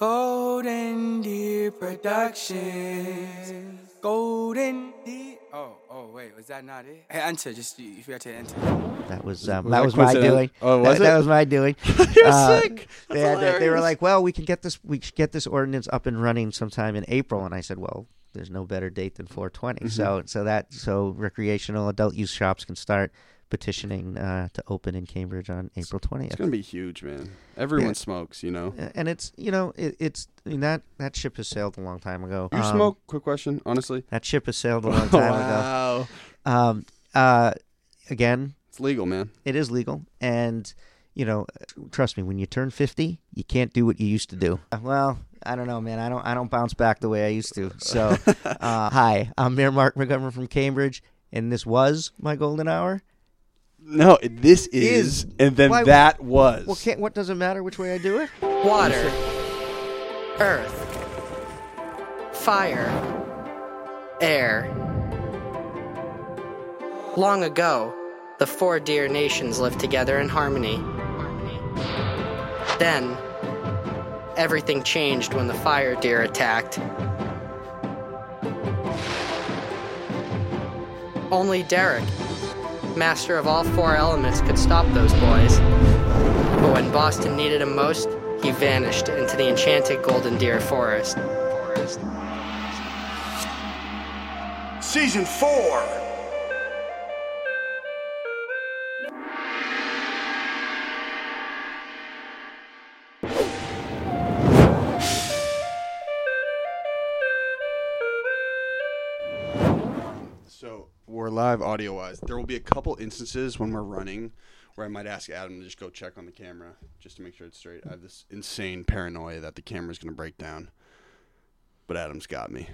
Golden Deer Productions. Golden Deer. Oh, oh, wait, was that not it? Hey, enter, just you, you forgot to enter. That was um, that that was my doing. Oh, was that, that was my doing. You're Uh, sick. They, had they were like, "Well, we can get this. We should get this ordinance up and running sometime in April." And I said, "Well, there's no better date than 420." Mm-hmm. So, so that so recreational adult use shops can start petitioning uh, to open in Cambridge on April 20th. It's gonna be huge, man. Everyone Yeah. smokes, you know. and it's you know it, it's I mean, that that ship has sailed a long time ago. You Um, smoke? Quick question, honestly. That ship has sailed a long time wow. ago. Um, uh, again, It's legal, man. it is legal, and you know, trust me, when you turn fifty, you can't do what you used to do. Well, I don't know, man. I don't. I don't bounce back the way I used to. So, uh, hi, I'm Mayor Marc McGovern from Cambridge, and this was my golden hour. No, this is, Is. and then Why- that was. Well, can't, what does it matter which way I do it? Water, earth, fire, air. Long ago, the four deer nations lived together in harmony. Then, everything changed when the fire deer attacked. Only Derek, master of all four elements, could stop those boys. But when Boston needed him most, he vanished into the enchanted Golden Deer Forest. Season 4. We're live audio wise. There will be a couple instances when we're running where I might ask Adam to just go check on the camera just to make sure it's straight. I have this insane paranoia that the camera's going to break down. But Adam's got me.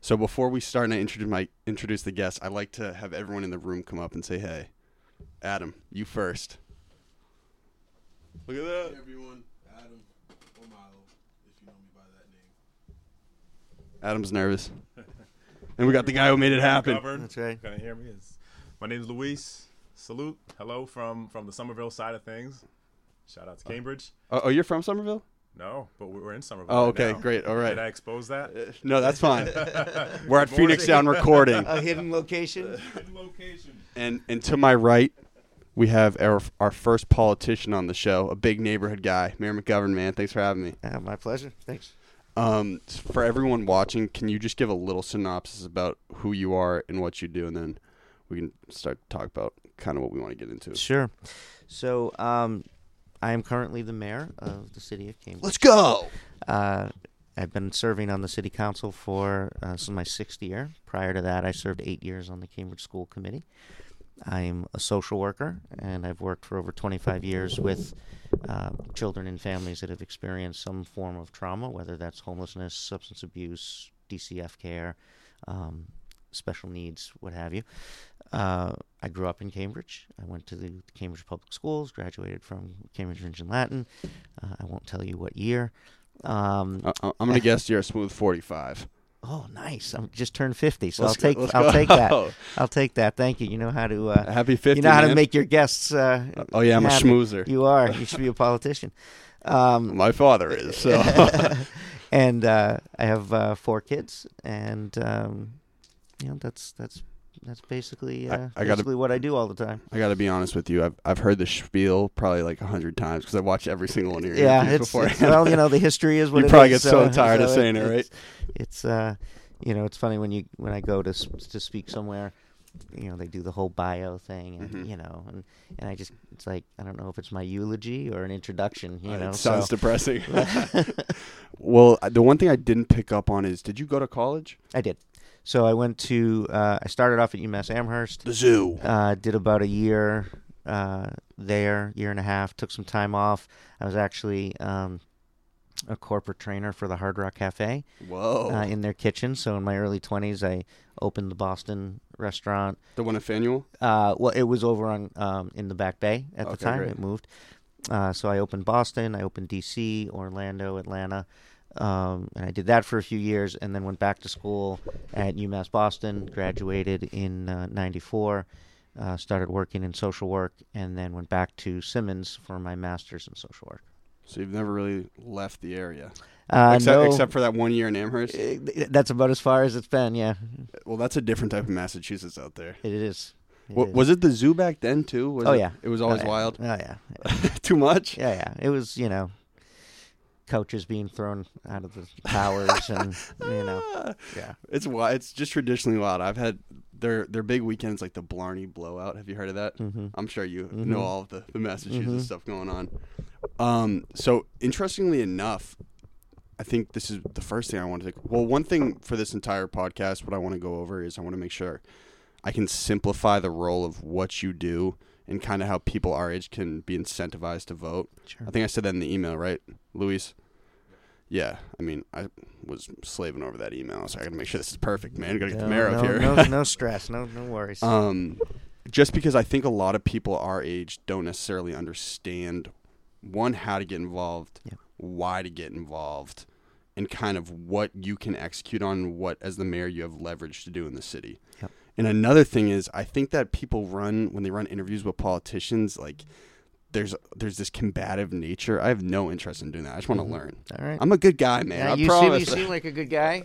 So before we start and I introduce my introduce the guests, I like to have everyone in the room come up and say, "Hey, Adam, you first. Look at that. everyone, Adam or Milo, if you know me by that name. Adam's nervous. And we got the guy who made it happen. Govern. That's right. Can you hear me? It's, my name's Luis. Salute. Hello from from the Somerville side of things. Shout out to Cambridge. Oh, oh, you're from Somerville? No, but we're we're in Somerville. Oh, right okay, now. great. All right. Did I expose that? No, that's fine. We're at More Phoenix than- Down recording. A hidden location. Hidden location. And and to my right, we have our our first politician on the show, a big neighborhood guy, Mayor McGovern. Man, thanks for having me. Uh, my pleasure. Thanks. Um, for everyone watching, can you just give a little synopsis about who you are and what you do, and then we can start to talk about kind of what we want to get into. Sure. So, um, I am currently the mayor of the city of Cambridge. Let's go. Uh, I've been serving on the city council for uh, this is my sixth year. Prior to that, I served eight years on the Cambridge School Committee. I'm a social worker, and I've worked for over 25 years with uh, children and families that have experienced some form of trauma, whether that's homelessness, substance abuse, DCF care, um, special needs, what have you. Uh, I grew up in Cambridge. I went to the Cambridge Public Schools, graduated from Cambridge French and Latin. Uh, I won't tell you what year. Um, I, I- I'm gonna guess you're a smooth 45. Oh, nice! I'm just turned 50, so Let's I'll take I'll go. take that. I'll take that. Thank you. You know how to uh, Happy 50. you know how to make your guests. Uh, Oh yeah, I'm a schmoozer. You are. You should be a politician. Um, My father is. So and uh, I have uh, four kids, and um, you know that's that's that's basically I- uh, I gotta- basically what I do all the time. I got to be honest with you. I've I've heard the spiel probably like a hundred times because I watched every single one of your Yeah, interviews it's, before. it's well, you know, the history is what You it probably is, get so tired of saying it, it's- right? It's uh, you know, it's funny when you when I go to to speak somewhere, you know, they do the whole bio thing, and Mhm. you know, and and I just it's like I don't know if it's my eulogy or an introduction, you know. it sounds so depressing. well, the one thing I didn't pick up on is, did you go to college? I did. So I went to uh, I started off at UMass Amherst. The zoo. Uh, did about a year uh, there, year and a half. Took some time off. I was actually um, a corporate trainer for the Hard Rock Cafe Whoa. uh, in their kitchen. So in my early twenties, I opened the Boston restaurant. the one in Faneuil. Uh, well, it was over on um, in the Back Bay at the time. great. It moved. Uh, so I opened Boston. I opened D.C., Orlando, Atlanta. Um, and I did that for a few years, and then went back to school at UMass Boston. Graduated in '94. Uh, started working in social work, and then went back to Simmons for my master's in social work. So you've never really left the area. Uh, except, no, except for that one year in Amherst. uh, that's about as far as it's been. Yeah, Well, that's a different type of Massachusetts out there. it is. It was it the zoo back then too? Was Oh, it, yeah. it was Oh, always yeah. wild. Oh yeah, Too much. yeah, yeah. It was you know, coaches being thrown out of the towers and you know, Ah, yeah. It's wild. It's just traditionally wild. I've had their their big weekends like the Blarney blowout. Have you heard of that? hmm I'm sure you Mhm. know all of the, the Massachusetts Mhm. stuff going on. Um, so interestingly enough, I think this is the first thing I want to. Well, one thing for this entire podcast, what I want to go over is I want to make sure I can simplify the role of what you do and kind of how people our age can be incentivized to vote. Sure. I think I said that in the email, right, Luis? Yeah, I mean, I was slaving over that email, so I got to make sure this is perfect, man. Got to get the mayor no, up here. no, no stress. No, no worries. Um, just because I think a lot of people our age don't necessarily understand one how to get involved, Yep. why to get involved, and kind of what you can execute on what as the mayor you have leverage to do in the city. Yep. And another thing is I think that people run when they run interviews with politicians like there's there's this combative nature. I have no interest in doing that. I just want to Mhm. learn. All right. I'm a good guy, man. yeah, I you promise. seem you seem like a good guy.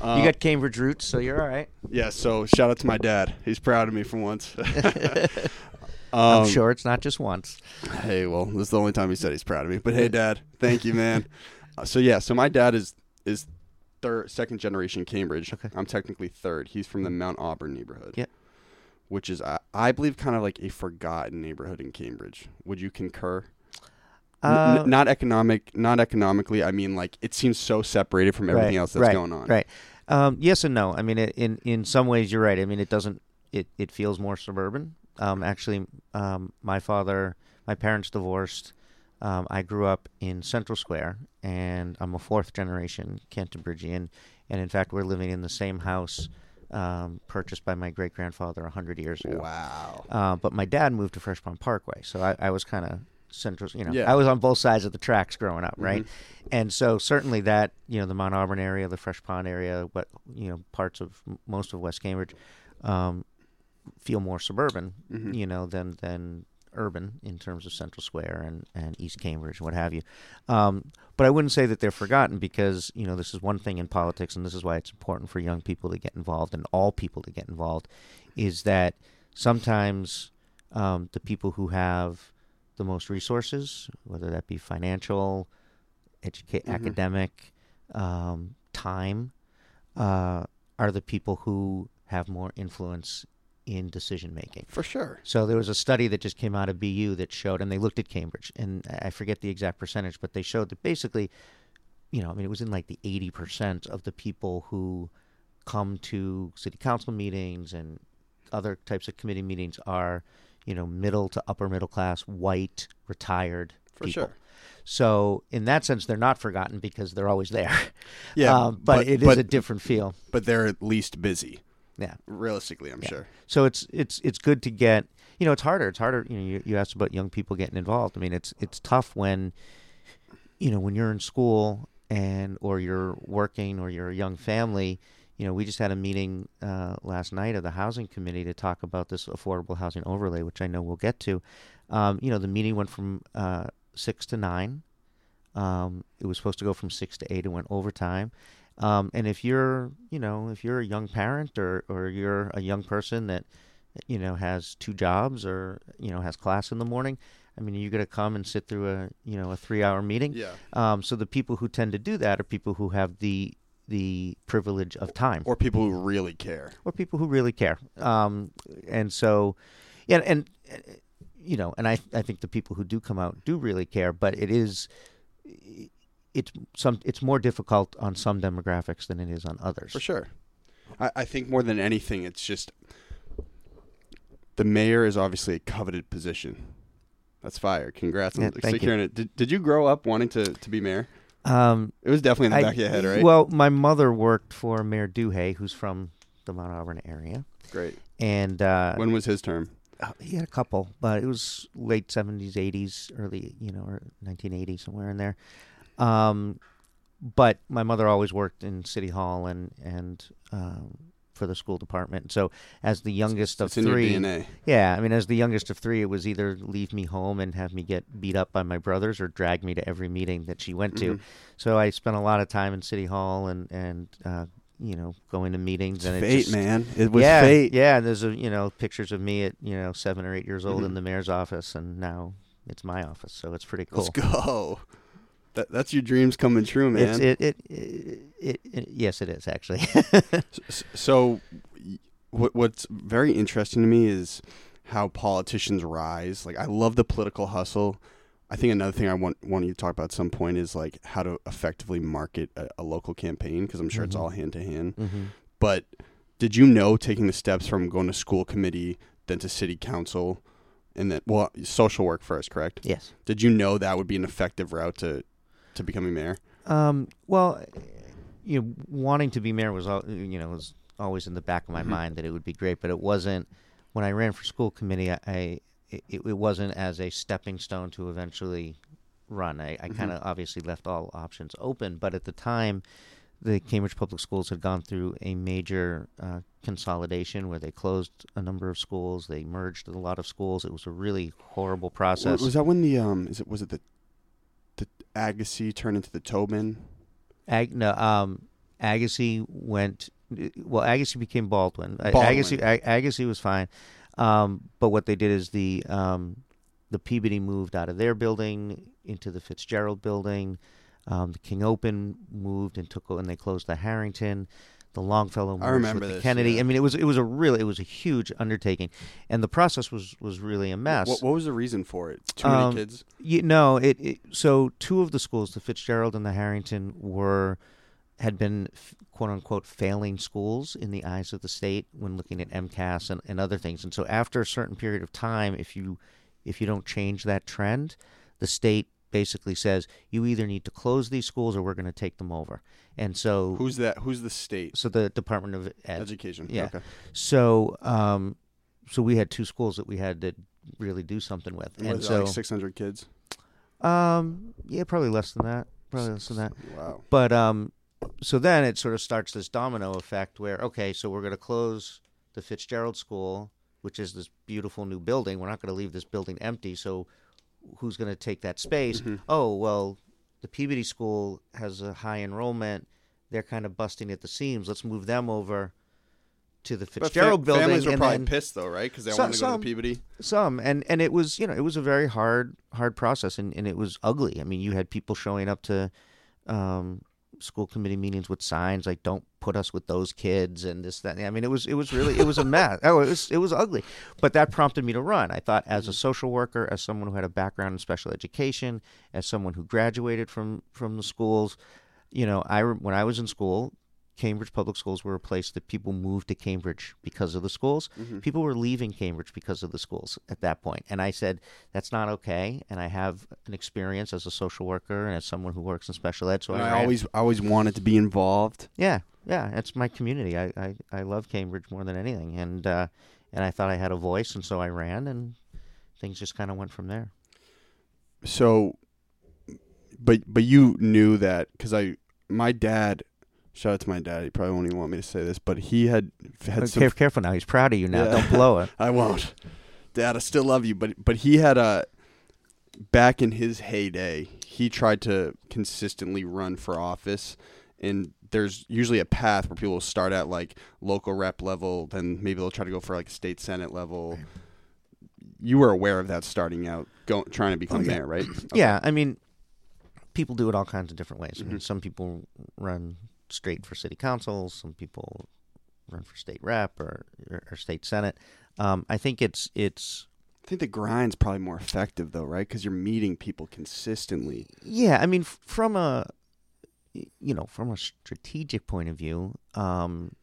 Uh, you got Cambridge roots, so you're all right. yeah. So shout out to my dad. He's proud of me for once. I'm Um, sure it's not just once. Hey, well, this is the only time he said he's proud of me. But hey, Dad, thank you, man. uh, so yeah, so my dad is is third, second generation Cambridge. Okay. I'm technically third. He's from the Mount Auburn neighborhood. Yep. Which is, I, I believe, kind of like a forgotten neighborhood in Cambridge. Would you concur? N- n- Uh, not economic, not economically. I mean, like it seems so separated from everything right, else that's right, going on. Right. Um, yes and no. I mean, it, in in some ways, you're right. I mean, it doesn't. It it feels more suburban. Um, actually, um, my father, my parents divorced. Um, I grew up in Central Square, and I'm a fourth generation Cantabrigian. And in fact, we're living in the same house um, purchased by my great grandfather a hundred years ago. Wow. Uh, but my dad moved to Fresh Pond Parkway, so I, I was kind of central. You know, Yeah. I was on both sides of the tracks growing up, right? Mhm. And so certainly that you know the Mount Auburn area, the Fresh Pond area, what you know parts of most of West Cambridge um, feel more suburban, Mhm. you know, than than urban in terms of Central Square and, and East Cambridge, what have you. Um, but I wouldn't say that they're forgotten because you know this is one thing in politics, and this is why it's important for young people to get involved and all people to get involved, is that sometimes um, the people who have the most resources, whether that be financial, educa- Mhm. academic, um, time, uh, are the people who have more influence in decision making. For sure. So there was a study that just came out of BU that showed, and they looked at Cambridge, and I forget the exact percentage, but they showed that basically, you know, I mean, it was in like the 80% of the people who come to city council meetings and other types of committee meetings are, you know, middle to upper middle class, white, retired For people. sure. So in that sense, they're not forgotten because they're always there. Yeah, um, but, but- it is but- a different feel. But they're at least busy. Yeah. Realistically, I'm Yeah. sure. So it's it's it's good to get you know it's harder it's harder you know you, you asked about young people getting involved I mean it's it's tough when you know when you're in school and or you're working or you're a young family you know we just had a meeting uh, last night of the housing committee to talk about this affordable housing overlay which I know we'll get to um, you know the meeting went from uh, six to nine um, it was supposed to go from six to eight it went overtime um, and if you're, you know, if you're a young parent or, or you're a young person that, you know, has two jobs or, you know, has class in the morning, I mean, you're going to come and sit through a, you know, a three hour meeting. Yeah. Um, so the people who tend to do that are people who have the, the privilege of time Or people who really care. or people who really care. Um, and so, yeah, and, you know, and I, I think the people who do come out do really care, but it is, it's some, it's more difficult on some demographics than it is on others. For sure. I, I think more than anything, it's just the mayor is obviously a coveted position. That's fire. Congrats Yeah, on securing it. Did, did you grow up wanting to, to be mayor? Um, It was definitely in the I- back of your head, right? Well, my mother worked for Mayor Danehy, who's from the Mount Auburn area, Great. and uh, When was his term? uh, he had a couple, but it was late seventies, eighties, early, you know, or nineteen eighty, somewhere in there. Um, but my mother always worked in City Hall and and um, for the school department. So as the youngest of It's three, DNA. yeah, I mean, as the youngest of three, it was either leave me home and have me get beat up by my brothers, or drag me to every meeting that she went Mm-hmm. to. So I spent a lot of time in City Hall and and uh, you know going to meetings. and it Fate, just- man. It was yeah, fate. Yeah, and there's a you know pictures of me at you know seven or eight years old Mhm. in the mayor's office, and now it's my office, so it's pretty cool. Let's go. That, that's your dreams coming true, man. It's, it, it, it, it, it, yes, it is actually. S- So, what, what's very interesting to me is how politicians rise. Like, I love the political hustle. I think another thing I want want you to talk about at some point is like how to effectively market a, a local campaign because I'm sure it's Mhm. all hand to hand. hmm But did you know taking the steps from going to school committee, then to city council, and then well, social work first, correct? Yes. Did you know that would be an effective route to to becoming mayor? Um, well, you know, wanting to be mayor was al- you know was always in the back of my Mhm. mind that it would be great, but it wasn't. When I ran for school committee, I, I it, it wasn't as a stepping stone to eventually run. I, I Mhm. kind of obviously left all options open, but at the time, the Cambridge Public Schools had gone through a major uh, consolidation where they closed a number of schools, they merged a lot of schools. It was a really horrible process. Was that when the um is it was it the the Agassiz turned into the Tobin? Ag- no, um, Agassiz went. Well, Agassiz became Baldwin. Baldwin. Agassiz, Ag- Agassiz was fine, um, but what they did is the um, the Peabody moved out of their building into the Fitzgerald building. Um, the King Open moved and took and they closed the Harrington. The Longfellow I remember this, Kennedy. yeah. I mean, it was it was a really it was a huge undertaking, and the process was was really a mess. What, what was the reason for it? Too many Um, kids. You, no, it, it. So two of the schools, the Fitzgerald and the Harrington, were had been quote unquote failing schools in the eyes of the state when looking at MCAS and, and other things. And so after a certain period of time, if you if you don't change that trend, the state basically says you either need to close these schools or we're going to take them over. And so Who's that? Who's the state so the Department of Ed, education? yeah. Okay. so um, so we had two schools that we had to really do something with, And and so like 600 kids. um, yeah, probably less than that. Probably less than that. Wow. But um, so then it sort of starts this domino effect where okay, so we're going to close the Fitzgerald School, which is this beautiful new building. We're not going to leave this building empty. So who's going to take that space? Mhm. Oh well, the Peabody School has a high enrollment. They're kind of busting at the seams. Let's move them over to the But Fitzgerald fa- building. families were probably then, pissed though, right? Because they Some- wanted to go some. to Peabody. some and and it was you know it was a very hard hard process and, and it was ugly i mean you had people showing up to um school committee meetings with signs like don't put us with those kids and this that i mean it was it was really it was a mess. Oh it was it was ugly. But that prompted me to run. I thought as a mm-hmm. social worker as someone who had a background in special education as someone who graduated from from the schools you know i when i was in school Cambridge public schools were a place that people moved to Cambridge because of the schools. Mm-hmm. People were leaving Cambridge because of the schools at that point. And I said, that's not okay. And I have an experience as a social worker and as someone who works in special ed. So And I, I always, I always wanted to be involved. yeah, yeah, it's my community. I, I, I love Cambridge more than anything. And, uh, and I thought I had a voice. And so I ran and things just kind of went from there. So, but but you knew that because I, my dad, shout out to my dad. He probably won't even want me to say this, but he had had But some care- careful now. He's proud of you now. Yeah. Don't blow it. I won't. Dad, I still love you, but but he had a back in his heyday, he tried to consistently run for office and there's usually a path where people will start at like local rep level, then maybe they'll try to go for like state senate level. You were aware of that starting out, go, trying to become Okay. mayor, right? Yeah, I mean, people do it all kinds of different ways. I mean, Mhm. some people run straight for city council. Some people run for state rep or or, or state senate. Um, I think it's it's I think the grind's probably more effective though, right? Because you're meeting people consistently. yeah. I mean, f- from a you know from a strategic point of view, um,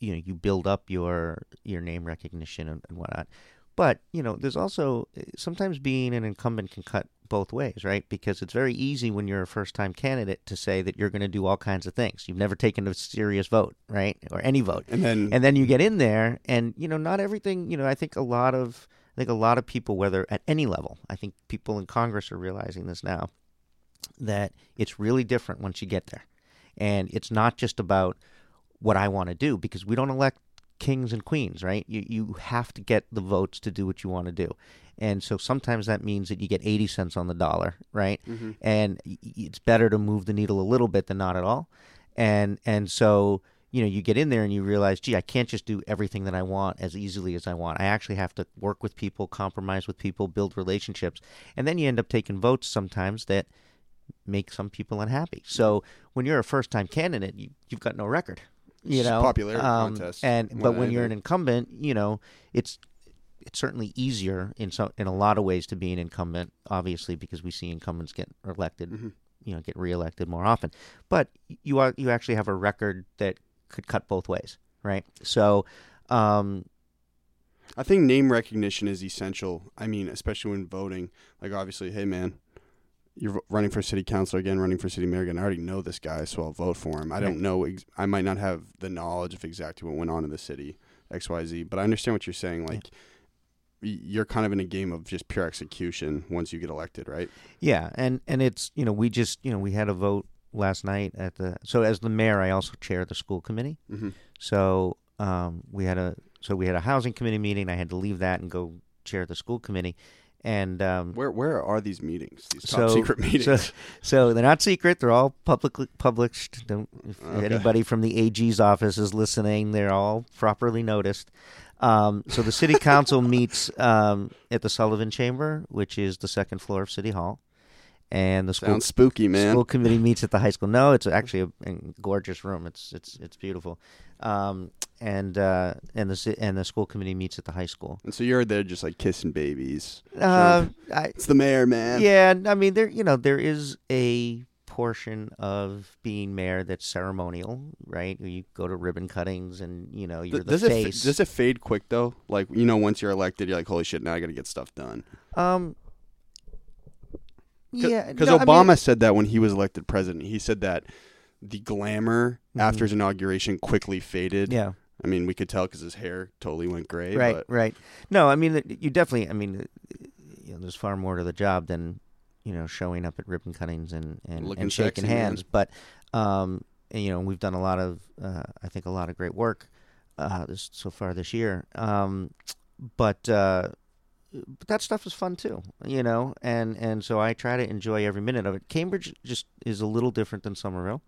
you know, you build up your your name recognition and, and whatnot. But you know, there's also sometimes being an incumbent can cut both ways, right? Because it's very easy when you're a first time candidate to say that you're going to do all kinds of things. You've never taken a serious vote, right? Or any vote. And then And then you get in there and you know, not everything, you know, I think a lot of I think a lot of people whether at any level, I think people in Congress are realizing this now that it's really different once you get there. And it's not just about what I want to do because we don't elect kings and queens, right? You you have to get the votes to do what you want to do. And so sometimes that means that you get 80 cents on the dollar, right? And y- y- it's better to move the needle a little bit than not at all. And and so you know, you get in there and you realize, gee, I can't just do everything that I want as easily as I want. I actually have to work with people, compromise with people, build relationships. And then you end up taking votes sometimes that make some people unhappy. So when you're a first time candidate, you, you've got no record. You It's know, popularity um, contest and but when you're an incumbent, you know, it's it's certainly easier in some in a lot of ways to be an incumbent, obviously, because we see incumbents get elected, Mm-hmm. you know, get reelected more often. But you are you actually have a record that could cut both ways, right? So, um, I think name recognition is essential. I mean, especially when voting. Like, obviously, hey man, you're running for city council again, running for city mayor again. I already know this guy, so I'll vote for him. I don't know. Ex- I might not have the knowledge of exactly what went on in the city, X, Y, Z. But I understand what you're saying. Like, y you're kind of in a game of just pure execution once you get elected, right? Yeah, and and it's you know we just you know we had a vote last night at the so as the mayor I also chair the school committee. Mhm. So um, we had a so we had a housing committee meeting. I had to leave that and go chair the school committee, and um, Where where are these meetings? These top so secret meetings. So, so they're not secret. They're all publicly published. Don't if Okay. anybody from the AG's office is listening, they're all properly noticed. Um, so the city council meets um, at the Sullivan Chamber, which is the second floor of City Hall, and the school Sounds spooky, man. school committee meets at the high school. No, it's actually a, a gorgeous room. It's it's it's beautiful, um, and uh, and the and the school committee meets at the high school. And so you're there just like kissing babies. Uh, I, It's the mayor, man. yeah, I mean there you know there is a portion of being mayor that's ceremonial, right? You go to ribbon cuttings and you know you're Th- the does it fa- face. does it fade quick though? Like you know, once you're elected, you're like, holy shit, now I got to get stuff done. um, yeah, because no, I mean- Obama said that when he was elected president. He said that the glamour Mhm. after his inauguration quickly faded. yeah. I mean, we could tell because his hair totally went gray. right, But right. No, I mean you definitely. I mean, you know, there's far more to the job than you know showing up at ribbon cuttings and and, Looking and shaking sexy, man. hands. But um, and, you know, we've done a lot of uh, I think a lot of great work uh, this so far this year. Um, but uh, but that stuff is fun too, you know, and and so I try to enjoy every minute of it. Cambridge just is a little different than Somerville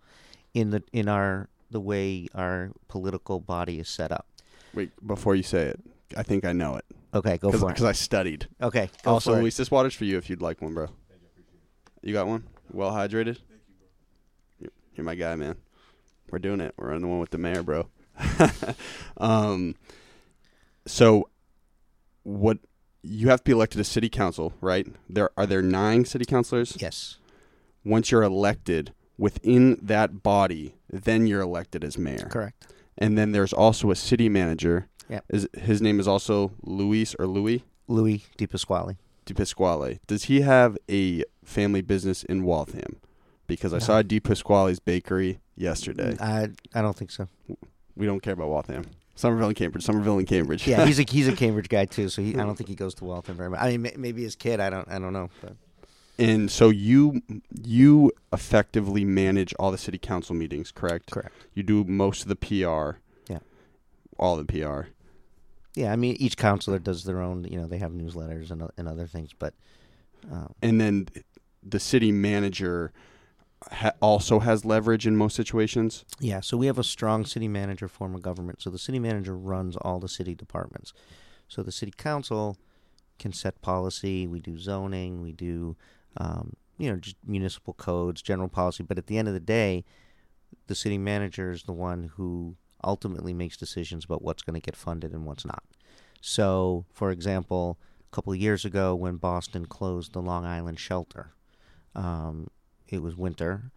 in the in our the way our political body is set up. wait, before you say it, I think I know it Okay, go for it. because I studied. Okay, go also, for it. Luis, this water's for you if you'd like one, bro. You got one? Well hydrated. You're- You're my guy, man. We're doing it. We're on the one with the mayor, bro. um, so what? You have to be elected to city council, right? There are there nine city councilors. Yes. Once you're elected within that body, then you're elected as mayor. Correct. And then there's also a city manager. Is his name is also Luis or Louis Louis DePasquale. DePasquale. Does he have a family business in Waltham? Because I saw Di Pasquale's bakery yesterday. Mm, I I don't think so. We don't care about Waltham. Somerville and Cambridge. Somerville and Cambridge. Yeah, he's a he's a Cambridge guy too, so he, I don't think he goes to Waltham very much. I mean, may- maybe his kid. I don't I don't know. But and so you you effectively manage all the city council meetings, correct? correct. You do most of the PR. Yeah. All the PR. Yeah, I mean, each counselor does their own. You know, they have newsletters and and other things, but uh, And then the city manager ha- also has leverage in most situations. yeah. So we have a strong city manager form of government. So the city manager runs all the city departments. So the city council can set policy. We do zoning. We do, um, you know, just municipal codes, general policy. But at the end of the day, the city manager is the one who ultimately makes decisions about what's going to get funded and what's not. So, for example, a couple of years ago when Boston closed the Long Island shelter, um, it was winter,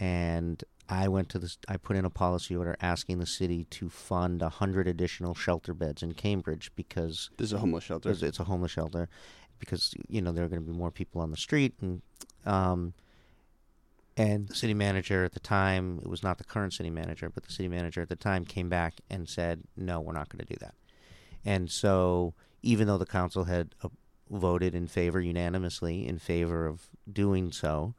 and I went to this. I put in a policy order asking the city to fund a hundred additional shelter beds in Cambridge because This is a homeless shelter. it's, it's a homeless shelter because you know there are going to be more people on the street and um and the city manager at the time it was not the current city manager but the city manager at the time came back and said no we're not going to do that and so even though the council had uh, voted in favor unanimously in favor of doing so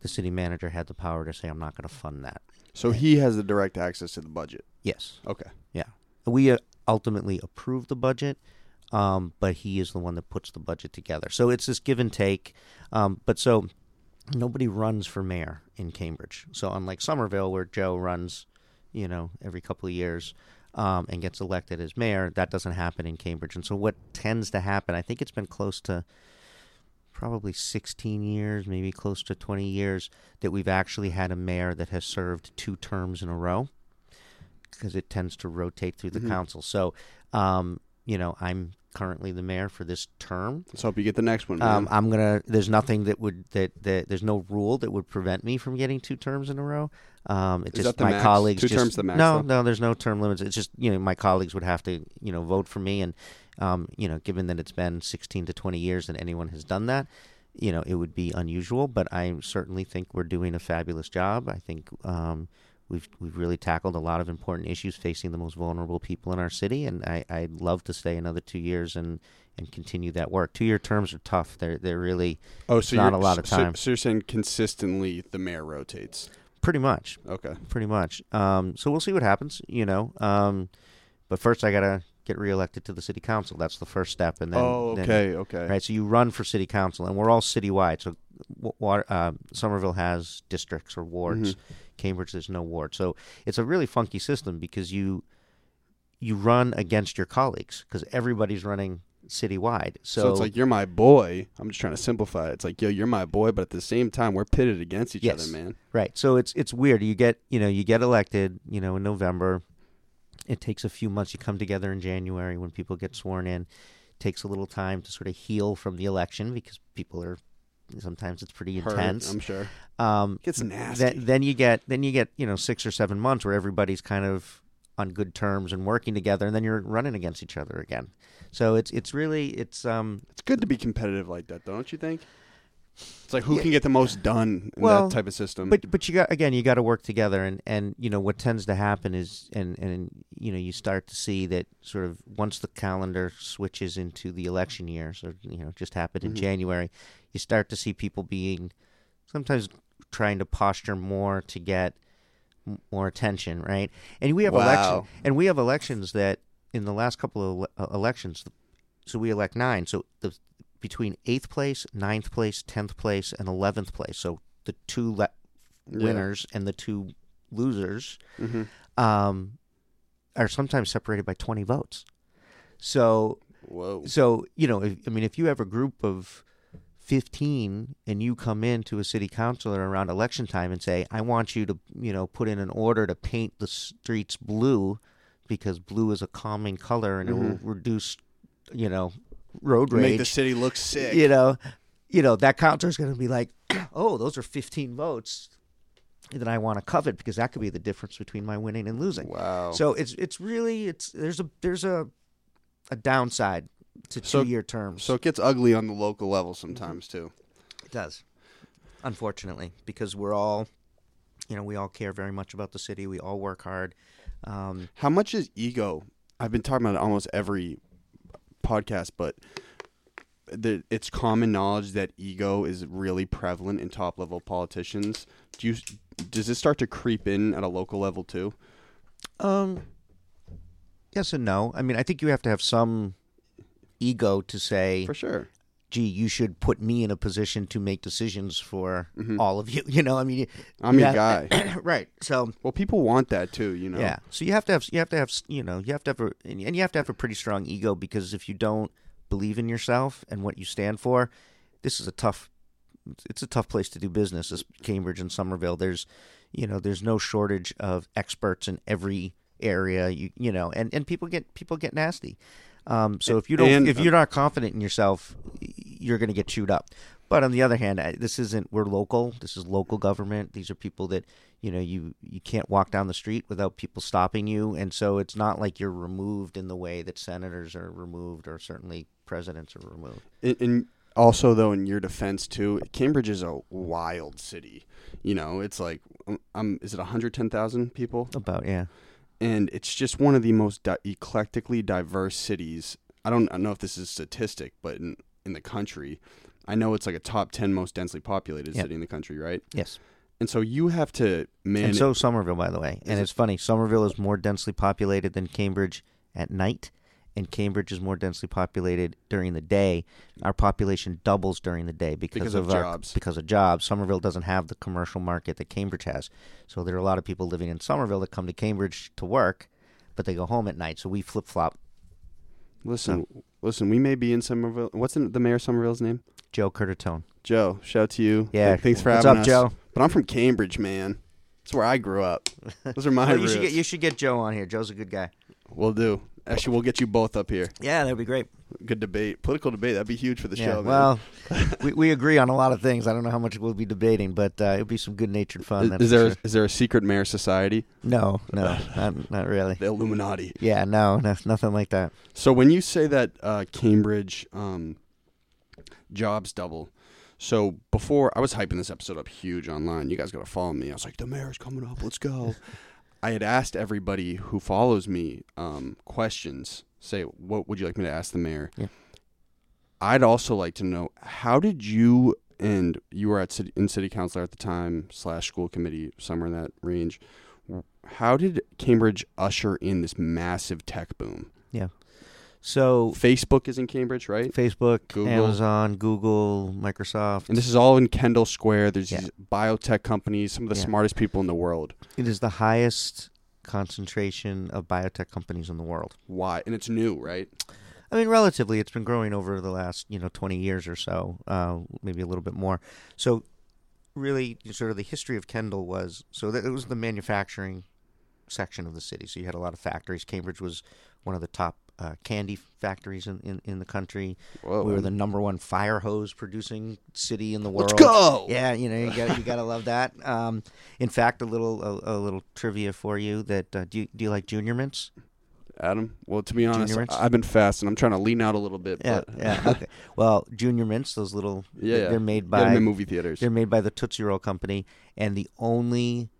the city manager had the power to say i'm not going to fund that So he has the direct access to the budget. Yes. Okay. Yeah. We uh, ultimately approve the budget, um, but he is the one that puts the budget together. So it's this give and take. Um, but so nobody runs for mayor in Cambridge. So unlike Somerville, where Joe runs, you know, every couple of years um, and gets elected as mayor, that doesn't happen in Cambridge. And so what tends to happen, I think it's been close to probably 16 years, maybe close to 20 years, that we've actually had a mayor that has served two terms in a row because it tends to rotate through the Mhm. council. So, um, you know, I'm currently the mayor for this term. Let's hope you get the next one. Um, I'm gonna. There's nothing that would that, that there's no rule that would prevent me from getting two terms in a row. Um, it's just that the my max? colleagues. Two just, terms the max, No, though? no, there's no term limits. It's just you know my colleagues would have to you know vote for me, and um, you know given that it's been 16 to 20 years that anyone has done that, you know it would be unusual. But I certainly think we're doing a fabulous job. I think. Um, We've we've really tackled a lot of important issues facing the most vulnerable people in our city, and I, I'd love to stay another two years and, and continue that work. Two year terms are tough. They're they're really oh, so not a lot of time. So, you're saying consistently the mayor rotates. pretty much Okay. pretty much. Um, so we'll see what happens, you know. Um, but first, I gotta get reelected to the city council. That's the first step, and then oh, then- okay, okay. right. So you run for city council, and we're all citywide. So water, uh, Somerville has districts or wards. Mm-hmm. Cambridge, there's no ward. So it's a really funky system because you you run against your colleagues because everybody's running citywide. So, So, it's like you're my boy. I'm just trying to simplify it. It's like, yo, you're my boy, but at the same time, we're pitted against each Yes. other, man. Right. So it's it's weird. You get you know you get elected you know in November. It takes a few months. You come together in January when people get sworn in. It takes a little time to sort of heal from the election because people are sometimes it's pretty Hurt, intense. I'm sure. Um, Gets nasty. then, then you get then you get you know six or seven months where everybody's kind of on good terms and working together, and then you're running against each other again. So it's it's really it's um It's good to be competitive like that, don't you think? It's like who Yeah. can get the most done in Well, that type of system. but but you got again you got to work together and and you know what tends to happen is and and you know you start to see that sort of once the calendar switches into the election year so you know just happened in Mhm. January you start to see people being sometimes trying to posture more to get more attention right and we have Wow. election and we have elections that in the last couple of uh, elections so we elect nine so the between eighth place ninth place tenth place and eleventh place so the two le- Yeah. winners and the two losers hmm um, are sometimes separated by 20 votes. So, Whoa. so you know, if, I mean, if you have a group of 15 and you come in to a city councilor around election time and say, I want you to, you know, put in an order to paint the streets blue because blue is a calming color and it will reduce, you know, road rage Make the city look sick. you know, you know that counter is going to be like, "Oh, those are 15 votes that I want to covet because that could be the difference between my winning and losing." Wow. So it's it's really it's there's a there's a a downside to So- two year terms. so it gets ugly on the local level sometimes too. it does, unfortunately, because we're all, you know, we all care very much about the city. We all work hard. Um, How much is ego? I've been talking about it almost every podcast, but the, it's common knowledge that ego is really prevalent in top level politicians. Do you does this start to creep in at a local level too? Um, yes and no. I mean, I think you have to have some ego to say, For sure. Gee, you should put me in a position to make decisions for all of you. You know, I mean, Mm-hmm. I'm you your have- guy. right? So Well, people want that too, you know. yeah, so you have to have you have to have you know you have to have a and you have to have a pretty strong ego because if you don't believe in yourself and what you stand for, this is a tough. It's a tough place to do business. As Cambridge and Somerville, there's, you know, there's no shortage of experts in every area. You you know, and, and people get people get nasty. Um, so if you don't, And- if you're not confident in yourself, you're going to get chewed up. But on the other hand, this isn't. We're local. This is local government. These are people that you know you you can't walk down the street without people stopping you, and so it's not like you're removed in the way that senators are removed, or certainly presidents are removed. And, and also, though, in your defense too, Cambridge is a wild city. You know, it's like, um, um, is it 110,000 people? About yeah, and it's just one of the most di- eclectically diverse cities. I don't know if this is a statistic, but in, in the country, I know it's like a top 10 most densely populated Yep. city in the country, right? yes, and so you have to man. and so Somerville, by the way. And it's funny, Somerville is more densely populated than Cambridge at night, and Cambridge is more densely populated during the day. Our population doubles during the day because, Because of our, jobs. Because of jobs, Somerville doesn't have the commercial market that Cambridge has. So there are a lot of people living in Somerville that come to Cambridge to work, but they go home at night. So we flip flop. listen, listen. We may be in Somerville. What's the, the mayor of Somerville's name? Joe Curtatone. Joe. Shout out to you. Yeah, Th- Thanks for having me. what's having up, us. Joe? But I'm from Cambridge, man. That's where I grew up. Those are my Well, you roots. should get you should get Joe on here. Joe's a good guy. We'll do. Actually, we'll get you both up here. Yeah, that'd be great. Good debate, political debate. That'd be huge for the Yeah, show. man. well, we, we agree on a lot of things. I don't know how much we'll be debating, but uh, it'll be some good natured fun. is, that's is there sure. is there a secret mayor society? No, no, not, not really. The Illuminati. Yeah, no, no, nothing like that. So when you say that uh, Cambridge um, jobs double, so before I was hyping this episode up huge online. You guys got to follow me. I was like, the mayor's coming up. Let's go. I had asked everybody who follows me um, questions. Say, what would you like me to ask the mayor? Yeah. I'd also like to know how did you and you were at city, in city council at the time slash school committee somewhere in that range. How did Cambridge usher in this massive tech boom? Yeah. So Facebook is in Cambridge, right? Facebook, Google. Amazon, Google, Microsoft. And this is all in Kendall Square. There's Yeah. these biotech companies, some of the Yeah. smartest people in the world. it is the highest concentration of biotech companies in the world. Why? And it's new, right? I mean, relatively, it's been growing over the last you know twenty years or so, uh, maybe a little bit more. So, really, sort of the history of Kendall was so that it was the manufacturing section of the city. So you had a lot of factories. Cambridge was one of the top uh, candy factories in, in, in the country. Whoa. we were the number one fire hose producing city in the world. Let's go. Yeah, you know, you got you got to love that. Um, in fact, a little a, a little trivia for you that uh, do you, do you like Junior Mints? Adam. Well, to be honest, I've been fasting. I'm trying to lean out a little bit. Yeah, but yeah. Okay. Well, Junior Mints, those little yeah, yeah. they're made Get 'em by in movie theaters. they're made by the Tootsie Roll company, and the only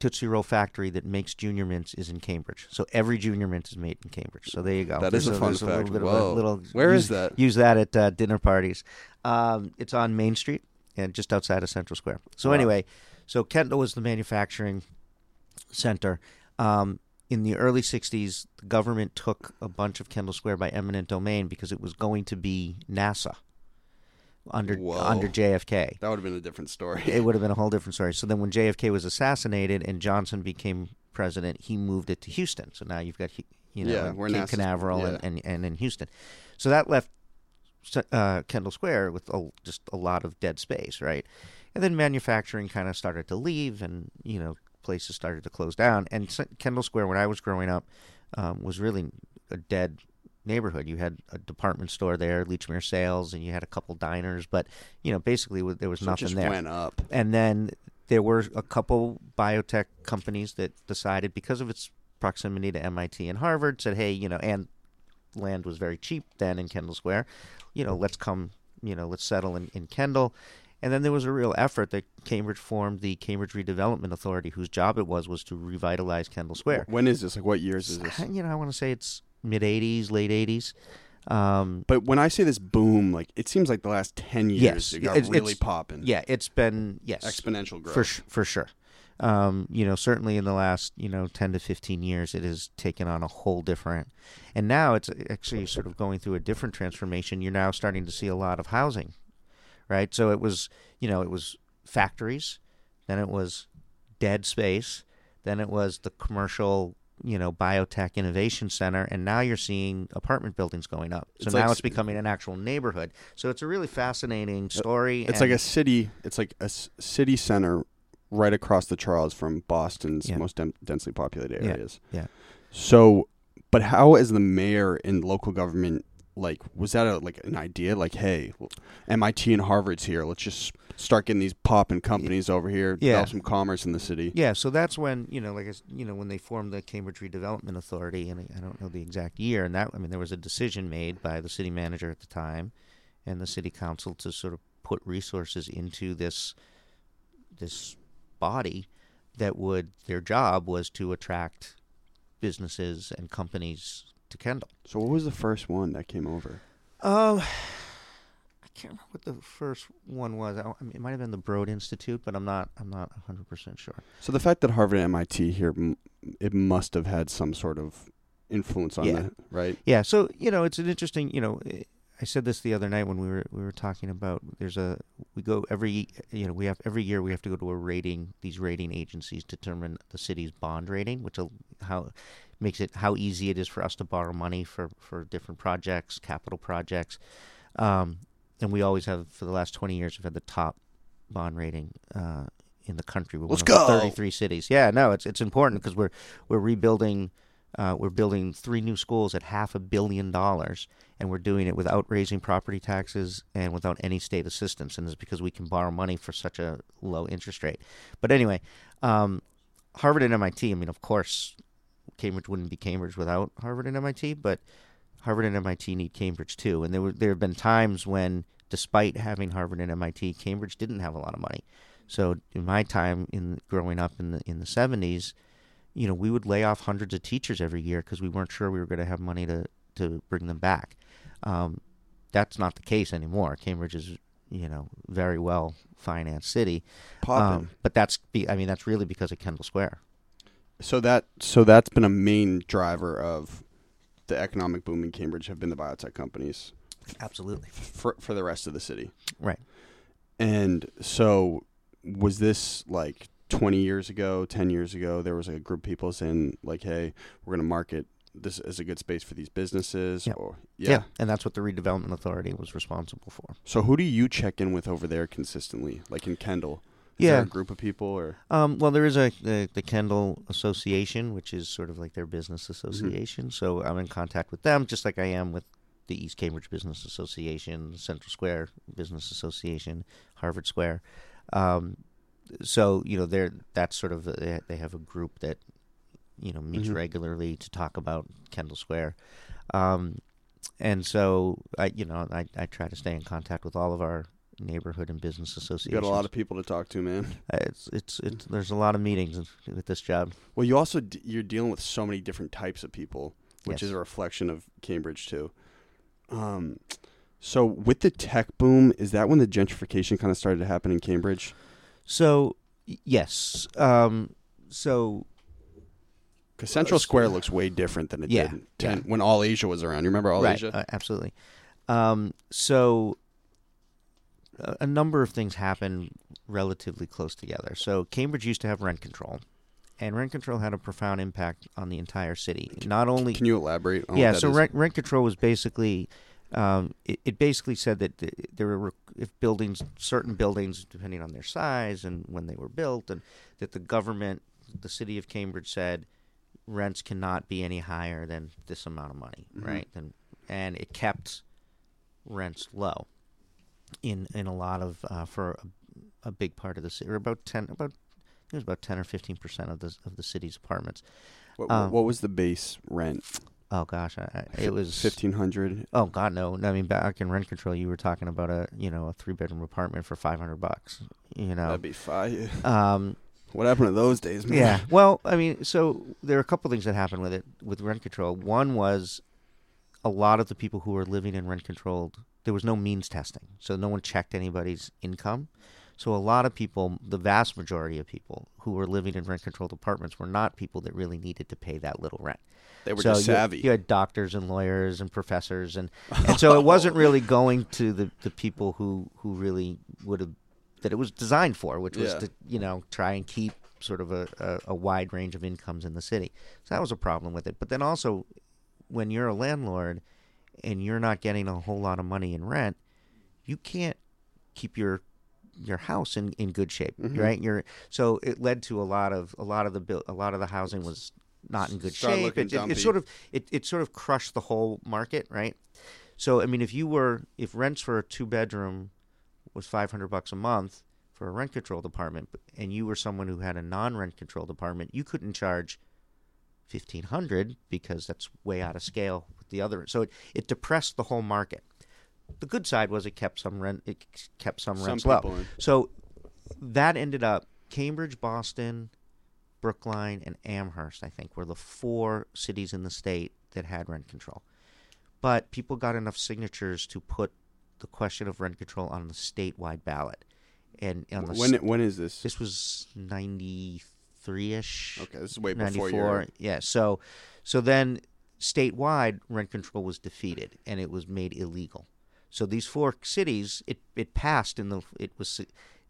Tootsie Roll factory that makes Junior Mints is in Cambridge. So every Junior Mint is made in Cambridge. So there you go. That is There's a fun there's fact. little bit of Whoa. a little. Where use, is that? Use that at uh, dinner parties. Um, it's on Main Street and just outside of Central Square. So Wow. anyway, so Kendall was the manufacturing center. Um, in the early 60s, the government took a bunch of Kendall Square by eminent domain because it was going to be NASA under Whoa. under JFK. that would have been a different story. It would have been a whole different story. So then, when JFK was assassinated and Johnson became president, he moved it to Houston. So now you've got you know Yeah, Cape Canaveral and, yeah. and and in Houston. So that left uh, Kendall Square with a, just a lot of dead space, right? And then manufacturing kind of started to leave, and you know places started to close down. And Kendall Square, when I was growing up, um, was really a dead neighborhood. You had a department store there, Lechmere Sales, and you had a couple diners, but you know basically there was So it nothing just there. went up. And then there were a couple biotech companies that decided, because of its proximity to MIT and Harvard, said, hey, you know, and land was very cheap then in Kendall Square, you know, let's come, you know, let's settle in, in Kendall. And then there was a real effort that Cambridge formed the Cambridge Redevelopment Authority, whose job it was was to revitalize Kendall Square. When is this? Like, what years is this? You know, I want to say it's mid '80s, late '80s. Um, But when I say this boom, like it seems like the last ten years Yes, it got it's- really it's- popping. yeah, it's been yes, exponential growth. for for sure. Um, you know, certainly in the last you know ten to fifteen years, it has taken on a whole different, and now it's actually sort of going through a different transformation. You're now starting to see a lot of housing, right? So it was you know it was factories, then it was dead space, then it was the commercial you know biotech innovation center, and now you're seeing apartment buildings going up. So It's now like- it's becoming an actual neighborhood. So it's a really fascinating story. It's like a city. It's like a s- city center right across the Charles from Boston's Yeah. most dem- densely populated areas. yeah. So, but how is the mayor and local government, like, was that a, like an idea? Like, hey, MIT and Harvard's here. Let's just start getting these popping companies over here. Yeah. Develop some commerce in the city. Yeah, so that's when you know, like I you know, when they formed the Cambridge Redevelopment Authority, and I don't know the exact year, and that I mean, there was a decision made by the city manager at the time, and the city council to sort of put resources into this this body that would their job was to attract businesses and companies to Kendall. So, what was the first one that came over? Um, I can't remember what the first one was. I, I mean, it might have been the Broad Institute, but I'm not. I'm not 100 percent sure. So the fact that Harvard and MIT here, m- it must have had some sort of influence on Yeah. the right. Yeah. So you know, it's an interesting. You know, I said this the other night when we were we were talking about. There's a we go every you know we have every year we have to go to a rating. These rating agencies determine the city's bond rating, which will, how makes it how easy it is for us to borrow money for for different projects, capital projects. Um, and we always have for the last 20 years we've had the top bond rating uh, in the country. We're Let's go. 33 cities. Yeah, no, it's it's important because we're we're rebuilding. Uh, we're building three new schools at half a billion dollars, and we're doing it without raising property taxes and without any state assistance. And it's because we can borrow money for such a low interest rate. But anyway, um, Harvard and MIT. I mean, of course, Cambridge wouldn't be Cambridge without Harvard and MIT, but Harvard and MIT need Cambridge too. And there were there have been times when, despite having Harvard and MIT, Cambridge didn't have a lot of money. So in my time in growing up in the in the seventies, you know, we would lay off hundreds of teachers every year because we weren't sure we were going to have money to to bring them back. Um, that's not the case anymore. Cambridge is you know very well financed city, um, but that's be, I mean that's really because of Kendall Square. So that so that's been a main driver of the economic boom in Cambridge have been the biotech companies Absolutely for for the rest of the city. right. And so was this like 20 years ago, 10 years ago there was like a group of people saying like hey, we're going to market this as a good space for these businesses or Yeah. and that's what the redevelopment authority was responsible for. So who do you check in with over there consistently? Like in Kendall? Yeah. there a group of people or Um, well, there is a the, the Kendall Association, which is sort of like their business association. So I'm in contact with them, just like I am with the East Cambridge Business Association, Central Square Business Association, Harvard Square. Um, so you know, they're that's sort of they, they have a group that you know meets Mhm. regularly to talk about Kendall Square. Um, and so I, you know, I, I try to stay in contact with all of our neighborhood and business associations. you got a lot of people to talk to, man? Uh, It's it's it's there's a lot of meetings with this job. Well, you also d- you're dealing with so many different types of people, which Yes. is a reflection of Cambridge too. Um, so with the tech boom, is that when the gentrification kind of started to happen in Cambridge? So yes, um, so Because Central Square looks way different than it Yeah, did 10, yeah. when All Asia was around. You remember All right, Asia? uh, absolutely. Um, so a, number of things happen relatively close together. So Cambridge used to have rent control, and rent control had a profound impact on the entire city. Not only Can you elaborate? On yeah, so rent, rent control was basically um, it, it basically said that there were if buildings, certain buildings, depending on their size and when they were built, and that the government, the city of Cambridge said rents cannot be any higher than this amount of money, Mhm. right? And and it kept rents low in in a lot of uh, for a, a big part of the city, or about ten about. It was about ten or fifteen percent of the of the city's apartments. What, um, what was the base rent? Oh gosh, I, it was fifteen hundred. Oh God, no! I mean, back in rent control, you were talking about a you know a three bedroom apartment for five hundred bucks. You know, That'd be fine. um, What happened to those days, man? yeah. Well, I mean, so there are a couple things that happened with it with rent control. One was a lot of the people who were living in rent controlled, there was no means testing, so no one checked anybody's income. So a lot of people, the vast majority of people who were living in rent controlled apartments, were not people that really needed to pay that little rent. They were so just you- savvy. You, had doctors and lawyers and professors, and and so it wasn't really going to the, the people who, who really would have that it was designed for, which was Yeah. to you know try and keep sort of a, a, a wide range of incomes in the city. So that was a problem with it. But then also, when you're a landlord and you're not getting a whole lot of money in rent, you can't keep your your house in, in good shape, Mhm. right? You're so it led to a lot of a lot of the buil- a lot of the housing was not in good Started shape. It, it, it sort of it, it sort of crushed the whole market, right? So I mean, if you were if rents for a two bedroom was five hundred bucks a month for a rent controlled apartment, and you were someone who had a non rent controlled apartment, you couldn't charge fifteen hundred because that's way out of scale the other. So it, it depressed the whole market. The good side was it kept some rent it kept some, Some rents low. So that ended up Cambridge, Boston, Brookline, and Amherst. I think were the four cities in the state that had rent control. But people got enough signatures to put the question of rent control on the statewide ballot, and on the when s- when is this? this was ninety three ish. Okay, this is way before 94 your. yeah so so then statewide rent control was defeated and it was made illegal so these four cities it it passed in the it was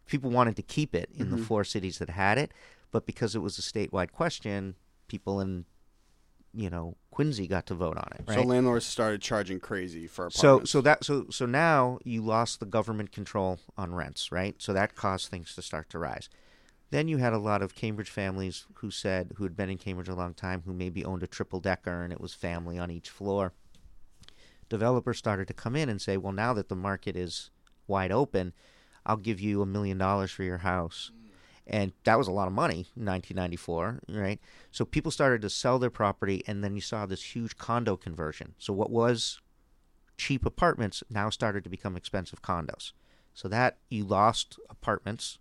people wanted to keep it in Mm-hmm. the four cities that had it but because it was a statewide question people in you know Quincy got to vote on it right So landlords started charging crazy for so so that so so now you lost the government control on rents, right? So that caused things to start to rise. Then you had a lot of Cambridge families who said who had been in Cambridge a long time who maybe owned a triple decker and it was family on each floor. Developers started to come in and say, "Well, now that the market is wide open, I'll give you a million dollars for your house." And that was a lot of money in 1994, right? So people started to sell their property, and then you saw this huge condo conversion. So what was cheap apartments now started to become expensive condos. So that you lost apartments,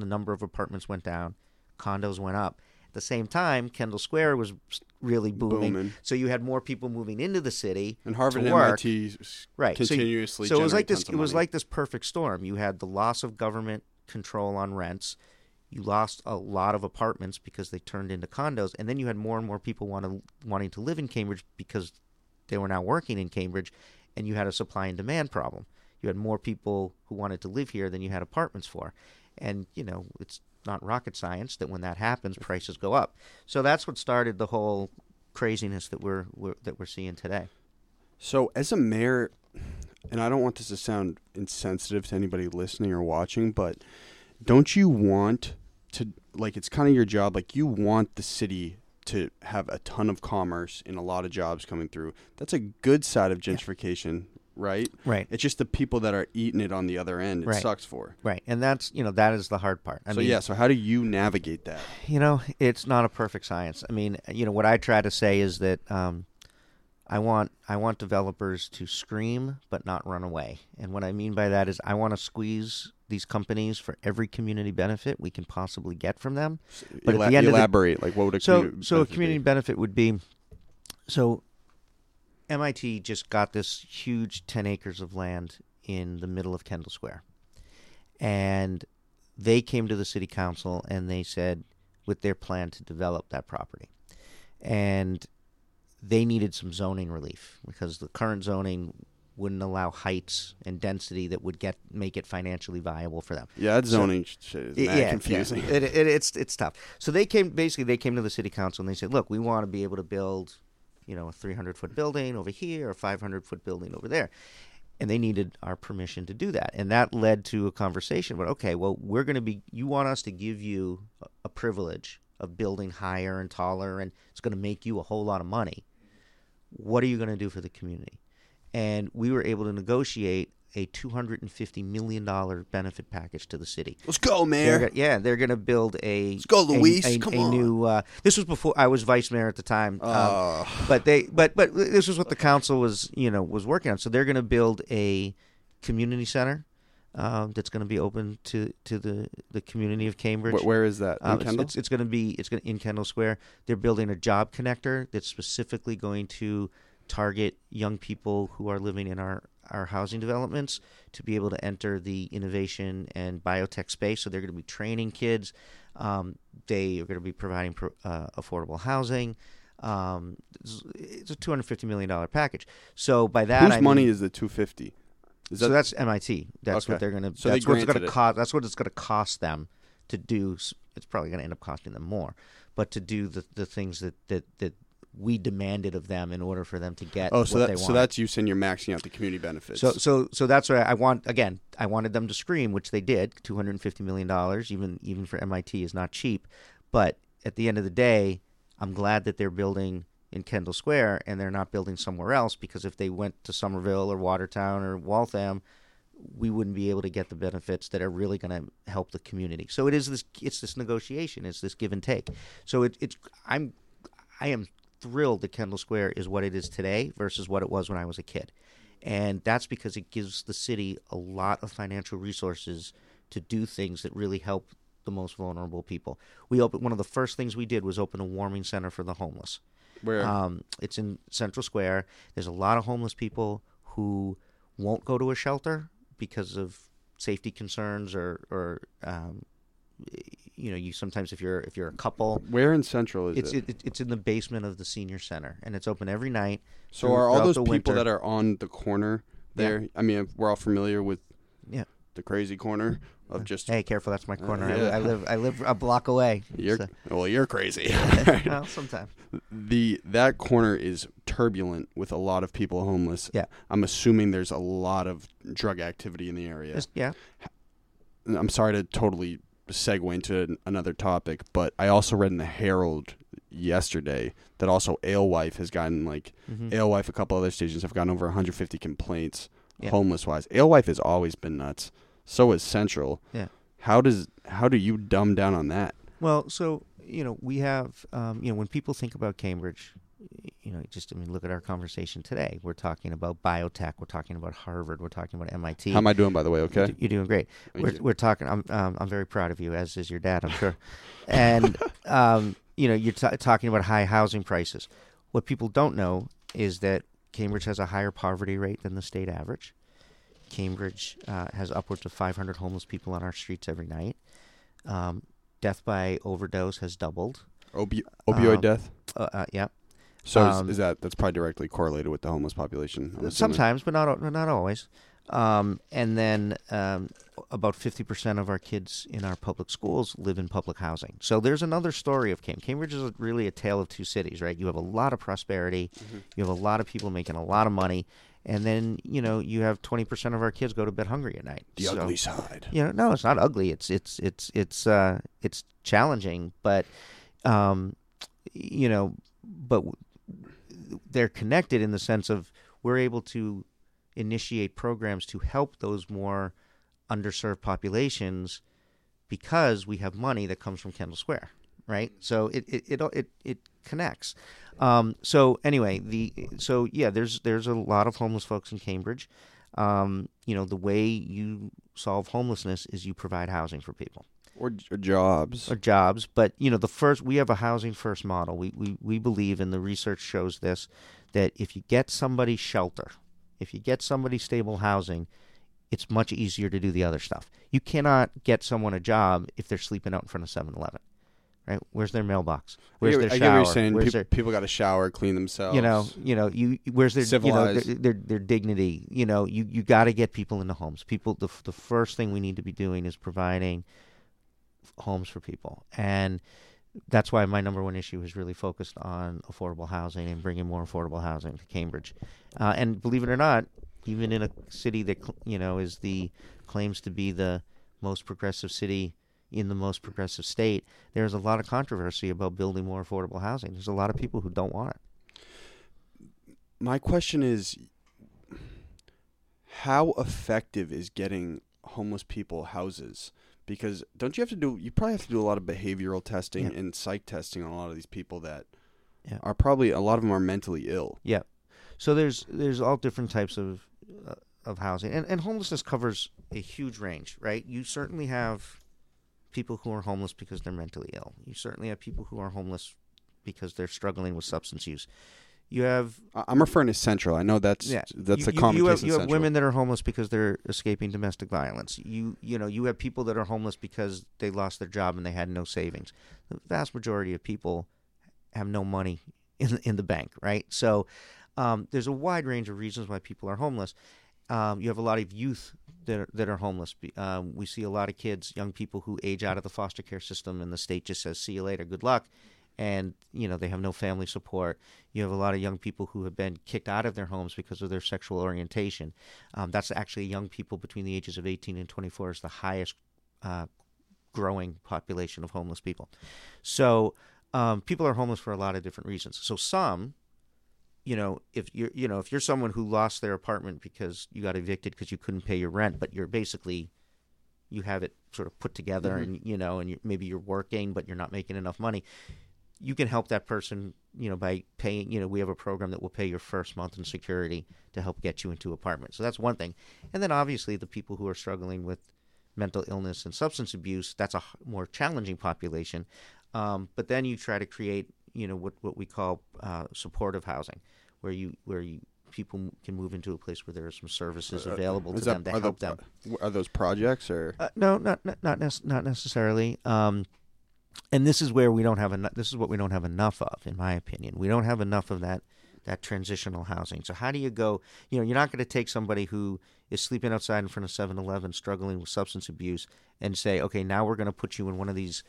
the number of apartments went down, condos went up. At the same time, Kendall Square was really booming. Booming. So you had more people moving into the city and Harvard and. MIT right so you- continuously. So, it was like this. It was like this perfect storm. You had the loss of government control on rents. You lost a lot of apartments because they turned into condos, and then you had more and more people want wanting to live in Cambridge because they were now working in Cambridge, and you had a supply and demand problem. You had more people who wanted to live here than you had apartments for, and you know it's not rocket science that when that happens, prices go up. So that's what started the whole craziness that we're, we're that we're seeing today. So, as a mayor, and I don't want this to sound insensitive to anybody listening or watching, but don't you want to, like, it's kind of your job, like, you want the city to have a ton of commerce and a lot of jobs coming through. That's a good side of gentrification, right? Right. It's just the people that are eating it on the other end, it Right. sucks for. Right, and that's you know that is the hard part. I so, mean, yeah, so how do you navigate that? you know, it's not a perfect science. I mean, you know, what I try to say is that um, I want I want developers to scream but not run away. And what I mean by that is I want to squeeze these companies for every community benefit we can possibly get from them. But at Ela- the end of the- elaborate, like, what would a So, community so a benefit be? community benefit would be so MIT just got this huge 10 acres of land in the middle of Kendall Square. And they came to the city council and they said with their plan to develop that property. And they needed some zoning relief because the current zoning wouldn't allow heights and density that would get make it financially viable for them. Yeah, that So- zoning shit is Y- mad confusing. It, it, it's it's tough. So they came basically they came to the city council and they said, look, we want to be able to build, you know, a 300 foot building over here, a 500 foot building over there, and they needed our permission to do that. And that led to a conversation about, okay, well, we're going to be, you want us to give you a, a privilege of building higher and taller, and it's going to make you a whole lot of money. What are you going to do for the community? And we were able to negotiate a $250 million benefit package to the city. Let's go, They're mayor. go- yeah, they're going to build a. Let's go, Luis. A, a, Come a on. new. Uh, this was before I was vice mayor at the time. um, Oh. but they, but but this was what the council was, you know, was working on. So they're going to build a community center um, that's going to be open to to the the community of Cambridge. Wh- where is that? In Um, it's, it's, it's going to be it's going in Kendall Square. They're building a job connector that's specifically going to target young people who are living in our our housing developments to be able to enter the innovation and biotech space. So they're going to be training kids. Um, they are going to be providing pro, uh, affordable housing. Um, it's- it's a two hundred fifty million dollar package. So by that, Whose I money mean- is the 250? Is so that's MIT. That's Okay. what they're going to. So that's what's going to cost. That's what it's going to cost them to do. It's probably going to end up costing them more, but to do the the things that that that we demanded of them in order for them to get. Oh, so what that so that's you saying you're maxing out the community benefits. So so so that's what I want. Again, I wanted them to scream, which they did. Two hundred and fifty million dollars, even even for MIT, is not cheap. But at the end of the day, I'm glad that they're building in Kendall Square and they're not building somewhere else because if they went to Somerville or Watertown or Waltham, we wouldn't be able to get the benefits that are really going to help the community. So it is this it's this negotiation, it's this give and take. So it, it's I'm I am thrilled that Kendall Square is what it is today versus what it was when I was a kid. And that's because it gives the city a lot of financial resources to do things that really help the most vulnerable people. We opened one of the first things we did was open a warming center for the homeless. Where? Um, it's in Central Square. There's a lot of homeless people who won't go to a shelter because of safety concerns or or um, you know you sometimes if you're if you're a couple Where in Central is it's it? it, it's in the basement of the senior center and it's open every night So are all those people winter. that are on the corner there? I mean, we're all familiar with Yeah. the crazy corner of just hey careful that's my corner uh, I, yeah. li- I live I live a block away you're So- well, you're crazy. well sometimes the that corner is turbulent with a lot of people homeless. Yeah. I'm assuming there's a lot of drug activity in the area. Just- yeah I'm sorry to totally segue into another topic, but I also read in the Herald yesterday that also Alewife has gotten like Mhm. Alewife, a couple other stations have gotten over 150 complaints Yeah. homeless wise. Alewife has always been nuts. So is Central. Yeah. How does how do you dumb down on that? Well, so you know, we have um, you know when people think about Cambridge, you know, just I mean, look at our conversation today. We're talking about biotech. We're talking about Harvard. We're talking about MIT. How am I doing by the way? Okay. You're doing great. We're, we're talking. I'm um, I'm very proud of you, as is your dad, I'm sure. and um, you know, you're t- talking about high housing prices. What people don't know is that Cambridge has a higher poverty rate than the state average. Cambridge uh, has upwards of 500 homeless people on our streets every night. Um, death by overdose has doubled. Opi- opioid Um, death. Uh, uh, yeah, So um, is, is that that's probably directly correlated with the homeless population? Sometimes, but not not always. Um, and then um, about fifty percent of our kids in our public schools live in public housing. So there's another story of Cambridge. Cambridge is really a tale of two cities, right? You have a lot of prosperity, Mm-hmm. you have a lot of people making a lot of money, and then you know you have twenty percent of our kids go to bed hungry at night. The So- ugly side. you know, no, it's not ugly. It's it's it's it's uh, it's challenging, but um, you know, but they're connected in the sense of we're able to initiate programs to help those more underserved populations because we have money that comes from Kendall Square, right? So it it it it, it connects. Um, so anyway, the so yeah, there's there's a lot of homeless folks in Cambridge. Um, you know, the way you solve homelessness is you provide housing for people Or, or jobs. or jobs. But you know, the first we have a housing first model. We we we believe, and the research shows this, that if you get somebody shelter, if you get somebody stable housing, it's much easier to do the other stuff. You cannot get someone a job if they're sleeping out in front of 7-Eleven. Right? Where's their mailbox? Where's their get, I shower? get what you're saying. Where's Peop- their people got to shower, clean themselves. you know, you know, you where's their you know, their, their their dignity. You know, you you got to get people into homes. People, the the first thing we need to be doing is providing homes for people, and that's why my number one issue is really focused on affordable housing and bringing more affordable housing to Cambridge. Uh, and believe it or not, even in a city that you know is the claims to be the most progressive city in the most progressive state, there's a lot of controversy about building more affordable housing. There's a lot of people who don't want it. My question is how effective is getting homeless people houses? Because don't you have to do you probably have to do a lot of behavioral testing Yeah. and psych testing on a lot of these people that Yeah. are probably a lot of them are mentally ill. Yeah. So there's there's all different types of uh, of housing, and and homelessness covers a huge range, right? You certainly have people who are homeless because they're mentally ill. You certainly have people who are homeless because they're struggling with substance use. You have I'm referring to Central. I know that's yeah, that's you, the you- common you have, you have women that are homeless because they're escaping domestic violence. You you know you have people that are homeless because they lost their job and they had no savings. The vast majority of people have no money in in the bank, right? So um, there's a wide range of reasons why people are homeless. Um, you have a lot of youth that are, that are homeless. Um, we see a lot of kids, young people who age out of the foster care system, and the state just says, "See you later, good luck." And you know they have no family support. You have a lot of young people who have been kicked out of their homes because of their sexual orientation. Um, that's actually young people between the ages of 18 and 24 is the highest uh, growing population of homeless people. So um, people are homeless for a lot of different reasons. So some, you know, if you're you know if you're someone who lost their apartment because you got evicted because you couldn't pay your rent, but you're basically you have it sort of put together and you know and you, maybe you're working but you're not making enough money you can help that person you know by paying you know we have a program that will pay your first month in security to help get you into apartment so that's one thing and then obviously the people who are struggling with mental illness and substance abuse that's a more challenging population um, but then you try to create you know what what we call uh, supportive housing where you where you people can move into a place where there are some services available to Uh, Is that- them to help the, them. are those projects or Uh, no, not not not, nec- not necessarily. Um, and this is where we don't have enough. This is what we don't have enough of, in my opinion. We don't have enough of that that transitional housing. So how do you go? You know, you're not going to take somebody who is sleeping outside in front of 7-Eleven, struggling with substance abuse, and say, okay, now we're going to put you in one of these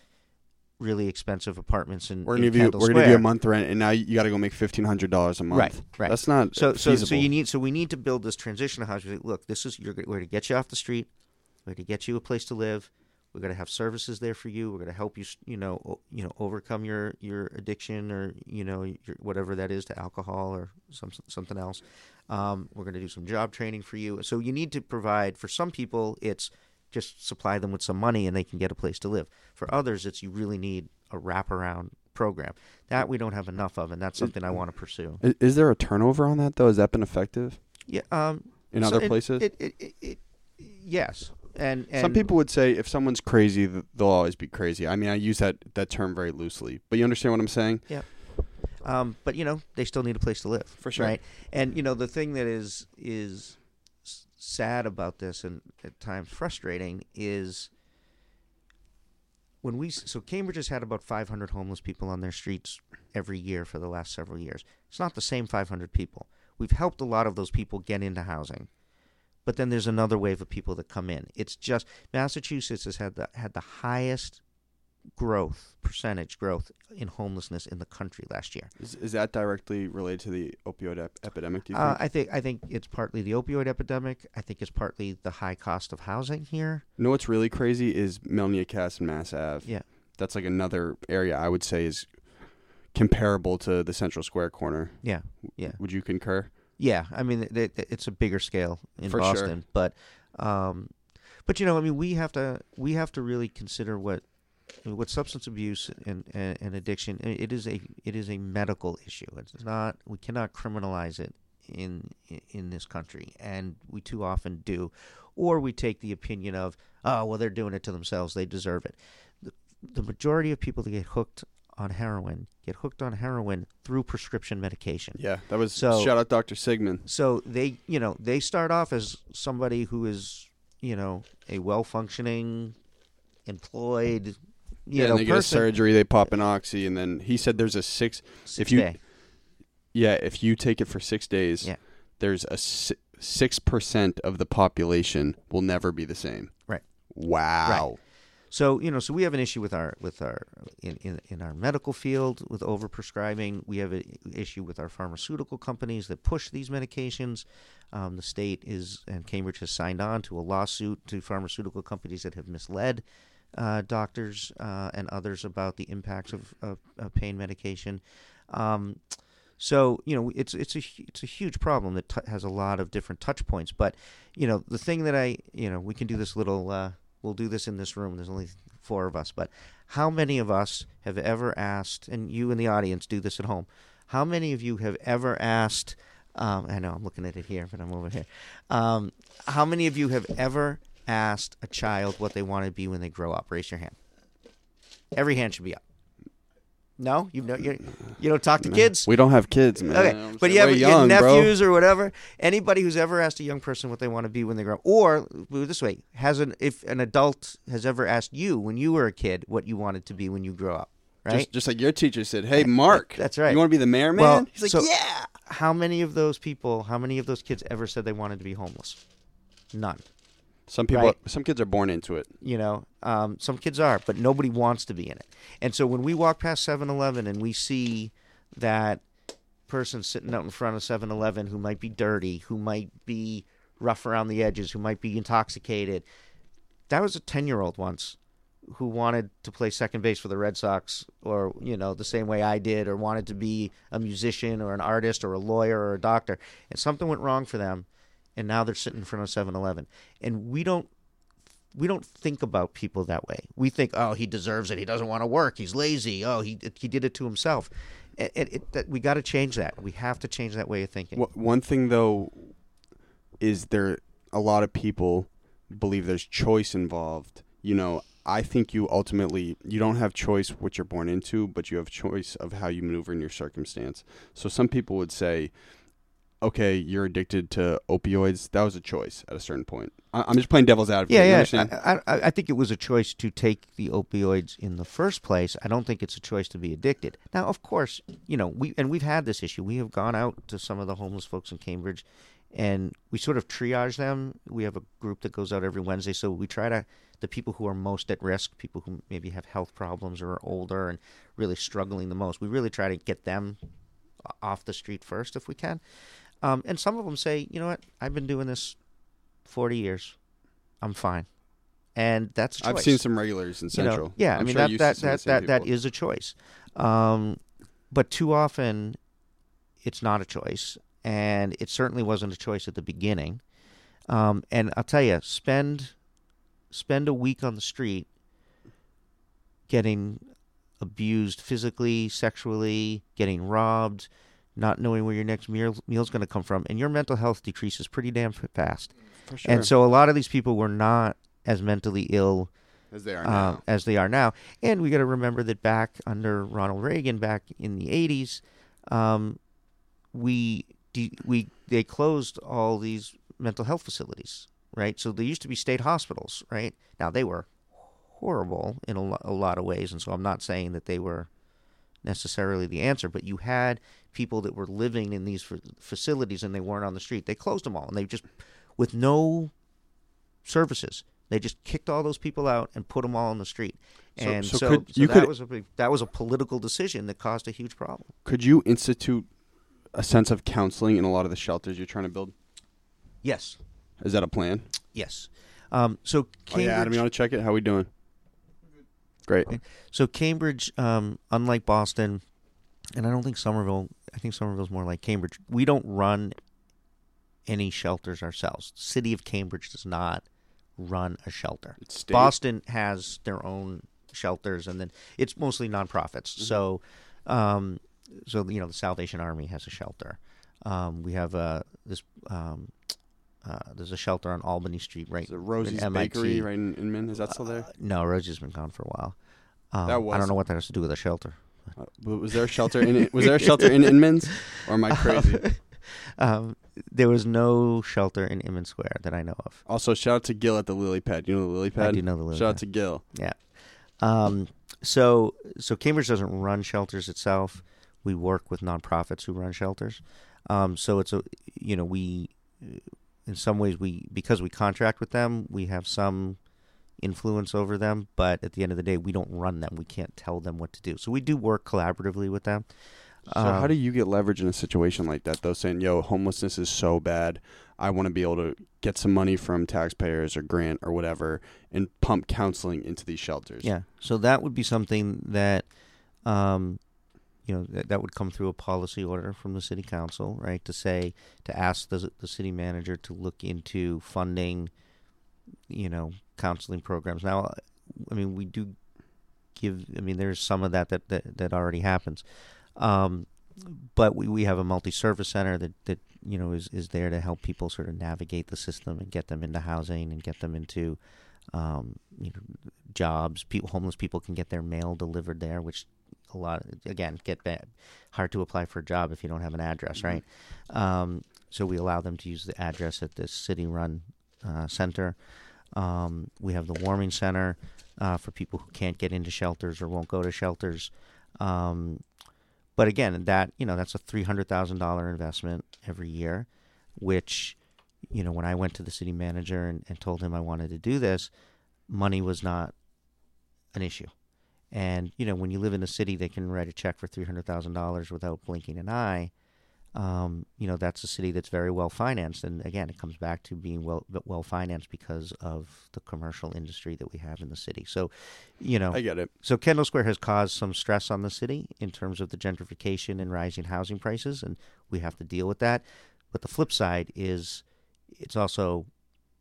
really expensive apartments in, we're in gonna give you we're gonna give you a month rent and now you got to go make fifteen hundred dollars a month. Right, right. That's not So, so, so you need, so we need to build this transitional house. Say, Look, this is you're, we're going to get you off the street. We're going to get you a place to live. We're going to have services there for you. We're going to help you, you know, o- you know, overcome your your addiction or you know your, whatever that is to alcohol or some something else. Um, we're going to do some job training for you. So you need to provide for some people. It's just supply them with some money and they can get a place to live. For others, it's you really need a wraparound program that we don't have enough of, and that's something I want to pursue. is, there a turnover on that though? Has that been effective Yeah. Um, in so other it- places? It, it, it, it, yes. And, and Some people would say if someone's crazy, they'll always be crazy. I mean, I use that that term very loosely, but you understand what I'm saying? um, but you know, they still need a place to live. For sure. Right. And you know, the thing that is is sad about this and at times frustrating is when we so Cambridge has had about 500 homeless people on their streets every year for the last several years. It's not the same 500 people. We've helped a lot of those people get into housing. But then there's another wave of people that come in. It's just Massachusetts has had the had the highest growth percentage growth in homelessness in the country last year. Is, is that directly related to the opioid ep- epidemic? Do you Uh. I think I think it's partly the opioid epidemic. I think it's partly the high cost of housing here. you know what's really crazy is Melnea Cass and Mass Ave. Yeah. that's like another area I would say is comparable to the Central Square corner. Yeah, yeah, Would you concur? Yeah. I mean, it, it, it's a bigger scale in For sure. Boston, but um, but you know, I mean, we have to we have to really consider what what substance abuse and, and, and addiction. It is a it is a medical issue. It's not. We cannot criminalize it in in this country, and we too often do, or we take the opinion of, oh well, they're doing it to themselves. They deserve it. The, the majority of people that get hooked on heroin get hooked on heroin through prescription medication. Yeah, that was So- shout out Dr. Sigmund. So they, you know, they start off as somebody who is, you know, a well-functioning, employed, you yeah, know, they get a surgery, they pop an oxy, and then he said there's a six. Six if you- day. Yeah, if you take it for six days, Yeah. there's a six percent of the population will never be the same. Right. Wow. So you know, so we have an issue with our with our in, in, in our medical field with overprescribing. We have an issue with our pharmaceutical companies that push these medications. Um, the state is and Cambridge has signed on to a lawsuit to pharmaceutical companies that have misled uh, doctors uh, and others about the impacts of, of, of pain medication. Um, so you know, it's it's a it's a huge problem that t- has a lot of different touch points. But you know, the thing that I you know, we can do this little. Uh, we'll do this in this room. There's only four of us, but how many of us have ever asked, and you in the audience do this at home? How many of you have ever asked? Um, I know I'm looking at it here, but I'm over here. Um, how many of you have ever asked a child what they want to be when they grow up? Raise your hand. Every hand should be up. No, you know you you don't talk to kids. We don't have kids, man. Okay, I'm but you have young, bro. nephews or whatever. Anybody who's ever asked a young person what they want to be when they grow up, or this way, has an if an adult has ever asked you when you were a kid what you wanted to be when you grow up, right? Just, just like your teacher said, "Hey, Mark, That's right. You want to be the mayor, man?" Well, He's like, so- "Yeah." how many of those people, how many of those kids ever said they wanted to be homeless? None. Some people, Right. some kids are born into it. You know, um, some kids are, but nobody wants to be in it. And so when we walk past 7 Eleven and we see that person sitting out in front of 7 Eleven who might be dirty, who might be rough around the edges, who might be intoxicated, that was a 10 year old once who wanted to play second base for the Red Sox or, you know, the same way I did, or wanted to be a musician or an artist or a lawyer or a doctor. And something went wrong for them. And now they're sitting in front of 7 Eleven. And we don't we don't think about people that way. We think, oh, he deserves it. He doesn't want to work. He's lazy. Oh, he he did it to himself. It, it, it, that, we got to change that. We have to change that way of thinking. Wha- One thing though is there a lot of people believe there's choice involved. You know, I think you ultimately you don't have choice what you're born into, but you have choice of how you maneuver in your circumstance. So some people would say okay, you're addicted to opioids. That was a choice at a certain point. I, I'm just playing devil's advocate. Yeah, you yeah. understand? I, I, I think it was a choice to take the opioids in the first place. I don't think it's a choice to be addicted. Now, of course, you know we and we've had this issue. We have gone out to some of the homeless folks in Cambridge, and we sort of triage them. We have a group that goes out every Wednesday, so we try to the people who are most at risk, people who maybe have health problems or are older and really struggling the most. We really try to get them off the street first if we can. Um, and some of them say, you know what, I've been doing this 40 years. I'm fine. And that's a choice. I've seen some regulars in You know, Central. yeah, I'm I mean sure that that see some of that that, that is a choice. Um, but too often, it's not a choice, and it certainly wasn't a choice at the beginning. Um, and I'll tell you, spend spend a week on the street getting abused physically, sexually, getting robbed, not knowing where your next meal meal's going to come from, and your mental health decreases pretty damn fast. For sure. And so a lot of these people were not as mentally ill as they are um, now. as they are now. And we got to remember that back under Ronald Reagan, back in the '80s, um, we we they closed all these mental health facilities, right? So they used to be state hospitals, right? Now they were horrible in a, lo- a lot of ways, and so I'm not saying that they were necessarily the answer, but you had people that were living in these facilities and they weren't on the street. They closed them all, and they just with no services. They just kicked all those people out and put them all on the street. So- And so so, could- so that could- was a big, that was a political decision that caused a huge problem. Could you institute a sense of counseling in a lot of the shelters you're trying to build? Yes, Is that a plan? yes. Um, so Oh yeah, Adam, you want to check it? How we doing? Great. so Cambridge, um, unlike Boston, and I don't think Somerville. I think Somerville's more like Cambridge. We don't run any shelters ourselves. The city of Cambridge does not run a shelter. It's. Boston has their own shelters, and then it's mostly nonprofits. Mm-hmm. So, um, so you know, the Salvation Army has a shelter. Um, we have uh, this. Um, uh, there's a shelter on Albany Street, right? It Rosie's. Bakery right in Inman? Is that still there? Uh, no, Rosie's been gone for a while. Um, That I don't know what that has to do with a shelter. Uh, but was there a shelter in? Was there a shelter in Inman's? Or am I crazy? Um, there was no shelter in Inman Square that I know of. Also, shout out to Gil at the Lily Pad. You know the Lily Pad? I do know the Lily Shout out to Gil. Yeah. Um, so so Cambridge doesn't run shelters itself. We work with nonprofits who run shelters. Um, so it's a you know we in some ways we because we contract with them we have some influence over them but at the end of the day we don't run them we can't tell them what to do so we do work collaboratively with them So how Um, do you get leverage in a situation like that though? Saying, "Yo, homelessness is so bad. I want to be able to get some money from taxpayers or grant or whatever, and pump counseling into these shelters." Yeah. So that would be something that, um, you know, that, that would come through a policy order from the city council, right? To say to ask the the city manager to look into funding, you know, counseling programs. Now, I mean, we do give. I mean, there's some of that that that, that already happens. Um, but we, we have a multi-service center that, that you know is, is there to help people sort of navigate the system and get them into housing and get them into um, you know jobs. People, homeless people can get their mail delivered there, which a lot again get bad, hard to apply for a job if you don't have an address, right? Um, so we allow them to use the address at this city-run uh, center. Um, we have the warming center uh, for people who can't get into shelters or won't go to shelters. Um, but again, that you know that's a three hundred thousand dollar investment every year, which you know when I went to the city manager and, and told him I wanted to do this, money was not an issue. And you know when you live in a city that can write a check for three hundred thousand dollars without blinking an eye, um, you know that's a city that's very well financed. And again, it comes back to being well well financed because of the commercial industry that we have in the city. So, you know, I get it. so Kendall Square has caused some stress on the city in terms of the gentrification and rising housing prices, and we have to deal with that. But the flip side is, it's also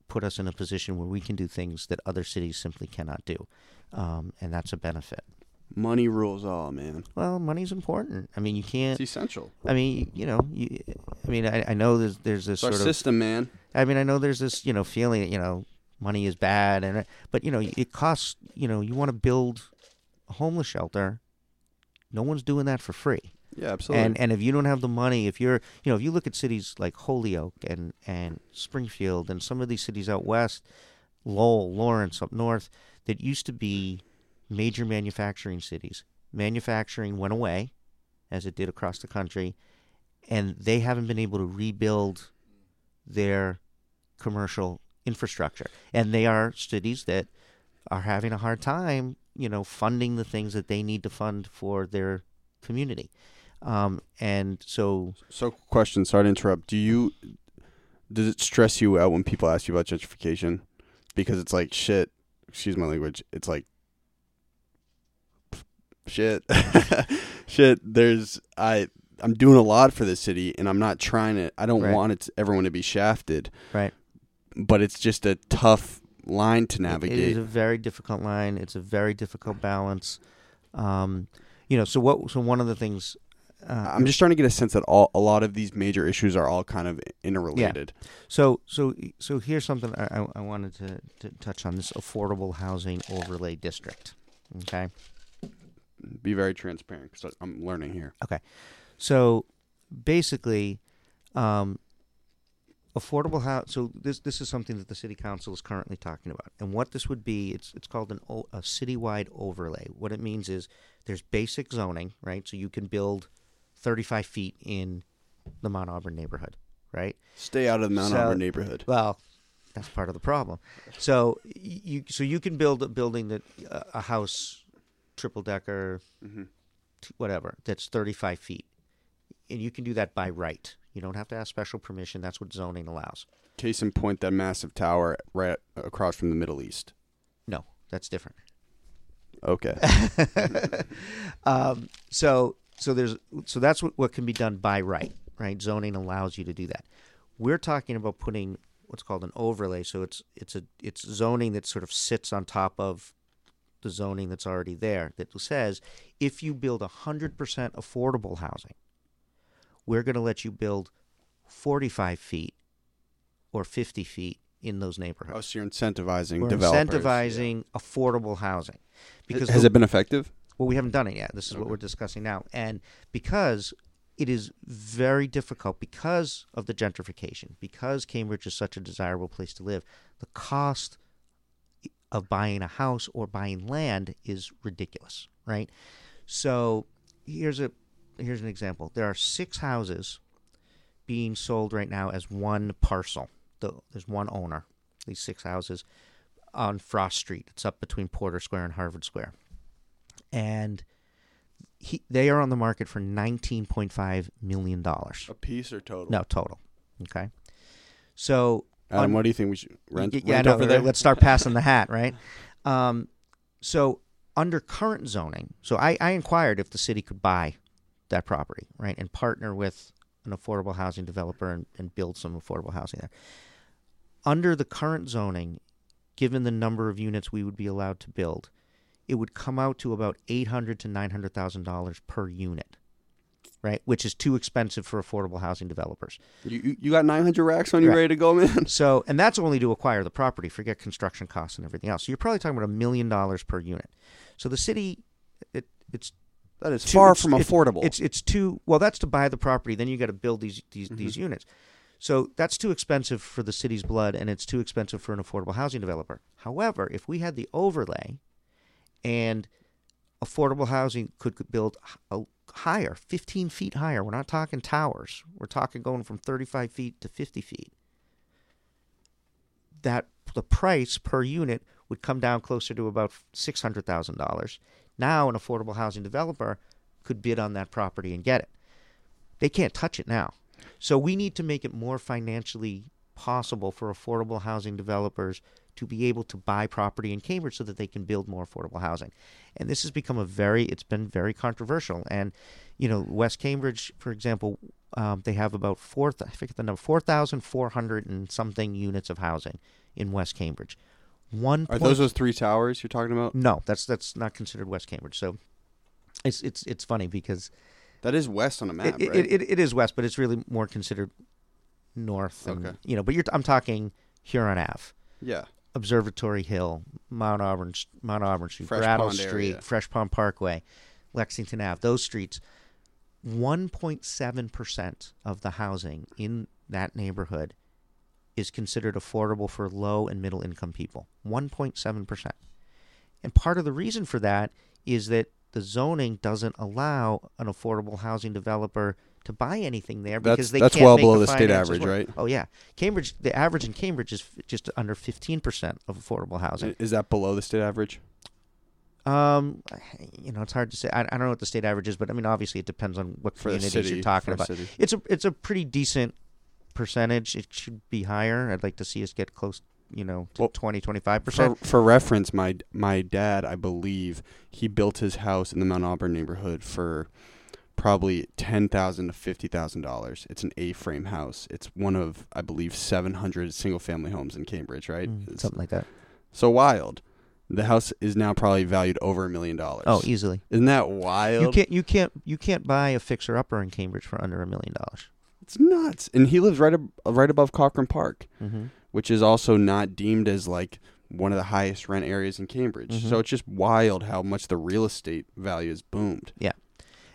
put us in a position where we can do things that other cities simply cannot do, um, and that's a benefit. Money rules all, man. Well, money's important. I mean, you can't. It's essential. I mean, you know, you, I mean, I, I know there's there's this It's our sort of system, man. I mean, I know there's this, you know, feeling that you know money is bad, and but you know it costs. You know, you want to build a homeless shelter. No one's doing that for free. Yeah, absolutely. And and if you don't have the money, if you're you know if you look at cities like Holyoke and and Springfield and some of these cities out west, Lowell, Lawrence up north, that used to be major manufacturing cities. Manufacturing went away, as it did across the country, and they haven't been able to rebuild their commercial infrastructure. And they are cities that are having a hard time, you know, funding the things that they need to fund for their community. Um, and so, So, question. Sorry to interrupt. Do you does it stress you out when people ask you about gentrification? Because it's like shit. Excuse my language. It's like shit, shit. There's I. I'm doing a lot for the city, and I'm not trying to. I don't Right. want it to, everyone to be shafted, right. but it's just a tough line to navigate. It is a very difficult line. It's a very difficult balance. Um, you know, so what? So one of the things. Uh, I'm just trying to get a sense that all a lot of these major issues are all kind of interrelated. So, so, so here's something I, I, I wanted to, to touch on this affordable housing overlay district. Okay. Be very transparent because I'm learning here. Okay. So basically, um, affordable house. So this this is something that the city council is currently talking about, and what this would be, it's it's called an o- a citywide overlay. What it means is there's basic zoning, right? So you can build 35 feet in the Mount Auburn neighborhood, right? Stay out of the Mount So- Auburn neighborhood. Well, that's part of the problem. So you so you can build a building that uh, a house, triple decker, hmm t- whatever, that's 35 feet, and you can do that by right. You don't have to ask special permission. That's what zoning allows. Case in point, that massive tower right across from the Middle East. No, that's different. Okay. um, so so there's so that's what, what can be done by right. Right, zoning allows you to do that. We're talking about putting what's called an overlay. So it's it's a it's zoning that sort of sits on top of the zoning that's already there. That says if you build hundred percent affordable housing, we're going to let you build forty five feet or fifty feet in those neighborhoods. oh, so you're incentivizing We're developers. incentivizing affordable housing Because has the- it been effective? well, we haven't done it yet. This is what we're discussing now. And because it is very difficult because of the gentrification, because Cambridge is such a desirable place to live, the cost of buying a house or buying land is ridiculous, right? So here's a here's an example. There are six houses being sold right now as one parcel. The, there's one owner. These six houses on Frost Street. It's up between Porter Square and Harvard Square and he, they are on the market for nineteen point five million dollars. A piece or total? No, total. Okay, so Adam, on- what do you think we should rent, yeah, rent no, over there? let's start passing the hat, right? Um, so under current zoning, so I, I inquired if the city could buy that property, right, and partner with an affordable housing developer and, and build some affordable housing there. Under the current zoning, given the number of units we would be allowed to build, it would come out to about eight hundred to nine hundred thousand dollars per unit, right? Which is too expensive for affordable housing developers. You, you got 900 racks on you Right. ready to go, man? So, and that's only to acquire the property. Forget construction costs and everything else. So you're probably talking about a million dollars per unit. So the city, it, it's That is too- far from affordable. It's it's too well. That's to buy the property. Then you got to build these these Mm-hmm. these units. So that's too expensive for the city's blood, and it's too expensive for an affordable housing developer. However, if we had the overlay, and affordable housing could build a higher, 15 feet higher. We're not talking towers. We're talking going from 35 feet to 50 feet. That the price per unit would come down closer to about $600,000. Now, an affordable housing developer could bid on that property and get it. They can't touch it now. So we need to make it more financially possible for affordable housing developers to be able to buy property in Cambridge so that they can build more affordable housing. And this has become a very, it's been very controversial. And, you know, West Cambridge, for example, um, they have about four, I forget the number, 4,400 and something units of housing in West Cambridge. One Are point- those those three towers you're talking about? no, that's that's not considered West Cambridge. So it's it's it's funny because That is west on a map, it, it, right? it, it is west, but it's really more considered north. And, Okay. You know, but you're I'm talking Huron Ave, yeah. Observatory Hill, Mount Auburn, Mount Auburn Street, Fresh Brattle Pond Street, area. Fresh Pond Parkway, Lexington Ave. Those streets, 1.7% of the housing in that neighborhood is considered affordable for low and middle income people. 1.7%. And part of the reason for that is that the zoning doesn't allow an affordable housing developer to buy anything there That's- because they that's can't well make below the the state average, work. right? Oh yeah, Cambridge. The average in Cambridge is just under 15% of affordable housing. Is that below the state average? Um, you know, it's hard to say. I, I don't know what the state average is, but I mean, obviously, it depends on what For communities city, you're talking for about. It's a it's a pretty decent percentage. It should be higher. I'd like to see us get close, you know, to Well, 20, 25 For, percent. for reference, my my dad, I believe, he built his house in the Mount Auburn neighborhood for probably ten thousand to fifty thousand dollars. It's an A-frame house. It's one of, I believe, seven hundred single-family homes in Cambridge. Right? Mm, something like that. so wild. The house is now probably valued over a million dollars. Oh, easily. isn't that wild? You can't you can't you can't buy a fixer upper in Cambridge for under a million dollars. It's nuts. And he lives right ab- right above Corcoran Park. Mm-hmm. which is also not deemed as like one of the highest rent areas in Cambridge. Mhm. So it's just wild how much the real estate value has boomed.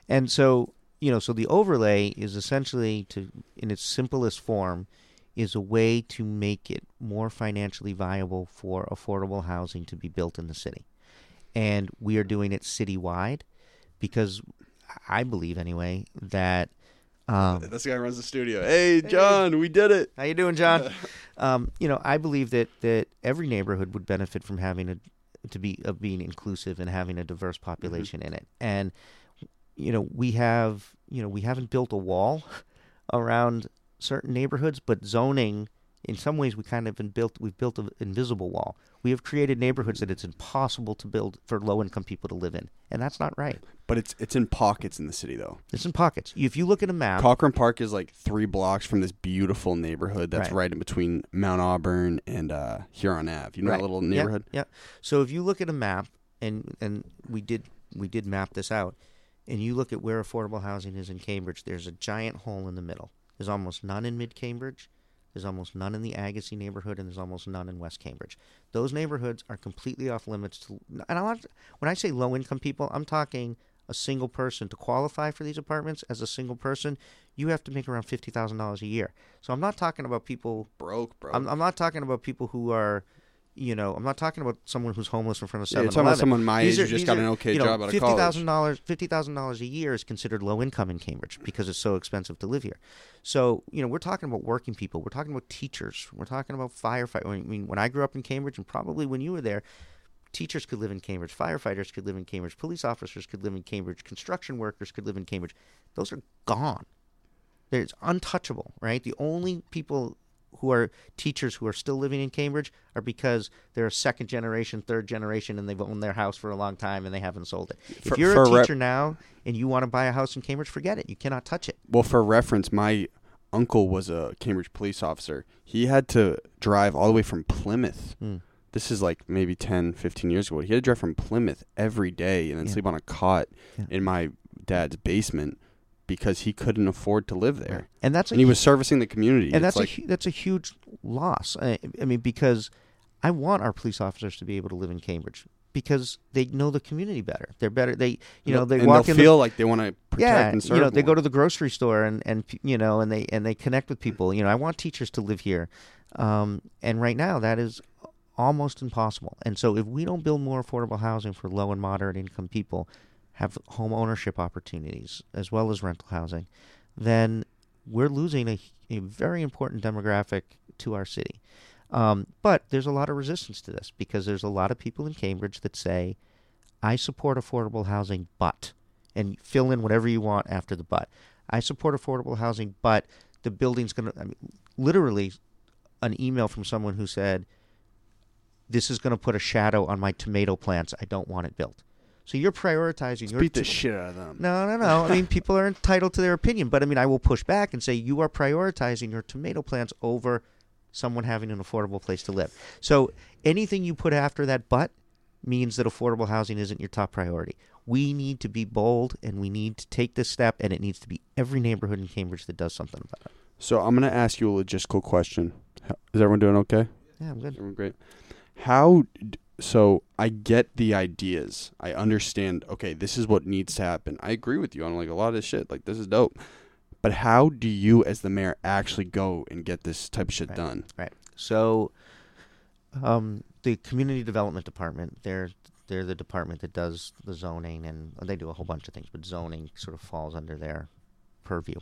And so, you know, so the overlay is essentially to, in its simplest form, is a way to make it more financially viable for affordable housing to be built in the city. And we are doing it citywide because I believe, anyway, that. Um, this guy runs the studio. Hey, John, we did it. how you doing, John? um, you know, I believe that that every neighborhood would benefit from having a to be of being inclusive and having a diverse population in it. And you know, we have you know we haven't built a wall around certain neighborhoods, but zoning. In some ways, we kind of been built. We've built an invisible wall. We have created neighborhoods that it's impossible to build for low-income people to live in, and that's not right. But it's it's in pockets in the city though. It's in pockets. If you look at a map, Corcoran Park is like three blocks from this beautiful neighborhood that's Right. right, in between Mount Auburn and uh, Huron Ave. You know Right. that little neighborhood? Yeah. So if you look at a map, and and we did we did map this out, and you look at where affordable housing is in Cambridge, there's a giant hole in the middle. There's almost none in Mid Cambridge. There's almost none in the Agassiz neighborhood, and there's almost none in West Cambridge. Those neighborhoods are completely off limits to. And when I say low income people, I'm talking a single person to qualify for these apartments as a single person. You have to make around fifty thousand dollars a year. So I'm not talking about people Broke, bro. I'm, I'm not talking about people who are, you know, I'm not talking about someone who's homeless in front of Yeah, 7 you're talking about someone my age who just got an okay you know, job out of fifty thousand dollars, fifty thousand dollars a year is considered low income in Cambridge because it's so expensive to live here. So you know, we're talking about working people. We're talking about teachers. We're talking about firefighters. I mean, when I grew up in Cambridge, and probably when you were there, teachers could live in Cambridge, firefighters could live in Cambridge, police officers could live in Cambridge, construction workers could live in Cambridge. Those are gone. It's untouchable, right? The only people who are teachers who are still living in Cambridge are because they're a second generation, third generation, and they've owned their house for a long time and they haven't sold it. For- if you're a teacher now and you want to buy a house in Cambridge, forget it. You cannot touch it. Well, for reference, my uncle was a Cambridge police officer. He had to drive all the way from Plymouth. Hmm. This is like maybe 10, 15 years ago. He had to drive from Plymouth every day and then Yeah. sleep on a cot Yeah. in my dad's basement because he couldn't afford to live there. And that's a And he hu- was servicing the community. and It's that's like, a that's a huge loss. I, I mean, because I want our police officers to be able to live in Cambridge because they know the community better. They're better. They you know they and walk in the feel like they want to protect yeah, and serve you know, they more. go to the grocery store and and you know, and they and they connect with people. You know, I want teachers to live here, um, and right now that is almost impossible. And so, if we don't build more affordable housing for low and moderate income people, have home ownership opportunities as well as rental housing, then we're losing a, a very important demographic to our city. Um, but there's a lot of resistance to this because there's a lot of people in Cambridge that say, I support affordable housing, but, and fill in whatever you want after the but. I support affordable housing, but the building's going to, I mean, literally, an email from someone who said, This is going to put a shadow on my tomato plants. I don't want it built. So you're prioritizing Let's your beat the to- shit out of them. no, no, no. I mean, people are entitled to their opinion, but I mean, I will push back and say you are prioritizing your tomato plants over someone having an affordable place to live. So anything you put after that but means that affordable housing isn't your top priority. We need to be bold and we need to take this step, and it needs to be every neighborhood in Cambridge that does something about it. So I'm going to ask you a logistical question. Is everyone doing okay? Yeah, I'm good. Everyone great. How? So I get the ideas. I understand. Okay, this is what needs to happen. I agree with you on like a lot of this shit. Like this is dope. But how do you, as the mayor, actually go and get this type of shit Right. done? Right. So, um, the community development department, they're they're the department that does the zoning, and they do a whole bunch of things, but zoning sort of falls under their purview.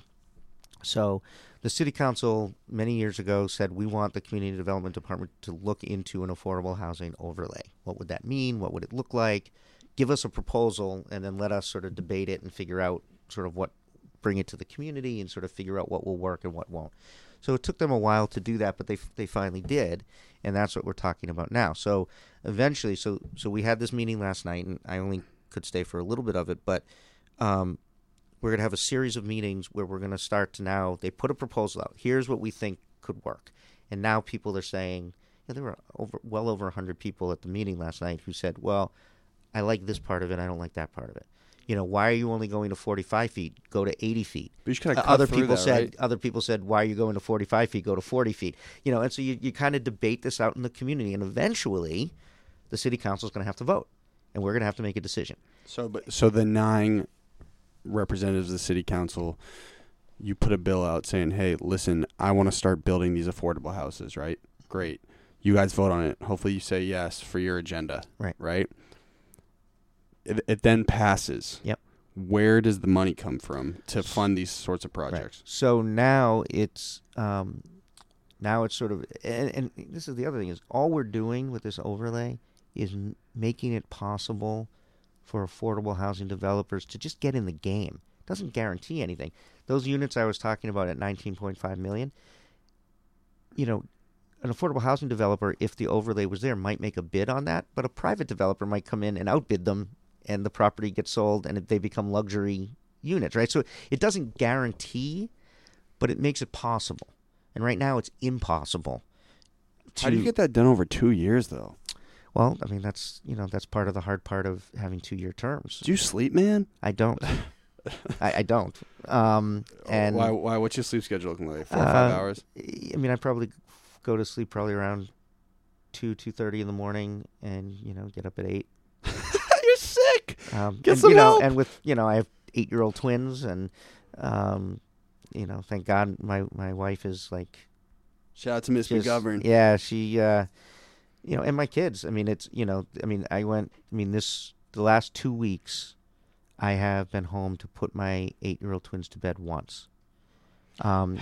So, the city council many years ago said we want the community development department to look into an affordable housing overlay. What would that mean? What would it look like? Give us a proposal, and then let us sort of debate it and figure out sort of what bring it to the community and sort of figure out what will work and what won't. So it took them a while to do that, but they they finally did, and that's what we're talking about now. So eventually, so so we had this meeting last night, and I only could stay for a little bit of it, but um, we're going to have a series of meetings where we're going to start to now. They put a proposal out. Here's what we think could work, and now people are saying. Yeah, there were over well over hundred people at the meeting last night who said, "Well, I like this part of it. I don't like that part of it." You know, why are you only going to 45 feet? Go to 80 feet. But you just gotta Uh, other people that, said right? other people said why are you going to 45 feet go to 40 feet you know and so you, you kind of debate this out in the community and eventually the city council is going to have to vote and we're going to have to make a decision So, but so the nine representatives of the city council, you put a bill out saying, "Hey, listen, I want to start building these affordable houses." Right? Great. You guys vote on it. Hopefully, you say yes for your agenda. Right. Right. It, it then passes. Yep. Where does the money come from to fund these sorts of projects? so now it's um, now it's sort of and, and this is the other thing is all we're doing with this overlay is making it possible for affordable housing developers to just get in the game. Doesn't guarantee anything. Those units i was talking about at 19.5 million you know an affordable housing developer if the overlay was there might make a bid on that but a private developer might come in and outbid them and the property gets sold and they become luxury units right? So it doesn't guarantee but it makes it possible. And right now it's impossible How do you get that done over two years, though? Well i mean that's you know that's part of the hard part of having two year terms Do you sleep, man? i don't I, I don't um and why? Why? What's your sleep schedule looking like? Four or five Uh, hours? I mean, I probably go to sleep probably around two two thirty in the morning, and you know, get up at eight. You're sick. Um, Get and, some you know, help. and with you know, I have eight year old twins, and um, you know, thank God my my wife is like Shout out to Miss just- McGovern. Yeah, she, uh, you know, and my kids. I mean, it's you know, I mean, I went. I mean, this the last two weeks, I have been home to put my eight-year-old twins to bed once. Um,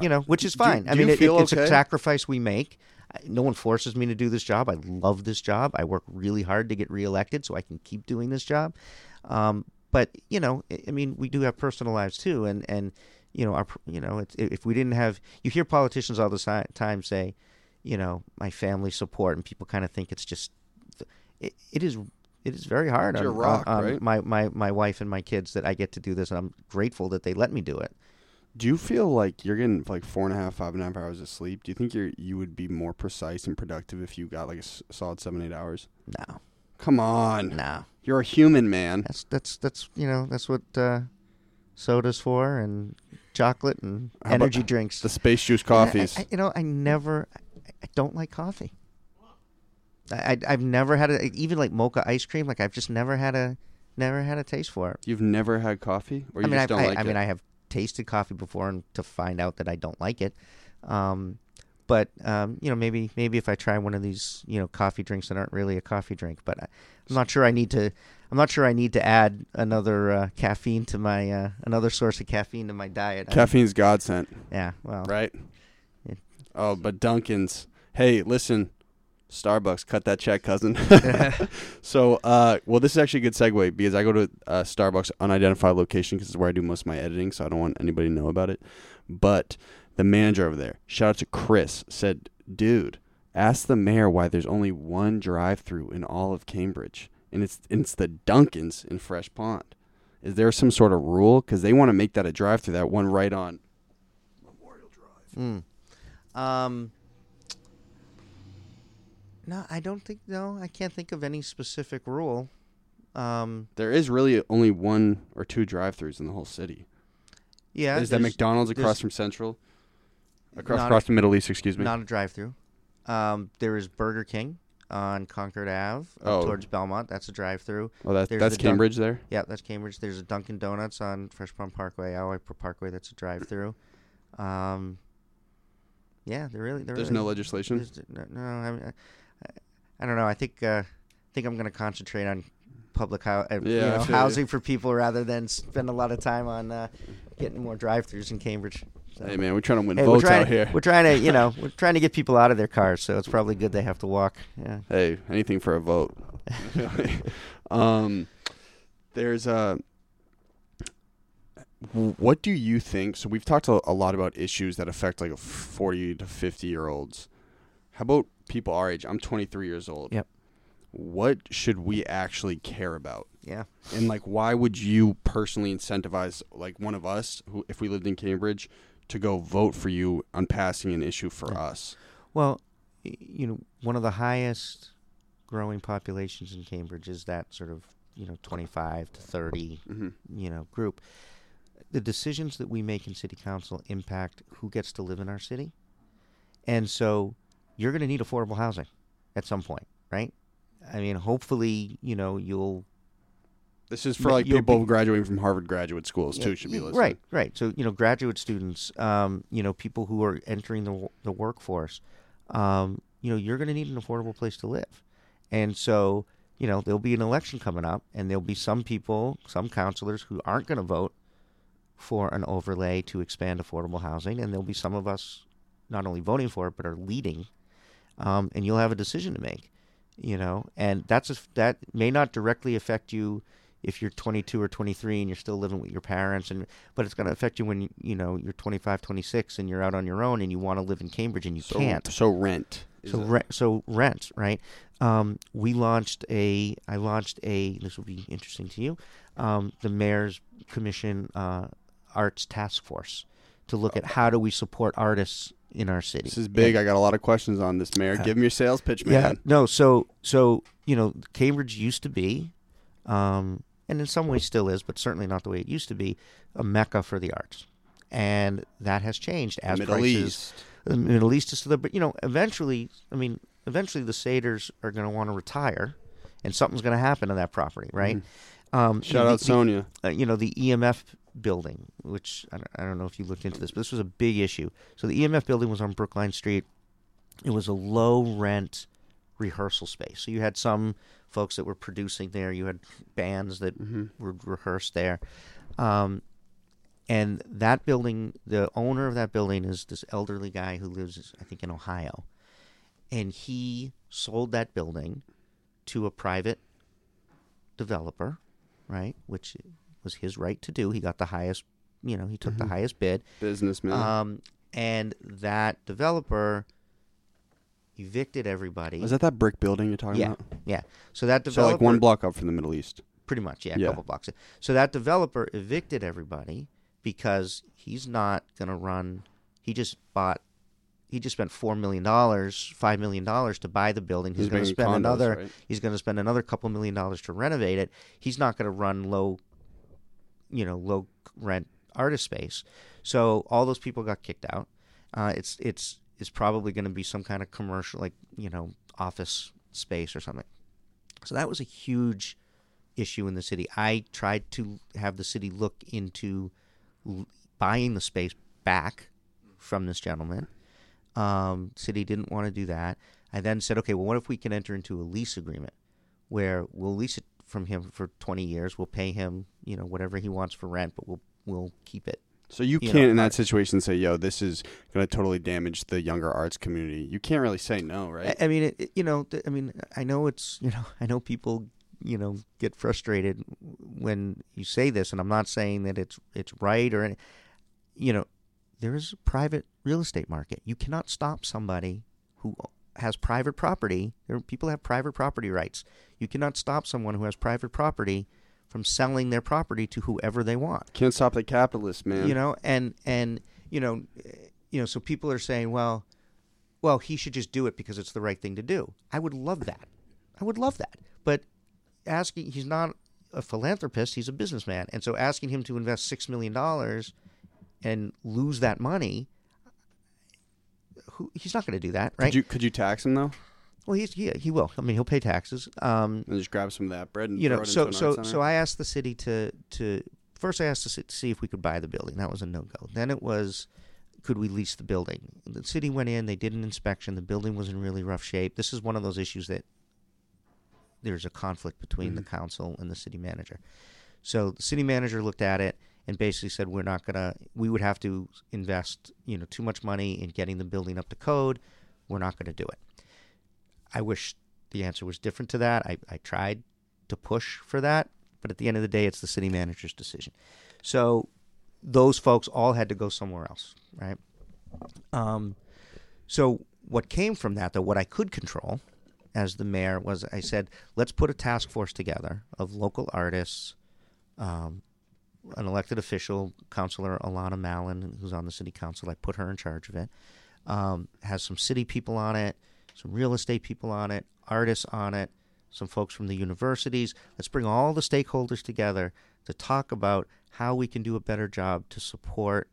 you know, which is do fine. I mean, it, it's okay? a sacrifice we make. No one forces me to do this job. I love this job. I work really hard to get reelected so I can keep doing this job. Um, but you know, I I mean, we do have personal lives too, and and you know, our you know, it's, if we didn't have, you hear politicians all the time say, you know, my family support, and people kind of think it's just, it, it is. It is very hard on, rock, on right? my, my, my wife and my kids that I get to do this, and I'm grateful that they let me do it. Do you feel like you're getting like four and a half, five and a half hours of sleep? Do you think you're you would be more precise and productive if you got like a s- solid seven, eight hours? No, Come on, no, you're a human, man. that's that's that's you know that's what uh, soda's for, and chocolate and How about energy drinks. The space juice Yeah, I- coffees. I, you know, I never, I, don't like coffee. I, I have never had a even like mocha ice cream. Like I've just never had a never had a taste for it. You've never had coffee, or you I mean, just I, don't I, like I it? mean, I have tasted coffee before, and to find out that I don't like it. Um, but um, you know, maybe maybe if I try one of these, you know, coffee drinks that aren't really a coffee drink, but I, I'm not sure I need to. I'm not sure I need to add another uh, caffeine to my uh, another source of caffeine to my diet. Caffeine's godsend, yeah, well, right? Oh, but Dunkin's. Hey, listen, Starbucks, cut that check, cousin. so, uh, well, this is actually a good segue because I go to uh, Starbucks unidentified location because it's where I do most of my editing, so I don't want anybody to know about it. But the manager over there, shout out to Chris, said, "Dude, ask the mayor why there's only one drive-through in all of Cambridge, and it's it's the Dunkin's in Fresh Pond. Is there some sort of rule? Because they want to make that a drive-through, that one right on." Memorial Drive? Mm. Um. No, I don't think. No, I can't think of any specific rule. Um. There is really only one or two drive-throughs in the whole city. Yeah. is that McDonald's across from Central? Across across a- the Middle East, excuse me. Not a drive-through. Um. There is Burger King. On Concord Ave Oh. towards Belmont. That's a drive-through. Oh, that's that's the Cambridge there. Yeah, that's Cambridge. There's a Dunkin' Donuts on Fresh Pond Parkway, Alloy Parkway. That's a drive-through. Um, yeah, there really there There's really, no legislation. there's- no, no, I, mean, I, I don't know. I think uh, I think I'm going to concentrate on public hou- uh, Yeah, I know, you. housing for people rather than spend a lot of time on uh, getting more drive-throughs in Cambridge. So. Hey man, we're trying to win Hey, votes out to, here. We're trying to, you know, we're trying to get people out of their cars, so it's probably good they have to walk. Yeah. Hey, anything for a vote. um, there's a. What do you think? So we've talked a, a lot about issues that affect like 40 to 50 year olds. How about people our age? I'm 23 years old. Yep. What should we actually care about? Yeah. And like, why would you personally incentivize like one of us, who if we lived in Cambridge, to go vote for you on passing an issue for us? Well, you know, one of the highest growing populations in Cambridge is that sort of, you know, 25 to 30, hmm you know, group. The decisions that we make in city council impact who gets to live in our city. And so you're going to need affordable housing at some point, right? I mean, hopefully, you know, you'll This is for like you'll people be- graduating from Harvard graduate schools Yeah, too. Should be listening. Right, right. So you know, graduate students, um, you know, people who are entering the the workforce, um, you know, you're going to need an affordable place to live, and so you know there'll be an election coming up, and there'll be some people, some councilors who aren't going to vote for an overlay to expand affordable housing, and there'll be some of us not only voting for it but are leading, um, and you'll have a decision to make, you know, and that's a, that may not directly affect you if you're 22 or 23 and you're still living with your parents and but it's going to affect you when you know you're 25 26 and you're out on your own and you want to live in Cambridge and you So, can't So rent. so rent so rent right um, we launched a I launched a this will be interesting to you um, the mayor's commission uh, arts task force to look at how do we support artists in our city this is big. And- I got a lot of questions on this, Mayor. Uh, Give me your sales pitch, man. yeah, no. So, so you know, Cambridge used to be, um, and in some ways still is, but certainly not the way it used to be, a mecca for the arts, and that has changed as Middle prices. East. The Middle East is to the, but you know, eventually, I mean, eventually the Saters are going to want to retire, and something's going to happen to that property, right? Um, you Shout know, out the- the- Sonia. uh, you know, the EMF building, which I don't, I don't know if you looked into this, but this was a big issue. So the EMF building was on Brookline Street. It was a low rent rehearsal space. So you had some folks that were producing there. You had bands that Mm-hmm. would rehearse there. Um, and that building, the owner of that building is this elderly guy who lives, I think, in Ohio. And he sold that building to a private developer, right? Which was his right to do. He got the highest, you know, he took the highest bid. Businessman. Um, and that developer evicted everybody. Was that that brick building you're talking yeah, about? yeah. So that developer. So like one block up from the Middle East. pretty much, yeah, Yeah. couple blocks. So that developer evicted everybody because he's not going to run. He just bought. He just spent four million dollars, five million dollars to buy the building. He's, He's going to spend condos, another. right? He's going to spend another couple million dollars to renovate it. He's not going to run low, you know, low rent artist space. So all those people got kicked out. Uh, it's it's it's probably going to be some kind of commercial, like you know, office space or something. So that was a huge issue in the city. I tried to have the city look into l- buying the space back from this gentleman. Um, city didn't want to do that. I then said, okay, well, what if we can enter into a lease agreement where we'll lease it from him for 20 years. We'll pay him, you know, whatever he wants for rent, but we'll we'll keep it. So you You can't know, in that situation say, "Yo, this is going to totally damage the younger arts community." You can't really say no, right? I, I mean, it, you know, th- I mean, I know it's, you know, I know people, you know, get frustrated when you say this, and I'm not saying that it's it's right or, any, you know, there is a private real estate market. You cannot stop somebody who has private property. There people have private property rights. You cannot stop someone who has private property from selling their property to whoever they want. Can't stop the capitalists, man. you know and and you know you know so people are saying well well he should just do it because it's the right thing to do. I would love that. I would love that. But asking he's not a philanthropist he's a businessman. And so asking him to invest 6 million dollars and lose that money who, he's not going to do that right? Could you could you tax him though? Well, he's yeah, he will. I mean, he'll pay taxes. Um, And just grab some of that bread and you know, so so so I asked the city to to first I asked the city to see if we could buy the building. That was a no go. Then it was could we lease the building? The city went in, they did an inspection. The building was in really rough shape. This is one of those issues that there's a conflict between the council and the city manager. So the city manager looked at it and basically said we're not gonna we would have to invest, you know, too much money in getting the building up to code. We're not gonna do it. I wish the answer was different to that. I, I tried to push for that, but at the end of the day, it's the city manager's decision. So those folks all had to go somewhere else, right? Um, so what came from that, though, what I could control as the mayor was I said, let's put a task force together of local artists, um, an elected official, Councilor Alana Mallon, who's on the city council. I put her in charge of it. Um, has some city people on it, some real estate people on it, artists on it, some folks from the universities. Let's bring all the stakeholders together to talk about how we can do a better job to support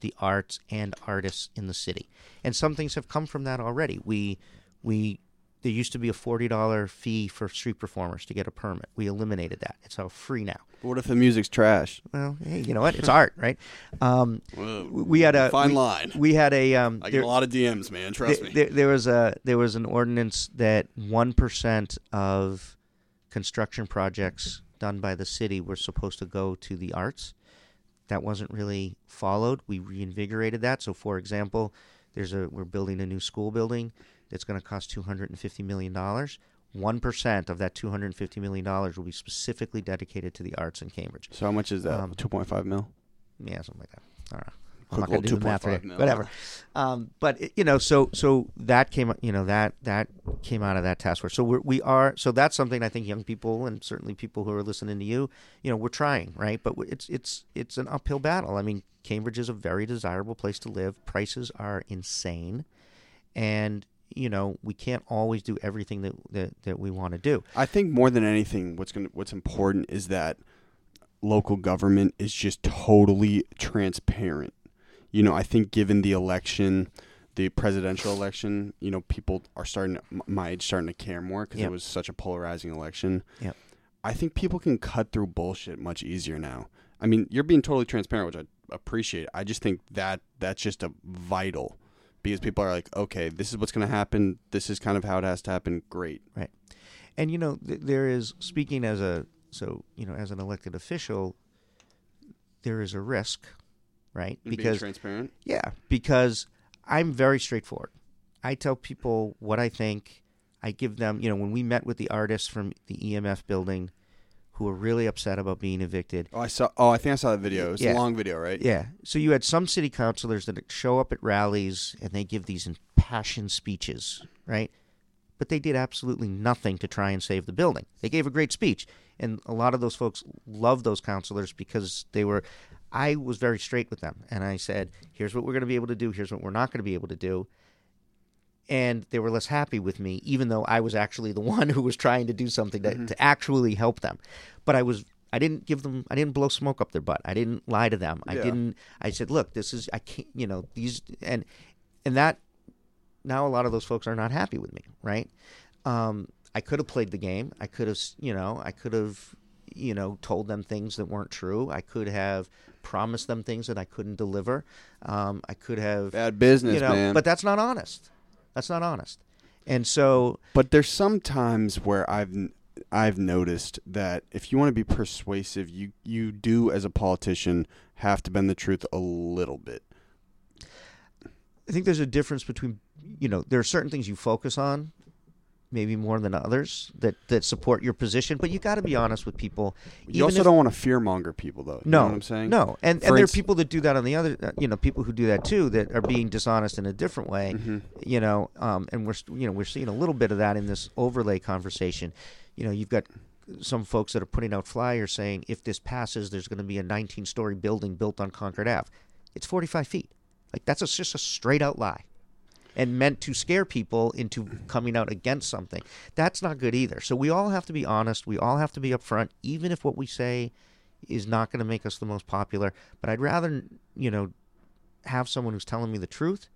the arts and artists in the city. And some things have come from that already. We we there used to be a forty dollar fee for street performers to get a permit. We eliminated that. It's all free now. But what if the music's trash? Well, hey, you know what? It's art, right? Um, Well, we had a fine we, line. We had a um, I there- get a lot of DMs, man. Trust there, me. There, there was a there was an ordinance that one percent of construction projects done by the city were supposed to go to the arts. That wasn't really followed. We reinvigorated that. So, for example, there's a we're building a new school building that's going to cost two hundred and fifty million dollars. One percent of that two hundred and fifty million dollars will be specifically dedicated to the arts in Cambridge. so how much is that? Um, Two point five mil. Yeah, something like that. I. I'm not going to do the math 2.5 right. mil. Whatever. Um, but it- you know, so so that came, you know, that that came out of that task force. So we're, we are, so that's something I think young people and certainly people who are listening to you, you know, we're trying, right? But it's it's it's an uphill battle. I mean, Cambridge is a very desirable place to live. Prices are insane, and you know, we can't always do everything that that, that we want to do. I think more than anything, what's going what's important is that local government is just totally transparent. You know, I think given the election, the presidential election, you know, people are starting to, my age starting to care more because Yep. it was such a polarizing election. Yep. I think people can cut through bullshit much easier now. I mean, you're being totally transparent, which I appreciate. I just think that that's just a vital because people are like, okay, this is what's going to happen. This is kind of how it has to happen. Great. Right. And you know, th- there is speaking as a so you know as an elected official, there is a risk, right? And Because transparent. yeah, because I'm very straightforward. I tell people what I think. I give them, you know, when we met with the artists from the EMF building, who were really upset about being evicted. Oh, I saw. Oh, I think I saw the video. It was Yeah. a long video, right? Yeah. So you had some city councilors that show up at rallies and they give these impassioned speeches, right? But they did absolutely nothing to try and save the building. They gave a great speech, and a lot of those folks loved those councilors because they were. I was very straight with them, and I said, "Here's what we're going to be able to do. Here's what we're not going to be able to do." And they were less happy with me, even though I was actually the one who was trying to do something to, to actually help them. But I was I didn't give them I didn't blow smoke up their butt. I didn't lie to them. I Yeah. didn't I said, "Look, this is I can't, you know, these and and that now a lot of those folks are not happy with me, right? Um I could have played the game. I could have, you know, I could have you know, told them things that weren't true. I could have promised them things that I couldn't deliver. Um, I could have, Bad business, you know, man. but that's not honest. That's not honest. And so, But there's some times where I've I've noticed that if you want to be persuasive, you you do as a politician have to bend the truth a little bit. I think there's a difference between, you know, there are certain things you focus on, maybe more than others that that support your position. But you got to be honest with people. You also if- don't want to fearmonger people, though. You No, know what I'm saying? no, and For and there are people that do that on the other, uh, you know, people who do that too that are being dishonest in a different way, Mm-hmm. you know, um, and we're you know we're seeing a little bit of that in this overlay conversation. You know, you've got some folks that are putting out flyers saying if this passes, there's going to be a 19-story building built on Concord Ave. It's 45 feet. Like that's a, just a straight out lie. And meant to scare people into coming out against something. That's not good either. So we all have to be honest. We all have to be upfront, even if what we say is not going to make us the most popular. But I'd rather, you know, have someone who's telling me the truth.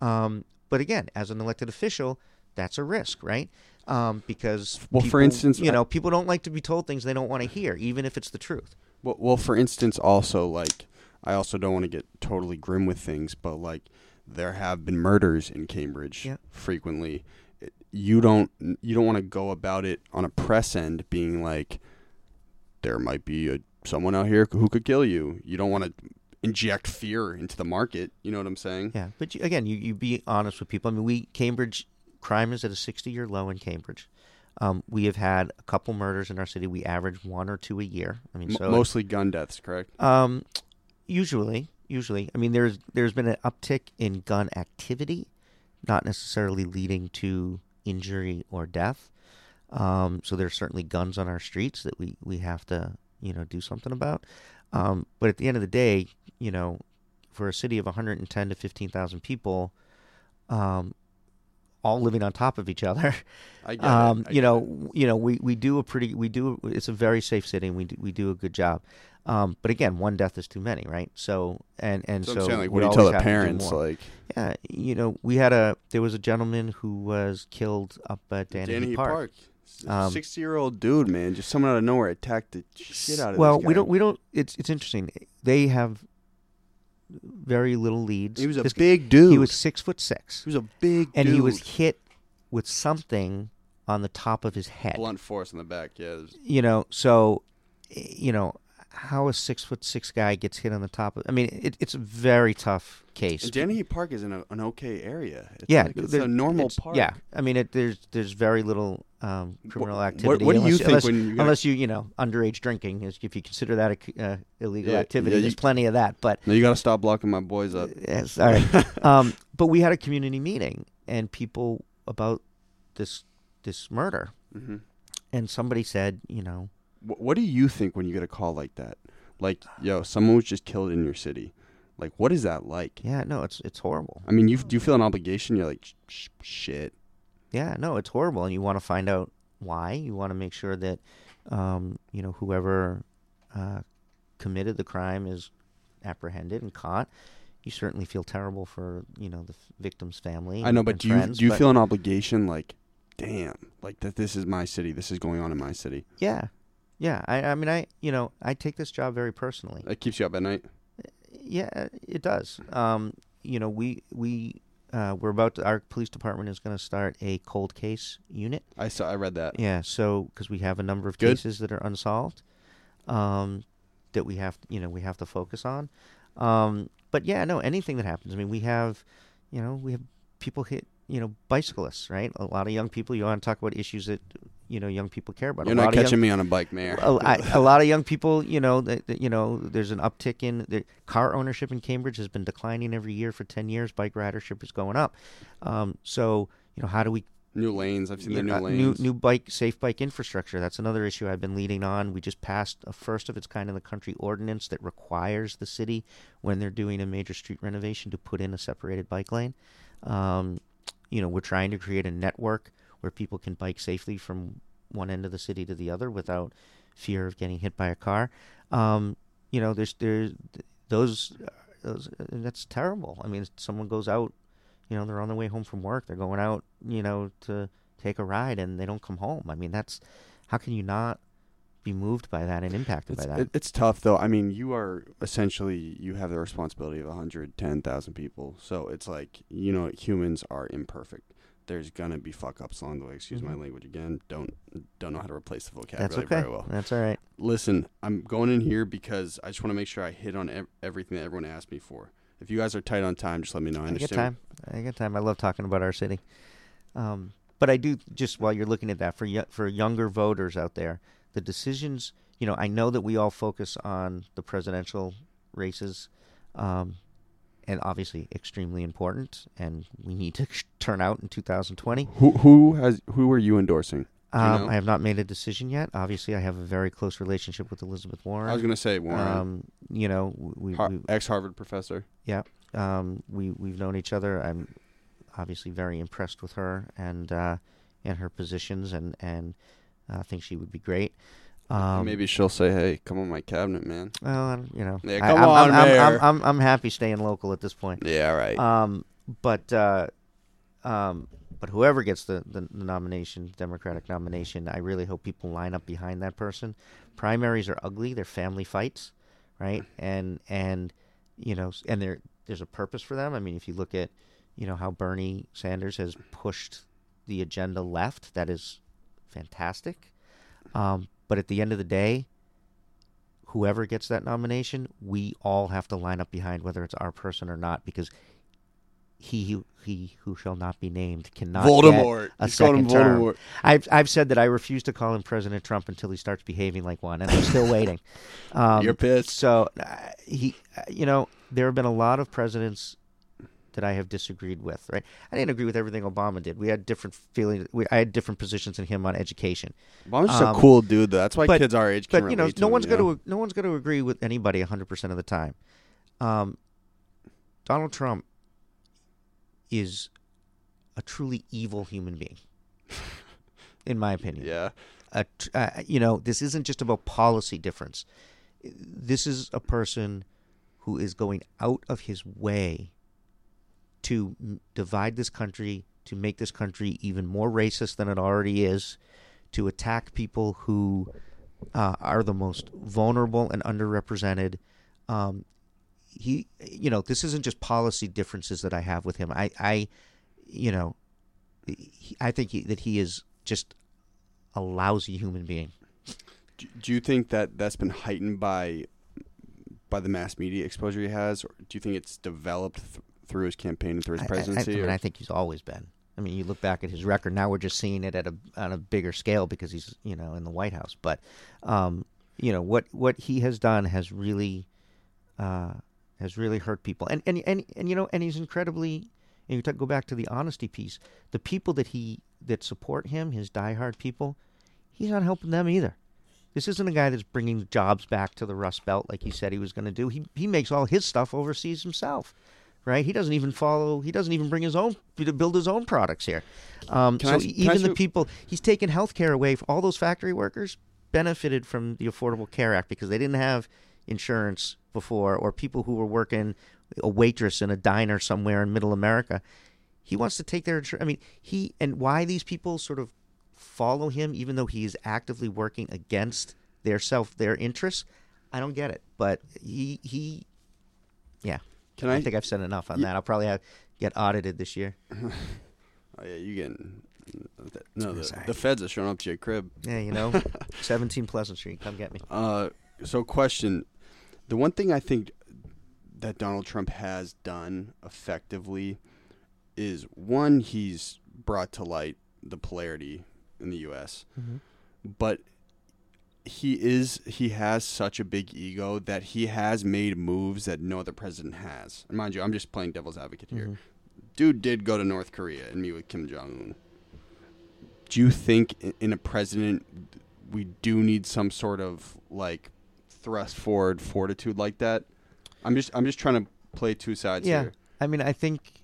Um, but again, as an elected official, that's a risk, right? Um, because Well, for instance, you know, people don't like to be told things they don't want to hear, even if it's the truth. Well, well, for instance, also like I also don't want to get totally grim with things, but like there have been murders in Cambridge Yeah. frequently. You don't you don't want to go about it on a press end being like there might be a someone out here who could kill you. You don't want to inject fear into the market. You know what I'm saying? Yeah, but you, again, you, you be honest with people. I mean, we Cambridge crime is at a sixty-year low in Cambridge. Um, we have had a couple murders in our city. We average one or two a year. I mean, so mostly gun deaths, correct? Um, usually, usually. I mean, there's there's been an uptick in gun activity, not necessarily leading to injury or death. Um, so there's certainly guns on our streets that we we have to you know do something about. Um, but at the end of the day, you know, for a city of 110 to 15,000 people, um, all living on top of each other, um, you know, it. you know, we, we do a pretty, we do, it's a very safe city and we do, we do a good job. Um, but again, one death is too many, right? So, and, and So so, saying, like, what do you tell the have to do parents? Like, yeah, you know, we had a, there was a gentleman who was killed up at Danehy, Danehy Park. Park, Um, sixty-year-old dude, man, just someone out of nowhere attacked the shit out of. Well, we don't, we don't, it's, it's interesting. They have very little leads. He was a This- big dude. He was six foot six. He was a big and dude. he was hit with something on the top of his head. blunt force in the back. Yeah, you know, so eh, you know how a six foot six guy gets hit on the top of. I mean, it, it's a very tough case. Danehy Park is in a, an okay area. It's yeah, like, it's a normal it's- park. Yeah, I mean, it, there's there's very little um, criminal what- activity. what do you unless, think unless, when you gotta- unless you you know underage drinking, is if you consider that a uh, illegal Yeah, activity. yeah, there's you- plenty of that, but No, you got to stop blocking my boys up. Yes, all right. um, but we had a community meeting and people about this this murder, hmm and somebody said, you know, What, what do you think when you get a call like that? Like, yo, someone was just killed in your city. Like, what is that like? yeah, no, it's it's horrible. I mean, you do you feel an obligation? You're like, sh- shit. Yeah, no, it's horrible, and you want to find out why. You want to make sure that, um, you know, whoever uh, committed the crime is apprehended and caught. You certainly feel terrible for you know the f- victim's family. I know, but do you do you feel an obligation? Like, damn, like that. This is my city. This is going on in my city. Yeah, yeah. I, I mean, I you know, I take this job very personally. It keeps you up at night. Yeah, it does. Um, you know, we we uh, we're about to, our police department is going to start a cold case unit. I saw. I read that. Yeah, so because we have a number of Good. cases that are unsolved, um, that we have you know we have to focus on. Um, but yeah, no, anything that happens. I mean, we have, you know, we have people hit you know bicyclists, right? A lot of young people. You want to talk about issues that you know young people care about. You're a not lot of young- catching me on a bike, Mayor. a, I- a lot of young people, you know, that, that, you know, there's an uptick in the car ownership in Cambridge has been declining every year for ten years. Bike ridership is going up. Um, so, you know, how do we new lanes. I've seen the new know, lanes. new new bike safe bike infrastructure? That's another issue I've been leading on. We just passed a first of its kind in the country ordinance that requires the city when they're doing a major street renovation to put in a separated bike lane. Um, you know, we're trying to create a network where people can bike safely from one end of the city to the other without fear of getting hit by a car. Um, you know, there's there's those those that's terrible. I mean, someone goes out, you know, they're on their way home from work, they're going out, you know, to take a ride and they don't come home. I mean, that's how can you not be moved by that and impacted It's, by that? it's tough though. I mean, you are essentially you have the responsibility of 110,000 people. So it's like you know humans are imperfect. There's gonna be fuck ups along the way. Excuse my Mhm. language again. Don't don't know how to replace the that's vocabulary okay. very well. That's all right. Listen, I'm going in here because I just want to make sure I hit on ev- everything that everyone asked me for. If you guys are tight on time, just let me know. I I get understand. time. I get time. I love talking about our city. Um, but I do just while you're looking at that for yo- for younger voters out there, the decisions. You know, I know that we all focus on the presidential races, um, and obviously extremely important, and we need to turn out in 2020. Who who has who are you endorsing? Do you Um, know? I have not made a decision yet. Obviously, I have a very close relationship with Elizabeth Warren. I was gonna say Warren, Um, you know, we, we, ex Harvard professor. yeah, um, we we've known each other. I'm obviously very impressed with her and uh, and her positions, and and I think she would be great. Um, Maybe she'll say, "Hey, come on my cabinet, man." Well, I you know, Yeah, I- come I'm, on, I'm, I'm, Mayor. I'm, I'm, I'm happy staying local at this point. Yeah, right. Um, but uh, um, but whoever gets the, the, the nomination, Democratic nomination, I really hope people line up behind that person. Primaries are ugly; they're family fights, right? And and you know, and there there's a purpose for them. I mean, if you look at you know how Bernie Sanders has pushed the agenda left, that is fantastic. Um, but at the end of the day, whoever gets that nomination, we all have to line up behind whether it's our person or not, because he who he who shall not be named cannot Voldemort. get a He's second term. I've I've said that I refuse to call him President Trump until he starts behaving like one, and I'm still waiting. Um, You're pissed. So uh, he, uh, you know, there have been a lot of presidents that I have disagreed with. Right, I didn't agree with everything Obama did. We had different feelings. We, I had different positions than him on education. Obama's just Um, a cool dude, though. That's why but- kids our age can But you know, no one's going to no one's going to agree with anybody 100 percent of the time. Um, Donald Trump is a truly evil human being, in my opinion. Yeah. a tr- uh, you know, this isn't just about policy difference. This is a person who is going out of his way to divide this country, to make this country even more racist than it already is, to attack people who uh, are the most vulnerable and underrepresented. Um, he, you know, this isn't just policy differences that I have with him. I, I, you know, he, I think he, that he is just a lousy human being. Do, you think that that's been heightened by by the mass media exposure he has, or do you think it's developed th- through his campaign and through his I- I- presidency? I, mean, I think he's always been. I mean, you look back at his record. Now we're just seeing it at a on a bigger scale because he's you know in the White House. But um, you know what what he has done has really uh, has really hurt people. And and and and you know, and he's incredibly. And you talk, go back to the honesty piece. The people that he that support him, his diehard people, he's not helping them either. This isn't a guy that's bringing jobs back to the Rust Belt like he said he was going to do. He he makes all his stuff overseas himself, right? He doesn't even follow. He doesn't even bring his own to build his own products here. Um, so I ask- can I even the you- people he's taken health care away. All those factory workers benefited from the Affordable Care Act because they didn't have insurance before, or people who were working a waitress in a diner somewhere in Middle America. He wants to take their insurance. I mean, he and why these people sort of follow him, even though he is actively working against their self, their interests. I don't get it, but he he, yeah. Can I, I? think I've said enough on that. I'll probably have get audited this year. oh yeah, you getting? No, the, the feds are showing up to your crib. Yeah, you know, seventeen Pleasant Street. Come get me. Uh, so question: the one thing I think that Donald Trump has done effectively is one, he's brought to light the polarity in the U.S., Mhm. but he is he has such a big ego that he has made moves that no other president has. And mind you, I'm just playing devil's advocate here. Mhm. Dude did go to North Korea and meet with Kim Jong Un. Do you think in a president we do need some sort of like thrust forward fortitude like that? I'm just I'm just trying to play two sides Yeah, here. I mean, I think,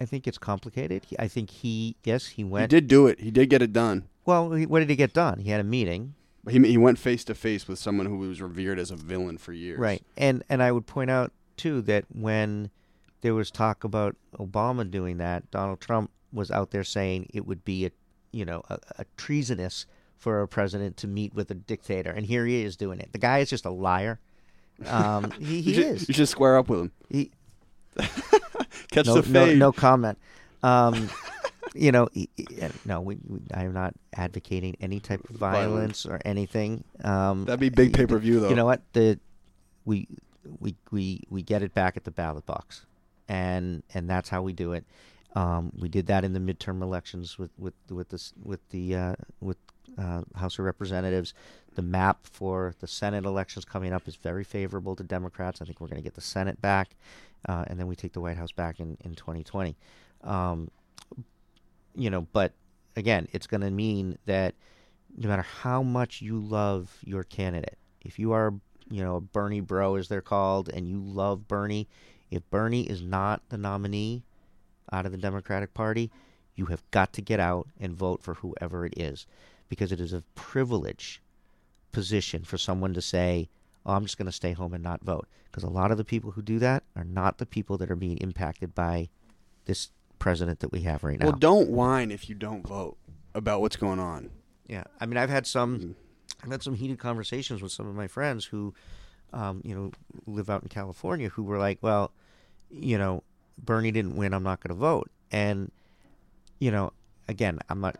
I think it's complicated. I think he, yes, he went. He did do it. He did get it done. Well, what did he get done? He had a meeting, But he he went face to face with someone who was revered as a villain for years. right? And and I would point out too that when there was talk about Obama doing that, Donald Trump was out there saying it would be a, you know, a, a treasonous for a president to meet with a dictator, and here he is doing it. The guy is just a liar. Um, he he you should, is. You should square up with him. He, Catch no, the no, no comment. Um, you know, uh, no, we, we, I am not advocating any type of violence, Violence. or anything. Um, That'd be big pay-per-view, though. You know what? The we we we we get it back at the ballot box, and and that's how we do it. Um, we did that in the midterm elections with with with this with the uh, with uh, House of Representatives. The map for the Senate elections coming up is very favorable to Democrats. I think we're going to get the Senate back, uh, and then we take the White House back in in 2020. Um, you know, but again, it's going to mean that no matter how much you love your candidate, if you are, you know, a Bernie bro as they're called, and you love Bernie, if Bernie is not the nominee out of the Democratic Party, you have got to get out and vote for whoever it is, because it is a privilege position for someone to say, oh, I'm just going to stay home and not vote. Because a lot of the people who do that are not the people that are being impacted by this president that we have right now. Well, don't whine if you don't vote about what's going on. Yeah, I mean, I've had some, Mm. I've had some heated conversations with some of my friends who, um, you know, live out in California, who were like, "Well, you know, Bernie didn't win. I'm not going to vote." And, you know, again, I'm not.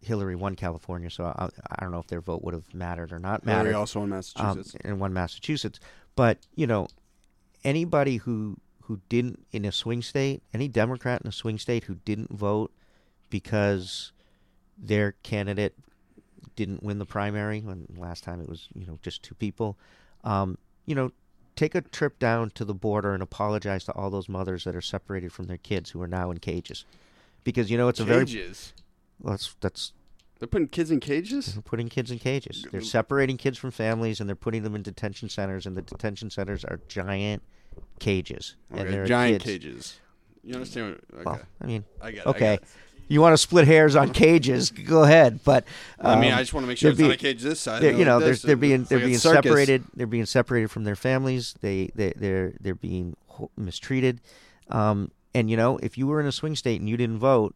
Hillary won California, so I, I don't know if their vote would have mattered or not Hillary also in um, Massachusetts. and one Massachusetts. But you know, anybody who who didn't in a swing state, any Democrat in a swing state who didn't vote because their candidate didn't win the primary, when last time it was you know just two people, um, you know, take a trip down to the border and apologize to all those mothers that are separated from their kids who are now in cages, because you know it's a very cages. well, that's that's They're putting kids in cages. they're putting kids in cages. They're separating kids from families and they're putting them in detention centers. And the detention centers are giant cages. and Okay, there are giant kids. cages. You understand? What, okay, Well, I mean, I get. It, I okay. get it. You want to split hairs on cages? Go ahead, but I mean, um, I just want to make sure they're not being- a cage this side. they're, you know, they're they're being they're like being separated. They're being separated from their families. They they they're they're being mistreated. Um, and you know, if you were in a swing state and you didn't vote,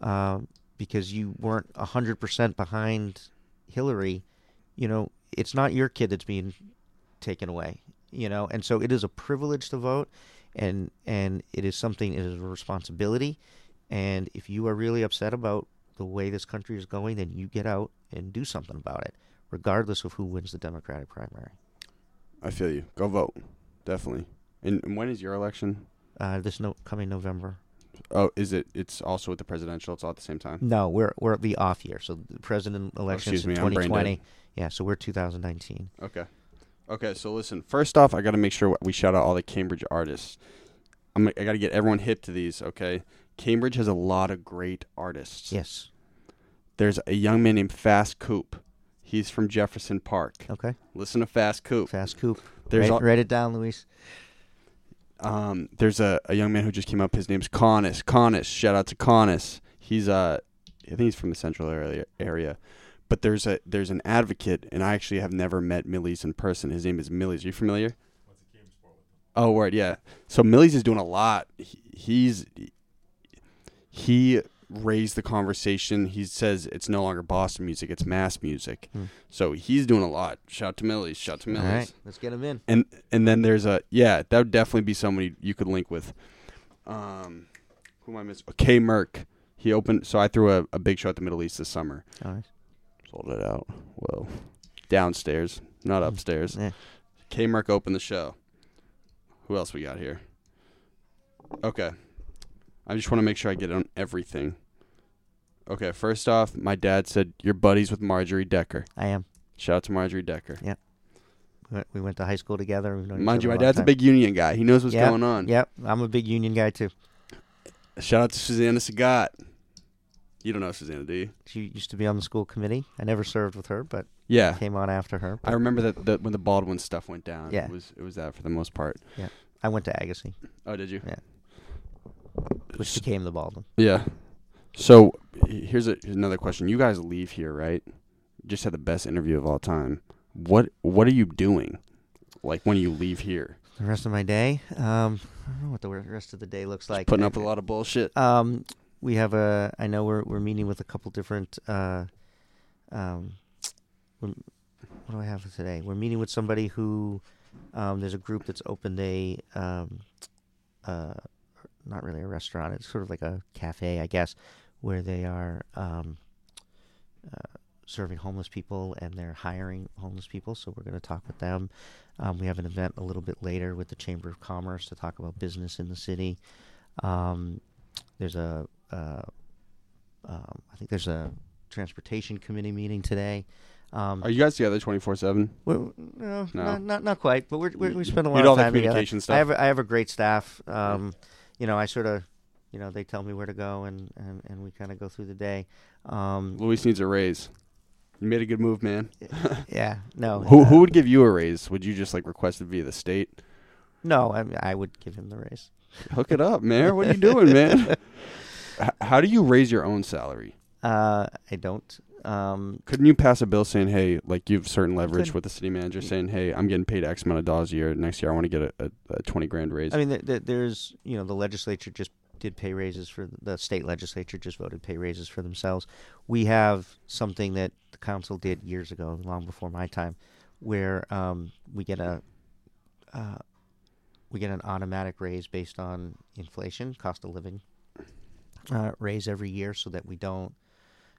um, because you weren't hundred percent behind Hillary, you know, it's not your kid that's being taken away. You know, and so it is a privilege to vote, and and it is something. It is a responsibility. And if you are really upset about the way this country is going, then you get out and do something about it, regardless of who wins the Democratic primary. I feel you. Go vote, definitely. And, and when is your election? Uh, this no coming November. Oh, is it? It's also with the presidential. It's all at the same time. No, we're we're at the off year. So the president elections excuse in me, I'm 2020. Yeah, so we're 2019. Okay. Okay. So listen. First off, I got to make sure we shout out all the Cambridge artists. I'm. I got to get everyone hip to these. Okay. Cambridge has a lot of great artists. Yes. There's a young man named Fast Coop. He's from Jefferson Park. Okay. Listen to Fast Coop. Fast Coop. There's write, al- write it down, Luis. Um, there's a, a young man who just came up. His name's Connis. Connis. Shout out to Connis. He's uh, I think he's from the central area. Area, but there's a there's an advocate, and I actually have never met Millyz in person. His name is Millyz. Are you familiar? Oh, right, yeah. So Millyz is doing a lot. He, he's he raised the conversation. He says it's no longer Boston music; it's mass music. Hmm. So he's doing a lot. Shout to Millyz. Shout to All Millyz. right, let's get him in. And and then there's a yeah, that would definitely be somebody you could link with. Um, who am I missing? K Merck. He opened. So I threw a, a big show at the Middle East this summer. All right. Sold it out. Whoa, downstairs, not mm. upstairs. Yeah. K Merck opened the show. Who else we got here? Okay, I just want to make sure I get on everything. Okay, first off, my dad said you're buddies with Marjorie Decker. I am. Shout out to Marjorie Decker. Went- We went to high school together. Mind you, my dad's a big union guy. He knows what's Yep, going on. Yep, I'm a big union guy too. Shout out to Susana Segat. You don't know Susana, do you? She used to be on the school committee. I never served with her, but Yeah. came on after her. I remember that, that when the Baldwin stuff went down. Yeah. It was it was that for the most part. Yeah, I went to Agassiz, Oh, did you? Yeah. which became the Baldwin. Yeah. So here's, a, here's another question. You guys leave here, right? Just had the best interview of all time. What what are you doing? Like when you leave here? The rest of my day, um, I don't know what the rest of the day looks like. Putting up a lot of bullshit. Um, we have a. I know we're we're meeting with a couple different. Uh, um, what do I have today? We're meeting with somebody who. Um, there's a group that's opened a. Um, uh, not really a restaurant. It's sort of like a cafe, I guess, where they are um, uh, serving homeless people and they're hiring homeless people. So we're going to talk with them. Um, we have an event a little bit later with the Chamber of Commerce to talk about business in the city. Um, there's a, uh, um, I think there's a transportation committee meeting today. Um, Are you guys together twenty four seven? no, No. Not, not not quite, but we're, we're, we spend a lot of time together. stuff. I have a, I have a great staff. Um, you know, I sort of, you know, they tell me where to go, and and, and we kind of go through the day. Um, Luis needs a raise. You made a good move, man. yeah, no, Who uh, who would give you a raise? Would you just like request it via the state? No, I, I would give him the raise. Hook it up, man. What are you doing, man? H- How do you raise your own salary? Uh, I don't. Um, Couldn't you pass a bill saying, "Hey, like you have certain leverage could. with the city manager, saying, hey, I'm getting paid X amount of dollars a year. Next year, I want to get a, a, a twenty grand raise." I mean, th- th- there's you know the legislature just did pay raises for the state legislature just voted pay raises for themselves. We have something that the council did years ago, long before my time, where um, we get a uh, we get an automatic raise based on inflation, cost of living uh, raise every year, so that we don't.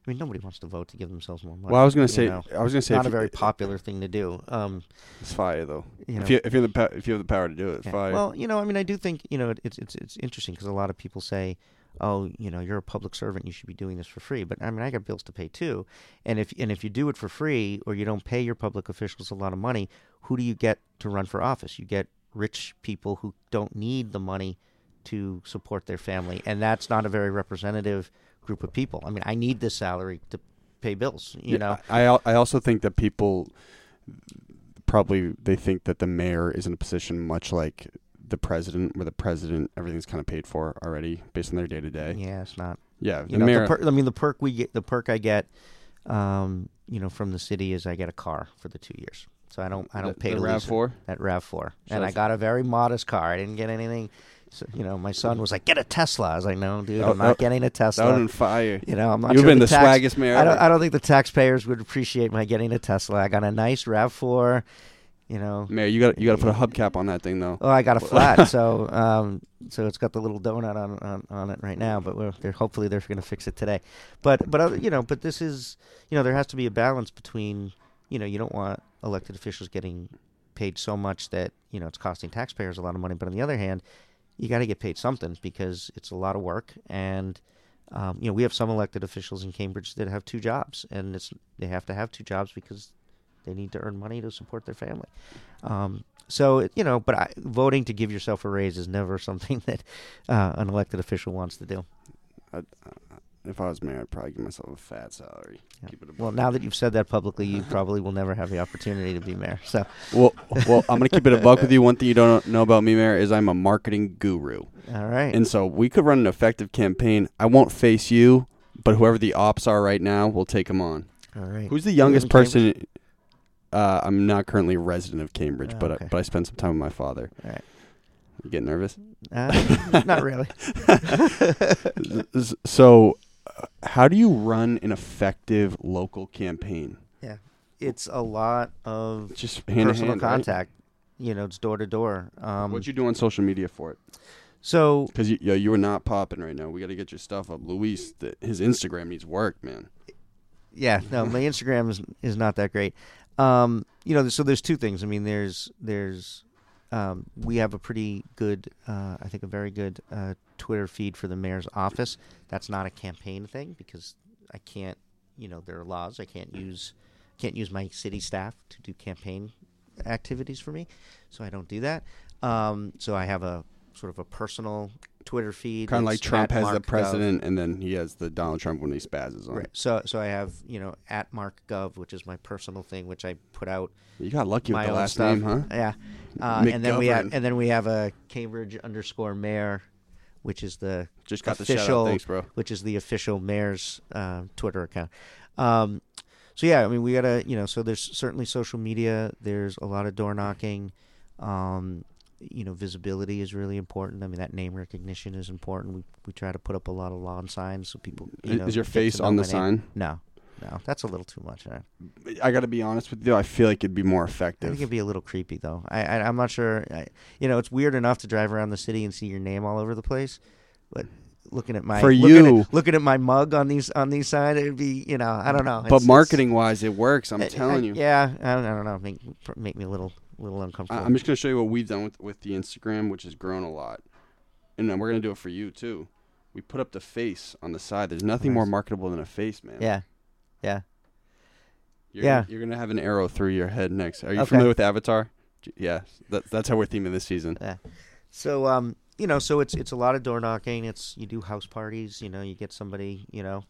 I mean, nobody wants to vote to give themselves more money. Well, I was gonna say, know. I was gonna say, not a very popular thing to do. Um, It's fire though. you know, if you if you have the pa- if you have the power to do it, it's yeah. fire. Well, you know, I mean, I do think you know it's it's it's interesting because a lot of people say, "Oh, you know, you're a public servant, you should be doing this for free." But I mean, I got bills to pay too, and if and if you do it for free or you don't pay your public officials a lot of money, who do you get to run for office? You get rich people who don't need the money to support their family, and that's not a very representative group of people. I mean, I need this salary to pay bills. You Yeah, know, I I also think that people probably they think that the mayor is in a position much like the president, where the president everything's kind of paid for already based on their day to day. yeah, it's not. Yeah, you the know, mayor. the per- I mean, the perk we get, the perk I get, um, you know, from the city is I get a car for the two years. So I don't, I don't the, pay the to Rav lease Four. at Rav Four, So and I got a very modest car. I didn't get anything. So, you know, my son was like, "Get a Tesla." I was like, "No, dude, I'm not that- getting a Tesla." would been fire. you know, I'm not You've sure been the tax- swaggest mayor I don't. I don't think the taxpayers would appreciate my getting a Tesla. I got a nice Rav Four. You know, Mayor, you got you got to put a hubcap on that thing though. Oh, I got a flat, so um, so it's got the little donut on on, on it right now. But we're, they're hopefully they're going to fix it today. But but other, you know, but this is you know there has to be a balance between you know you don't want elected officials getting paid so much that you know it's costing taxpayers a lot of money. But on the other hand, you got to get paid something because it's a lot of work and. Um, you know, we have some elected officials in Cambridge that have two jobs, and it's they have to have two jobs because they need to earn money to support their family. Um, so you know, but I, voting to give yourself a raise is never something that uh, an elected official wants to do. Uh, if I was mayor, I'd probably give myself a fat salary. Yeah. Keep it a Well, now that you've said that publicly, you probably will never have the opportunity to be mayor. So, Well, well, I'm gonna keep it a buck with you. One thing you don't know about me, Mayor, is I'm a marketing guru, all right. and so we could run an effective campaign. I won't face you, but whoever the ops are right now, we'll take them on. all right. Who's the youngest person? Uh, I'm not currently a resident of Cambridge, Oh, but okay. I, but I spent some time with my father. All right. You get nervous? Uh, not really. So, how do you run an effective local campaign? Yeah, it's a lot of Just hand personal hand, right? contact. You know, it's door to door. Um, What'd you do on social media for it? So Because you, yo, you are not popping right now. We got to get your stuff up. Luis, the, his Instagram needs work, man. Yeah, no, my Instagram is is not that great. Um, you know, so there's two things. I mean, there's there's um, we have a pretty good, uh, I think, a very good uh, Twitter feed for the mayor's office. That's not a campaign thing because I can't, you know, there are laws. I can't use can't use my city staff to do campaign activities for me, so I don't do that. Um, so I have a sort of a personal Twitter feed. Kind of like Trump has the Mark Gov. president, and then he has the Donald Trump when he spazzes on. Right. So so I have you know at Mark Gov, which is my personal thing, which I put out You got lucky with the last stuff. name, huh? Yeah. Uh, and then we have and then we have a Cambridge underscore mayor, which is the Just got the shout official, out. Thanks, bro. which is the official mayor's uh, Twitter account. Um, so yeah, I mean we gotta you know so there's certainly social media. There's a lot of door knocking. Um, you know, visibility is really important. I mean, that name recognition is important. We we try to put up a lot of lawn signs so people. You Is- know, is your face on the my name. sign? No, no, that's a little too much. I, I got to be honest with you. I feel like it'd be more effective. I think it'd be a little creepy though. I, I I'm not sure. I, you know, it's weird enough to drive around the city and see your name all over the place, but looking at my For looking you- at, looking at my mug on these on these signs, it'd be you know I don't know. but It's- it's- marketing wise, it works. I'm telling I- you. Yeah, I don't, I don't know. Make make me a little little I- uncomfortable. I'm just gonna show you what we've done with with the Instagram, which has grown a lot, and then we're gonna do it for you too. We put up the face on the side. There's nothing more Nice. marketable than a face, man. yeah, yeah. You're Yeah. Gonna, you're gonna have an arrow through your head next. Are you Okay. familiar with Avatar? J- Yeah, that, that's how we're theming this season. Yeah. So um, you know, so it's it's a lot of door knocking. It's you do house parties. You know, you get somebody. You know,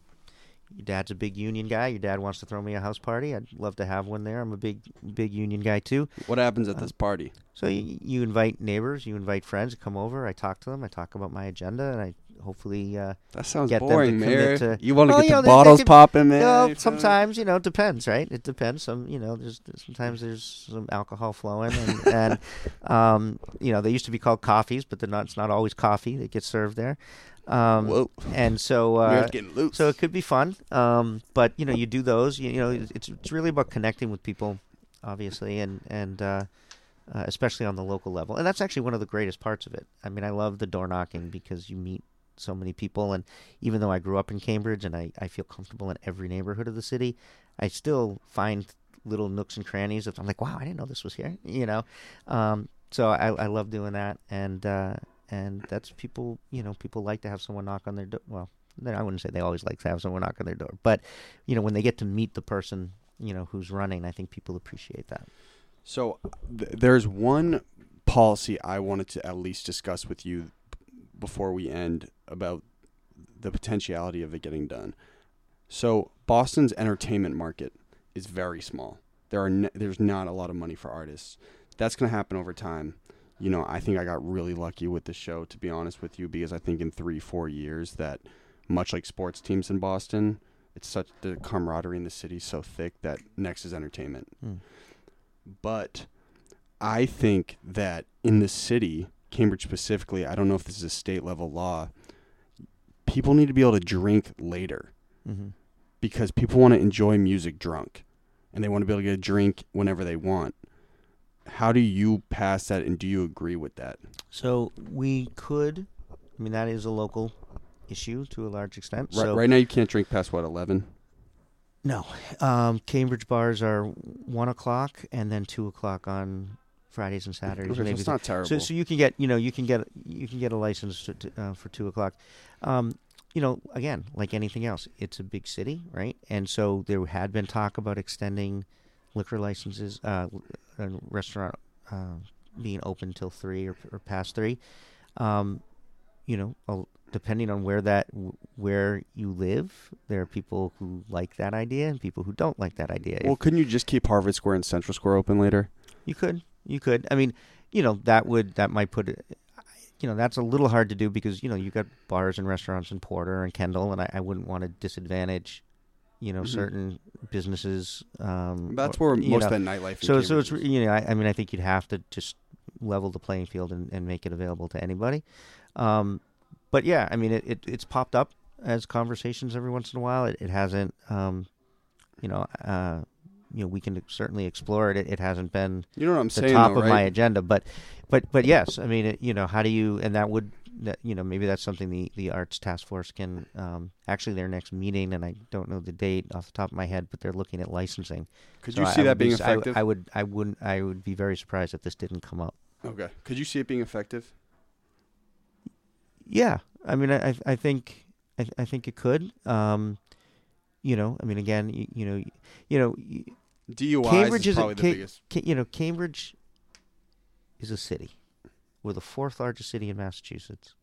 your dad's a big union guy. Your dad wants to throw me a house party. I'd love to have one there. I'm a big big union guy too. What happens at Uh, this party? So you, you invite neighbors, you invite friends to come over. I talk to them. I talk about my agenda, and I hopefully uh, That sounds get them boring, to Mayor. to- you want to Well, get you know, the bottles could- popping, man. You me? sometimes you know, it depends, right? It depends. Some you know, there's sometimes there's some alcohol flowing, and, and um, you know, they used to be called coffees, but they're not. It's not always coffee that gets served there. Um, Whoa. and so uh, so it could be fun. Um, but you know, you do those. You, you know, it's it's really about connecting with people, obviously, and and uh, uh, especially on the local level. And that's actually one of the greatest parts of it. I mean, I love the door knocking because you meet so many people. And even though I grew up in Cambridge and I, I feel comfortable in every neighborhood of the city, I still find little nooks and crannies that I'm like, wow, I didn't know this was here. You know, um, so I, I love doing that. And uh, and that's people. You know, people like to have someone knock on their door. Well, I wouldn't say they always like to have someone knock on their door, but you know, when they get to meet the person, you know, who's running, I think people appreciate that. So th- there's one policy I wanted to at least discuss with you before we end about the potentiality of it getting done. So Boston's entertainment market is very small. There are n- there's not a lot of money for artists. That's going to happen over time. You know, I think I got really lucky with the show to be honest with you because I think in 3 4 years that much like sports teams in Boston, it's such the camaraderie in the city so thick that next is entertainment. Hmm. But I think that in the city, Cambridge specifically, I don't know if this is a state level law, people need to be able to drink later Mm-hmm. because people want to enjoy music drunk and they want to be able to get a drink whenever they want. How do you pass that and do you agree with that? So we could, I mean, that is a local issue to a large extent. Right, so right now, you can't drink past what, 11? No, um, Cambridge bars are one o'clock and then two o'clock on Fridays and Saturdays. Okay, so maybe it's not terrible. So, so you can get, you know, you can get, you can get a license to, uh, for two o'clock. Um, you know, again, like anything else, it's a big city, right? And so there had been talk about extending liquor licenses, uh, a restaurant uh, being open till three or, or past three. Um, you know, depending on where that where you live, there are people who like that idea and people who don't like that idea. well, couldn't you just keep Harvard Square and Central Square open later? You could, you could. I mean, you know, that would that might put it. You know, that's a little hard to do because you know you've got bars and restaurants in Porter and Kendall, and I, I wouldn't want to disadvantage, you know, Mhm. certain businesses. Um, That's where you most know. of the nightlife. So, so it's you know, I, I mean, I think you'd have to just level the playing field and, and make it available to anybody. Um, but yeah, I mean, it, it it's popped up as conversations every once in a while. It, it hasn't, um, you know, uh, you know, we can certainly explore it. It, it hasn't been You know what I'm the saying? top though, of my agenda, but, but, but yes, I mean, it, you know, how do you, and that would, that, you know, maybe that's something the, the arts task force can, um, actually their next meeting, and I don't know the date off the top of my head, but they're looking at licensing. Could So you see I that would be being s- I effective? I, would, I wouldn't, I would be very surprised if this didn't come up. okay. Could you see it being effective? Yeah, I mean, I, I- think, I, I think it could. Um, you know, I mean, again, you, you know, you know, DUIs Cambridge is is a- probably the Ca- biggest. Ca- you know, Cambridge is a city. We're the fourth largest city in Massachusetts.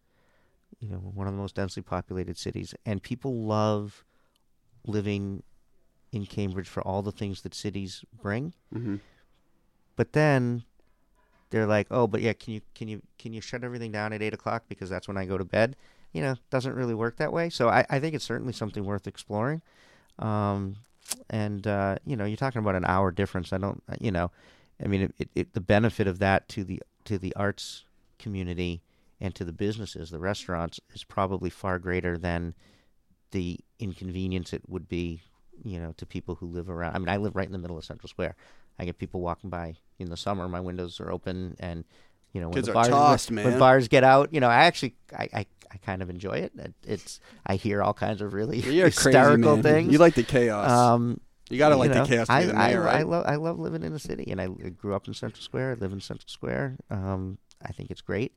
You know, one of the most densely populated cities, and people love living in Cambridge for all the things that cities bring. hmm But then they're like, "Oh, but yeah, can you can you can you shut everything down at eight o'clock because that's when I go to bed?" You know, doesn't really work that way. So I, I think it's certainly something worth exploring. Um, and uh, you know, you're talking about an hour difference. I don't, you know, I mean, it, it, it, the benefit of that to the to the arts community and to the businesses, the restaurants, is probably far greater than the inconvenience it would be, you know, to people who live around. I mean, I live right in the middle of Central Square. I get people walking by in the summer. My windows are open, and you know, when Kids the are bars tossed, when, man. when bars get out, you know, I actually I, I, I kind of enjoy it. It- It's I hear all kinds of really You're a crazy hysterical things. You like the chaos. Um, you gotta like know, the chaos I, the I, mayor, I right? love I love living in the city, and I I grew up in Central Square. I live in Central Square. Um, I think it's great,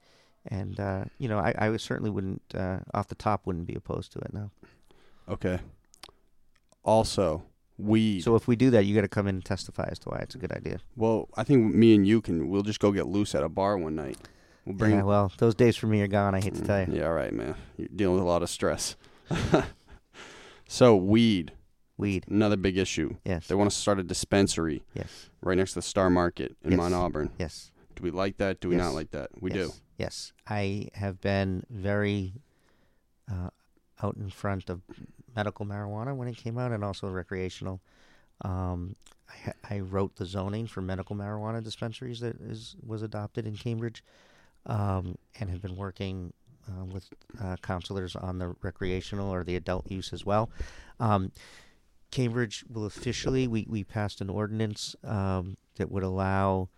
and uh, you know, I, I certainly wouldn't uh, off the top wouldn't be opposed to it. No. okay. Also, weed. So if we do that, you got to come in and testify as to why it's a good idea. well, I think me and you can. We'll just go get loose at a bar one night. We'll bring. yeah, well, those days for me are gone. I hate to tell you. Yeah, all right, man. You're dealing with a lot of stress. so weed, Weed. another big issue. Yes. They want to start a dispensary Yes. right next to the Star Market in Yes. Mount Auburn. Yes. We like that? Do we Yes. not like that? We yes. do. Yes. I have been very uh, out in front of medical marijuana when it came out, and also recreational. Um, I, I wrote the zoning for medical marijuana dispensaries that is was adopted in Cambridge, um, and have been working uh, with uh, councilors on the recreational or the adult use as well. Um, Cambridge will officially we, we passed an ordinance um, that would allow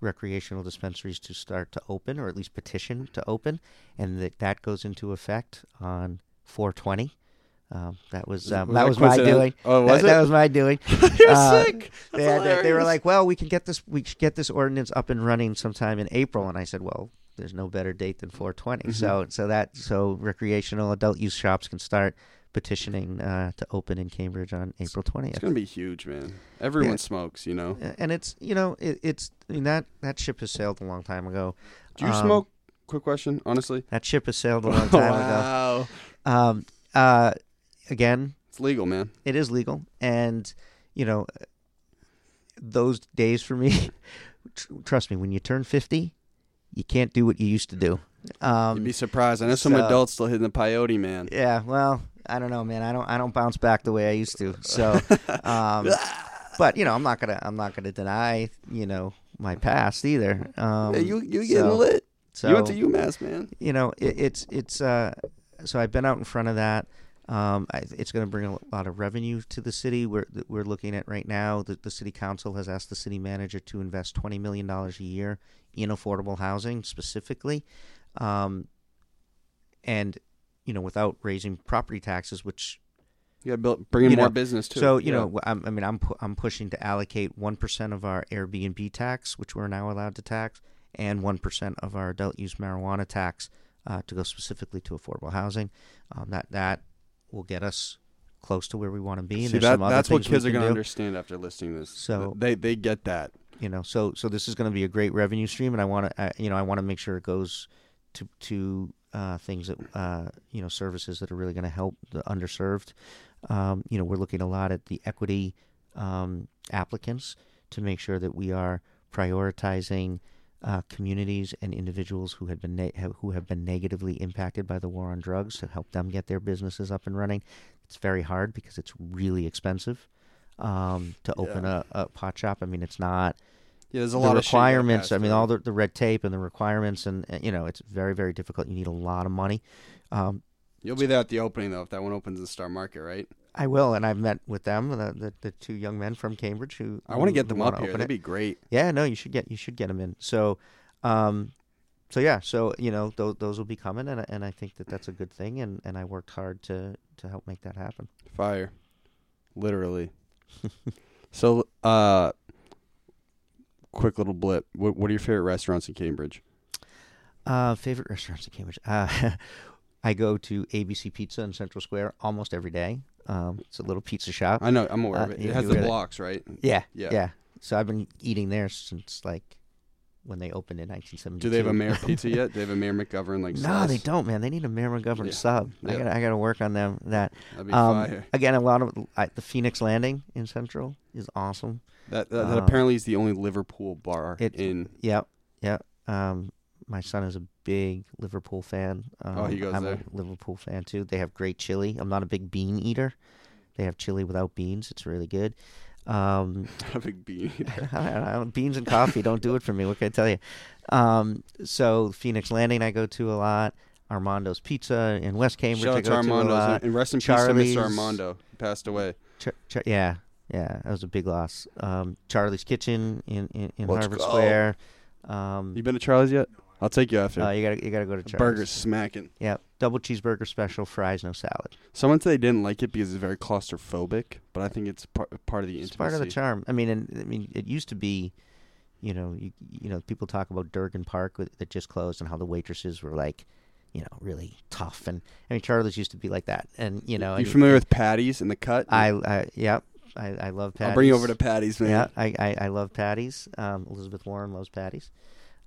recreational dispensaries to start to open or at least petition to open and that that goes into effect on 420 um, that was um, Was that that was my doing. Oh, was that, that was my doing. You're Uh, sick. they, had, they were like well we can get this we should get this ordinance up and running sometime in April. And I said well there's no better date than 420 Mm-hmm. so so that so recreational adult use shops can start petitioning uh, to open in Cambridge on April 20th It's gonna be huge, man. Everyone Yeah. smokes, you know. And it's you know it, it's I mean that that ship has sailed a long time ago. Do you Um, smoke? Quick question, honestly. That ship has sailed a long time wow. ago. Um, uh, again, It's legal, man. it is legal, and you know those days for me. tr- trust me, when you turn fifty, you can't do what you used to do. Um, You'd be surprised. I know some so- adults still hitting the peyote, man. yeah, well, I don't know, man. I don't I don't bounce back the way I used to. So, um, but you know, I'm not gonna I'm not gonna deny you know my past either. Um, Hey, you you getting so- lit? So you went to UMass, man. you know, it, it's it's uh, so I've been out in front of that. Um, I, it's going to bring a lot of revenue to the city. We're that we're looking at right now. The, the city council has asked the city manager to invest twenty million dollars a year in affordable housing specifically, um, and you know, without raising property taxes, which You got to build, bring in more know, business too. so you Yeah. know, I'm, I mean, I'm pu- I'm pushing to allocate one percent of our Airbnb tax, which we're now allowed to tax, and one percent of our adult use marijuana tax uh, to go specifically to affordable housing. Um, that that will get us close to where we want to be. See that that's what kids are gonna understand after listening to this. So- they they get that. You know, so so this is going to be a great revenue stream, and I want to, uh, you know, I want to make sure it goes to to uh, things that uh, you know services that are really going to help the underserved. Um, you know, we're looking a lot at the equity um, applicants to make sure that we are prioritizing uh, communities and individuals who had been ne- have, who have been negatively impacted by the war on drugs to help them get their businesses up and running. It's very hard because it's really expensive um, to open Yeah. a, a pot shop. I mean, it's not Yeah, there's a the lot of shit you gotta requirements. I mean, all the, the red tape and the requirements, and uh, you know, it's very very difficult. You need a lot of money. Um, You'll be there at the opening though if that one opens in Star Market, right? I will, and I've met with them, the the, the two young men from Cambridge who I want to get them up here. That'd it. be great. Yeah, no, you should get you should get them in. So, um, so yeah, so you know, those those will be coming, and I- and I think that that's a good thing, and and I worked hard to to help make that happen. Fire, literally. so, uh, quick little blip. What, what are your favorite restaurants in Cambridge? Uh, favorite restaurants in Cambridge. Uh, I go to ABC Pizza in Central Square almost every day. Um, it's a little pizza shop. I know. I'm aware of Uh, it. It has the blocks, right? Yeah, Yeah. yeah, So I've been eating there since like when they opened in 1972. Do they have a Mayor Pizza yet? Do they have a Mayor McGovern like? no, slice? they don't, man. They need a Mayor McGovern Yeah. sub. I got I got to work on them. That That'd be um, fire. again, a lot of I, the Phoenix Landing in Central is awesome. That that, that uh, apparently is the only Liverpool bar it- in. Yep, yep. Um, my son is a big Liverpool fan. Um, Oh, he goes I'm there. a Liverpool fan too. They have great chili. I'm not a big bean eater. They have chili without beans. It's really good. Um, a big bean. I don't know, beans and coffee don't do it for me. What can I tell you? Um, so Phoenix Landing, I go to a lot. Armando's Pizza in West Cambridge, Shout I go to to a Armando lot. and rest in peace to Mr. Armando. He passed away. Ch- ch- yeah, yeah, that was a big loss. Um, Charlie's Kitchen in in, in Harvard go. Square. Um, You been to Charlie's yet? I'll take you after. uh, you gotta you gotta go to Charlie's. Burgers smacking. Yeah, double cheeseburger special, fries, no salad. Someone said they didn't like it because it's very claustrophobic, but I think it's part part of the It's intimacy. part of the charm. I mean, and I mean, it used to be, you know, you you know, people talk about Durgin-Park with, that just closed and how the waitresses were like, you know, really tough. And I mean, Charlie's used to be like that. And you know, You familiar with Patties and the cut? I, I yeah, I, I love patties. I'll bring you over to Patties, man. Yeah, I, I, I love patties. Um, Elizabeth Warren loves patties.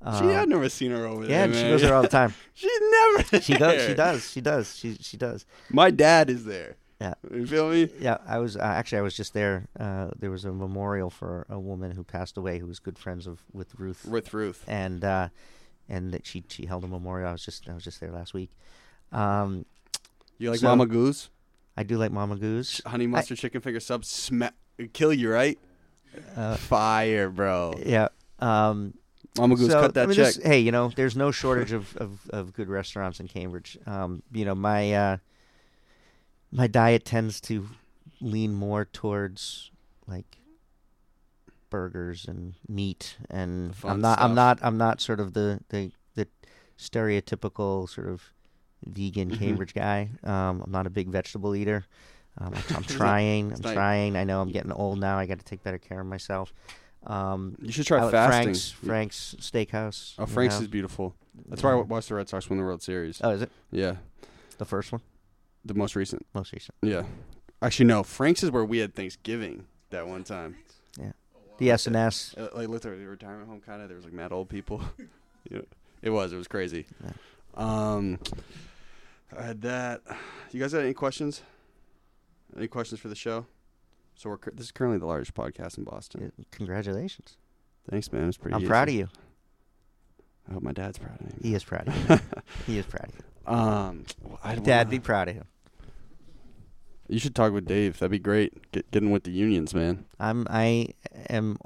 She, Um, I've never seen her over yeah, there. and she goes there all the time. She's never. She goes. She does. She does. She she does. My dad is there. Yeah. You feel me? Yeah, I was uh, actually I was just there. Uh, there was a memorial for a woman who passed away who was good friends of with Ruth, With Ruth. and uh, and that she she held a memorial. I was just I was just there last week. Um, You like So- Mama Goose? I do like Mama Goose. Honey mustard chicken finger sub sma- kill you, right? Uh, Fire, bro. yeah. Um, Mama Goose, so, cut that I mean, check. this- hey, you know, there's no shortage of, of, of good restaurants in Cambridge. Um, you know, my uh, my diet tends to lean more towards like burgers and meat, and I'm not I'm not I'm not sort of the the, the stereotypical sort of vegan Mhm. Cambridge guy. Um, I'm not a big vegetable eater. Um, I'm, I'm trying. I'm trying. I know I'm getting old now. I got to take better care of myself. Um, you should try fasting. Frank's Frank's Steakhouse. oh, you Frank's know. is beautiful. That's why I watched the Red Sox win the World Series. Oh, is it Yeah, the first one? the most recent. Most recent. Yeah, actually, no. Frank's is where we had Thanksgiving that one time. Yeah. The S and S. Uh, Like like a retirement home kind of. There was like mad old people. yeah, it was. It was crazy. Um, I had that. You guys got any questions? Any questions for the show? So we're this is currently the largest podcast in Boston. Congratulations! Thanks, man. It's pretty. I'm easy. proud of you. I hope my dad's proud of me. He is proud of you. he is proud of you. Um, well, Dad, wanna- be proud of him. You should talk with Dave. That'd be great. Get getting with the unions, man. I'm. I am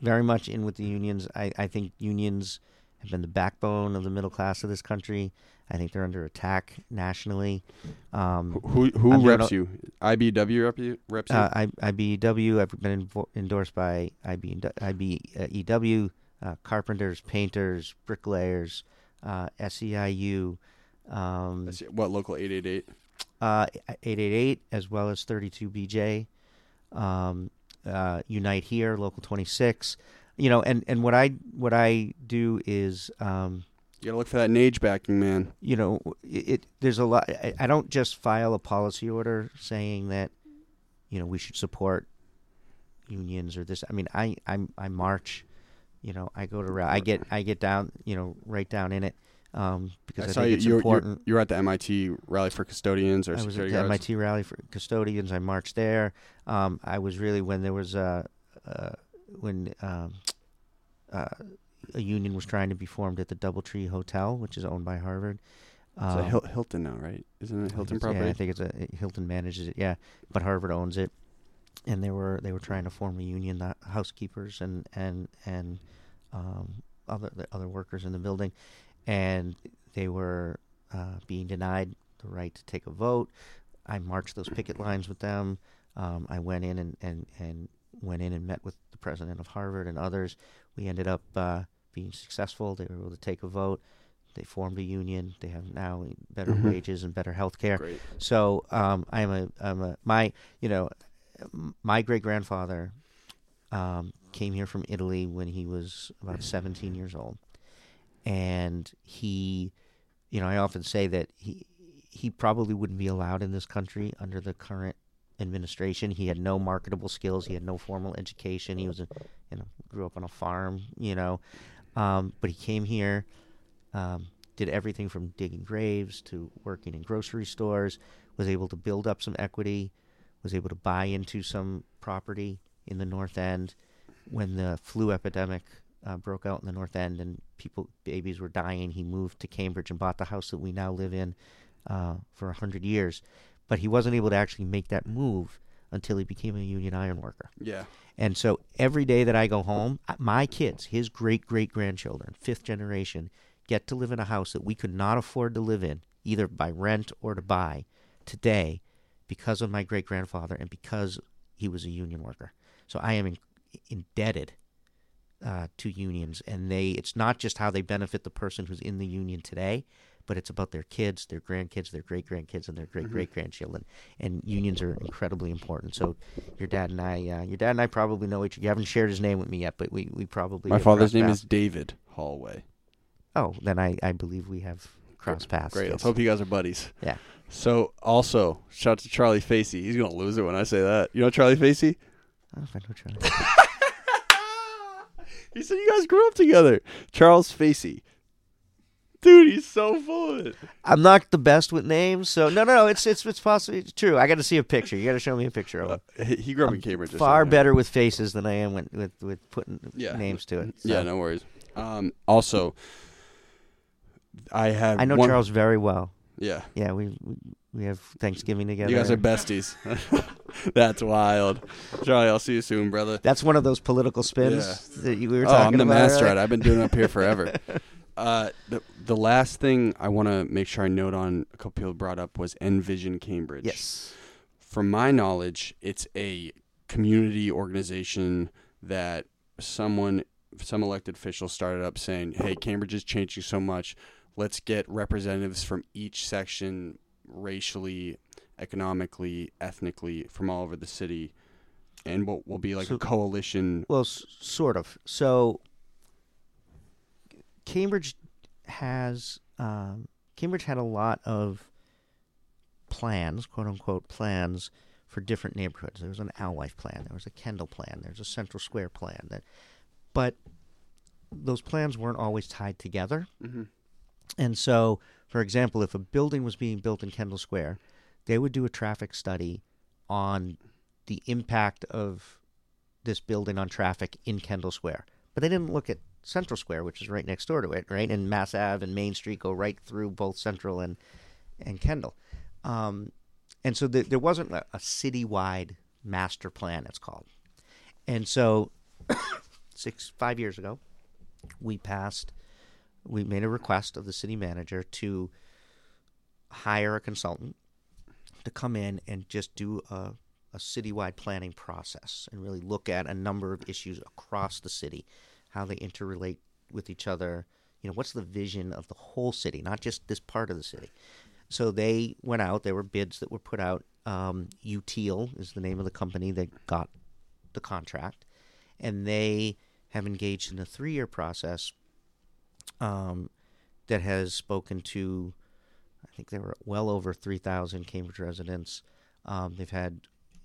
very much in with the unions. I, I think unions have been the backbone of the middle class of this country. I think they're under attack nationally. Um, Who who I'm reps you? IBW rep you? Reps you? Uh, I, IBEW, I've been invo- endorsed by IB, IBEW, uh, carpenters, painters, bricklayers, uh, SEIU, um, what local eight eight eight? uh, 888, as well as 32BJ, um, uh, Unite Here, Local 26. You know, and, and what I what I do is, um, You gotta look for that Nage backing, man. you know, it, it there's a lot. I, I don't just file a policy order saying that, you know, we should support unions or this. I mean, I I I march. You know, I go to I get I get down. You know, right down in it. Um, because I, saw think you. it's You were, important. you were at the MIT rally for custodians or I was at the guards. MIT rally for custodians. I marched there. Um, I was really when there was a uh, when um, uh, a union was trying to be formed at the DoubleTree Hotel, which is owned by Harvard. It's Um, a Hil- Hilton now, right? Isn't it Hilton it's- property? Yeah, I think it's a Hilton manages it. Yeah, but Harvard owns it, and they were they were trying to form a union, the housekeepers and and and um, other the other workers in the building, and they were uh, being denied the right to take a vote. I marched those picket lines with them. Um, I went in and, and, and went in and met with the president of Harvard and others. We ended up uh, being successful. They were able to take a vote. They formed a union. They have now better Mhm. wages and better health care. So um, I'm a I'm a my you know my great grandfather um, came here from Italy when he was about 17 years old, and he, you know, I often say that he he probably wouldn't be allowed in this country under the current administration. He had no marketable skills. He had no formal education. He was a you know grew up on a farm. You know, um, but he came here. Um, did everything from digging graves to working in grocery stores, was able to build up some equity, was able to buy into some property in the North End when the flu epidemic uh, broke out in the North End and people, babies were dying. He moved to Cambridge and bought the house that we now live in uh, for a hundred years. But he wasn't able to actually make that move until he became a union iron worker. Yeah. And so every day that I go home, my kids, his great great grandchildren, fifth generation, get to live in a house that we could not afford to live in, either by rent or to buy, today, because of my great grandfather and because he was a union worker. So I am in, indebted uh, to unions, and they. It's not just how they benefit the person who's in the union today, but it's about their kids, their grandkids, their great grandkids, and their great great grandchildren. And unions are incredibly important. So your dad and I, uh, your dad and I probably know each. You haven't shared his name with me yet, but we we probably. My father's name paths. is David Hallway. Oh, then I I believe we have crossed paths. Great. yes. Let's hope you guys are buddies. Yeah. So also, shout out to Charlie Facey. He's gonna lose it when I say that. You know Charlie Facey? I don't know if I know Charlie. He said you guys grew up together. Charles Facey. Dude, he's so full of it. I'm not the best with names, so no, no, no. It's it's it's possibly it's true. I got to see a picture. You got to show me a picture of him. Uh, he, grew up in Cambridge. Far better with faces than I am with with, with putting Yeah. names to it. so. Yeah, no worries. Um, also, I have. I know one, Charles very well. Yeah. Yeah, we, we We have Thanksgiving together. You guys are besties. That's wild. Charlie, I'll see you soon, brother. That's one of those political spins Yeah. that you, we were oh, talking I'm the about. master at. I've been doing it up here forever. uh, the the last thing I want to make sure I note on a couple people brought up was Envision Cambridge. Yes. From my knowledge, it's a community organization that someone, some elected official started up saying, "Hey, Cambridge is changing so much. Let's get representatives from each section, racially, economically, ethnically, from all over the city." And we'll, we'll be like So- a coalition Well, s- sort of. So, Cambridge has um, Cambridge had a lot of plans, quote unquote plans for different neighborhoods. There was an Alewife plan, there was a Kendall plan, there's a Central Square plan. That, but those plans weren't always tied together. Mhm. And so, for example, if a building was being built in Kendall Square, they would do a traffic study on the impact of this building on traffic in Kendall Square. But they didn't look at Central Square, which is right next door to it, right? And Mass Ave and Main Street go right through both Central and and Kendall. Um, and so th- there wasn't a, a citywide master plan, it's called. And so six five years ago, we passed we made a request of the city manager to hire a consultant to come in and just do a, a citywide planning process and really look at a number of issues across the city, how they interrelate with each other. You know, what's the vision of the whole city, not just this part of the city. So they went out. There were bids that were put out. Um, Utile is the name of the company that got the contract, and they have engaged in a three-year process um, that has spoken to, I think there were well over 3,000 Cambridge residents. Um, they've had,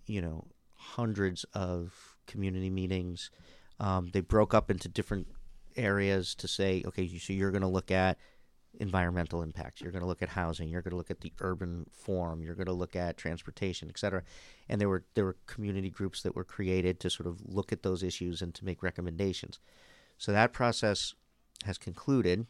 you know, hundreds of community meetings. Um, they broke up into different areas to say, okay, so you're going to look at environmental impacts, you're going to look at housing, you're going to look at the urban form, you're going to look at transportation, et cetera. And there were there were community groups that were created to sort of look at those issues and to make recommendations. So that process has concluded,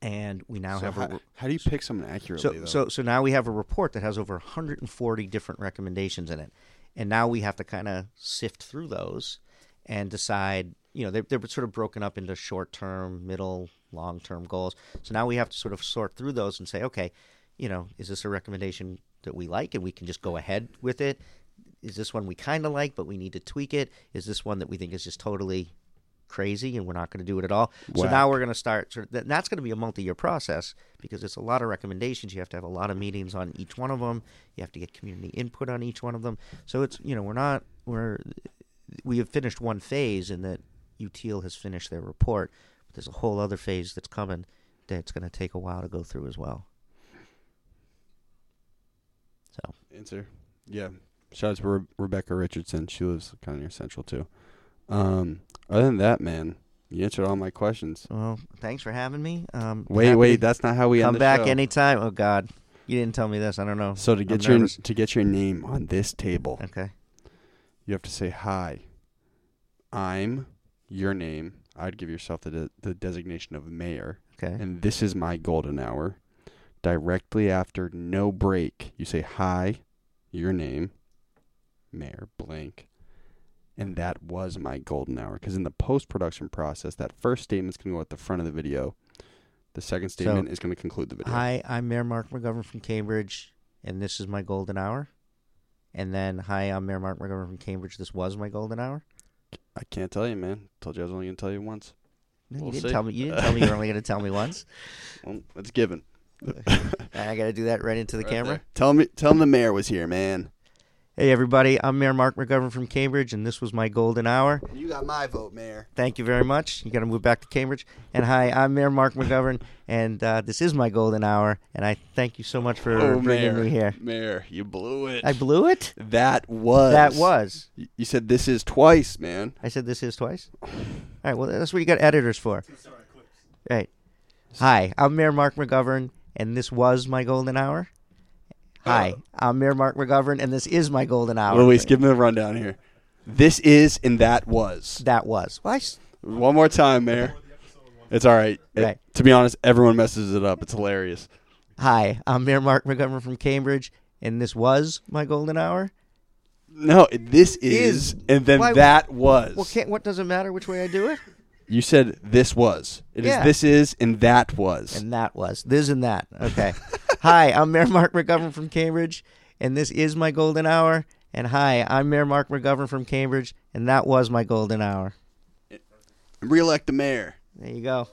and we now So have how, a how do you pick someone accurately? so, though? so, so now we have a report that has over 140 different recommendations in it, and now we have to kind of sift through those and decide. You know, they're, they're sort of broken up into short-term, middle, long-term goals. So now we have to sort of sort through those and say, okay, you know, is this a recommendation that we like and we can just go ahead with it? Is this one we kind of like but we need to tweak it? Is this one that we think is just totally crazy and we're not going to do it at all? So now we're going to start. Sort of, that- that's going to be a multi-year process because it's a lot of recommendations. You have to have a lot of meetings on each one of them. You have to get community input on each one of them. So it's you know we're not we're we have finished one phase in that Utile has finished their report, but there's a whole other phase that's coming that's going to take a while to go through as well. So Answer. Yeah. Shout out to Re- Rebecca Richardson. She lives kind of near Central too. Um, other than that, man, you answered all my questions. well, thanks for having me. Um, Wait, wait, that's not how we come end the back show. anytime. Oh God, you didn't tell me this. I don't know. So to get I'm your nervous. to get your name on this table, Okay. You have to say hi. I'm your name. I'd give yourself the de- the designation of mayor, Okay. and this is my golden hour. Directly after no break, you say hi, your name, mayor blank, and that was my golden hour. Because in the post production process, that first statement's gonna go at the front of the video. The second statement is gonna conclude the video. Hi, I'm Mayor Marc McGovern from Cambridge, and this is my golden hour. And then, hi, I'm Mayor Marc McGovern from Cambridge. This was my golden hour. I can't tell you, man. Told you I was only gonna tell you once. No, We'll you didn't see. tell me. You didn't tell me you were only going to tell me once. Well, it's given. I got to do that right into the Right camera. there. Tell me, tell him the mayor was here, man. Hey, everybody. I'm Mayor Marc McGovern from Cambridge, and this was my golden hour. You got my vote, mayor. Thank you very much. You got to move back to Cambridge. And hi, I'm Mayor Marc McGovern, and uh, this is my golden hour. And I thank you so much for Oh, bringing mayor, me here. Mayor, you blew it. I blew it. that was That was. You said this is twice, man. I said this is twice. All right. Well, that's what you got editors for. Right. Hi, I'm Mayor Marc McGovern, and this was my golden hour. Hi, I'm Mayor Marc McGovern, and this is my golden hour. Luis, give me the rundown here. This is and that was. that was. Well, I s- One more time, mayor. It's all right. It- Right. to be honest, everyone messes it up. It's hilarious. Hi, I'm Mayor Marc McGovern from Cambridge, and this was my golden hour. No, this is, Is. and then Why- that was. Well, can't, what does it matter which way I do it? You said this was. It is Yeah. this is and that was. And that was this and that. Okay. hi, I'm Mayor Marc McGovern from Cambridge, and this is my golden hour. And hi, I'm Mayor Marc McGovern from Cambridge, and that was my golden hour. Reelect the mayor. There you go.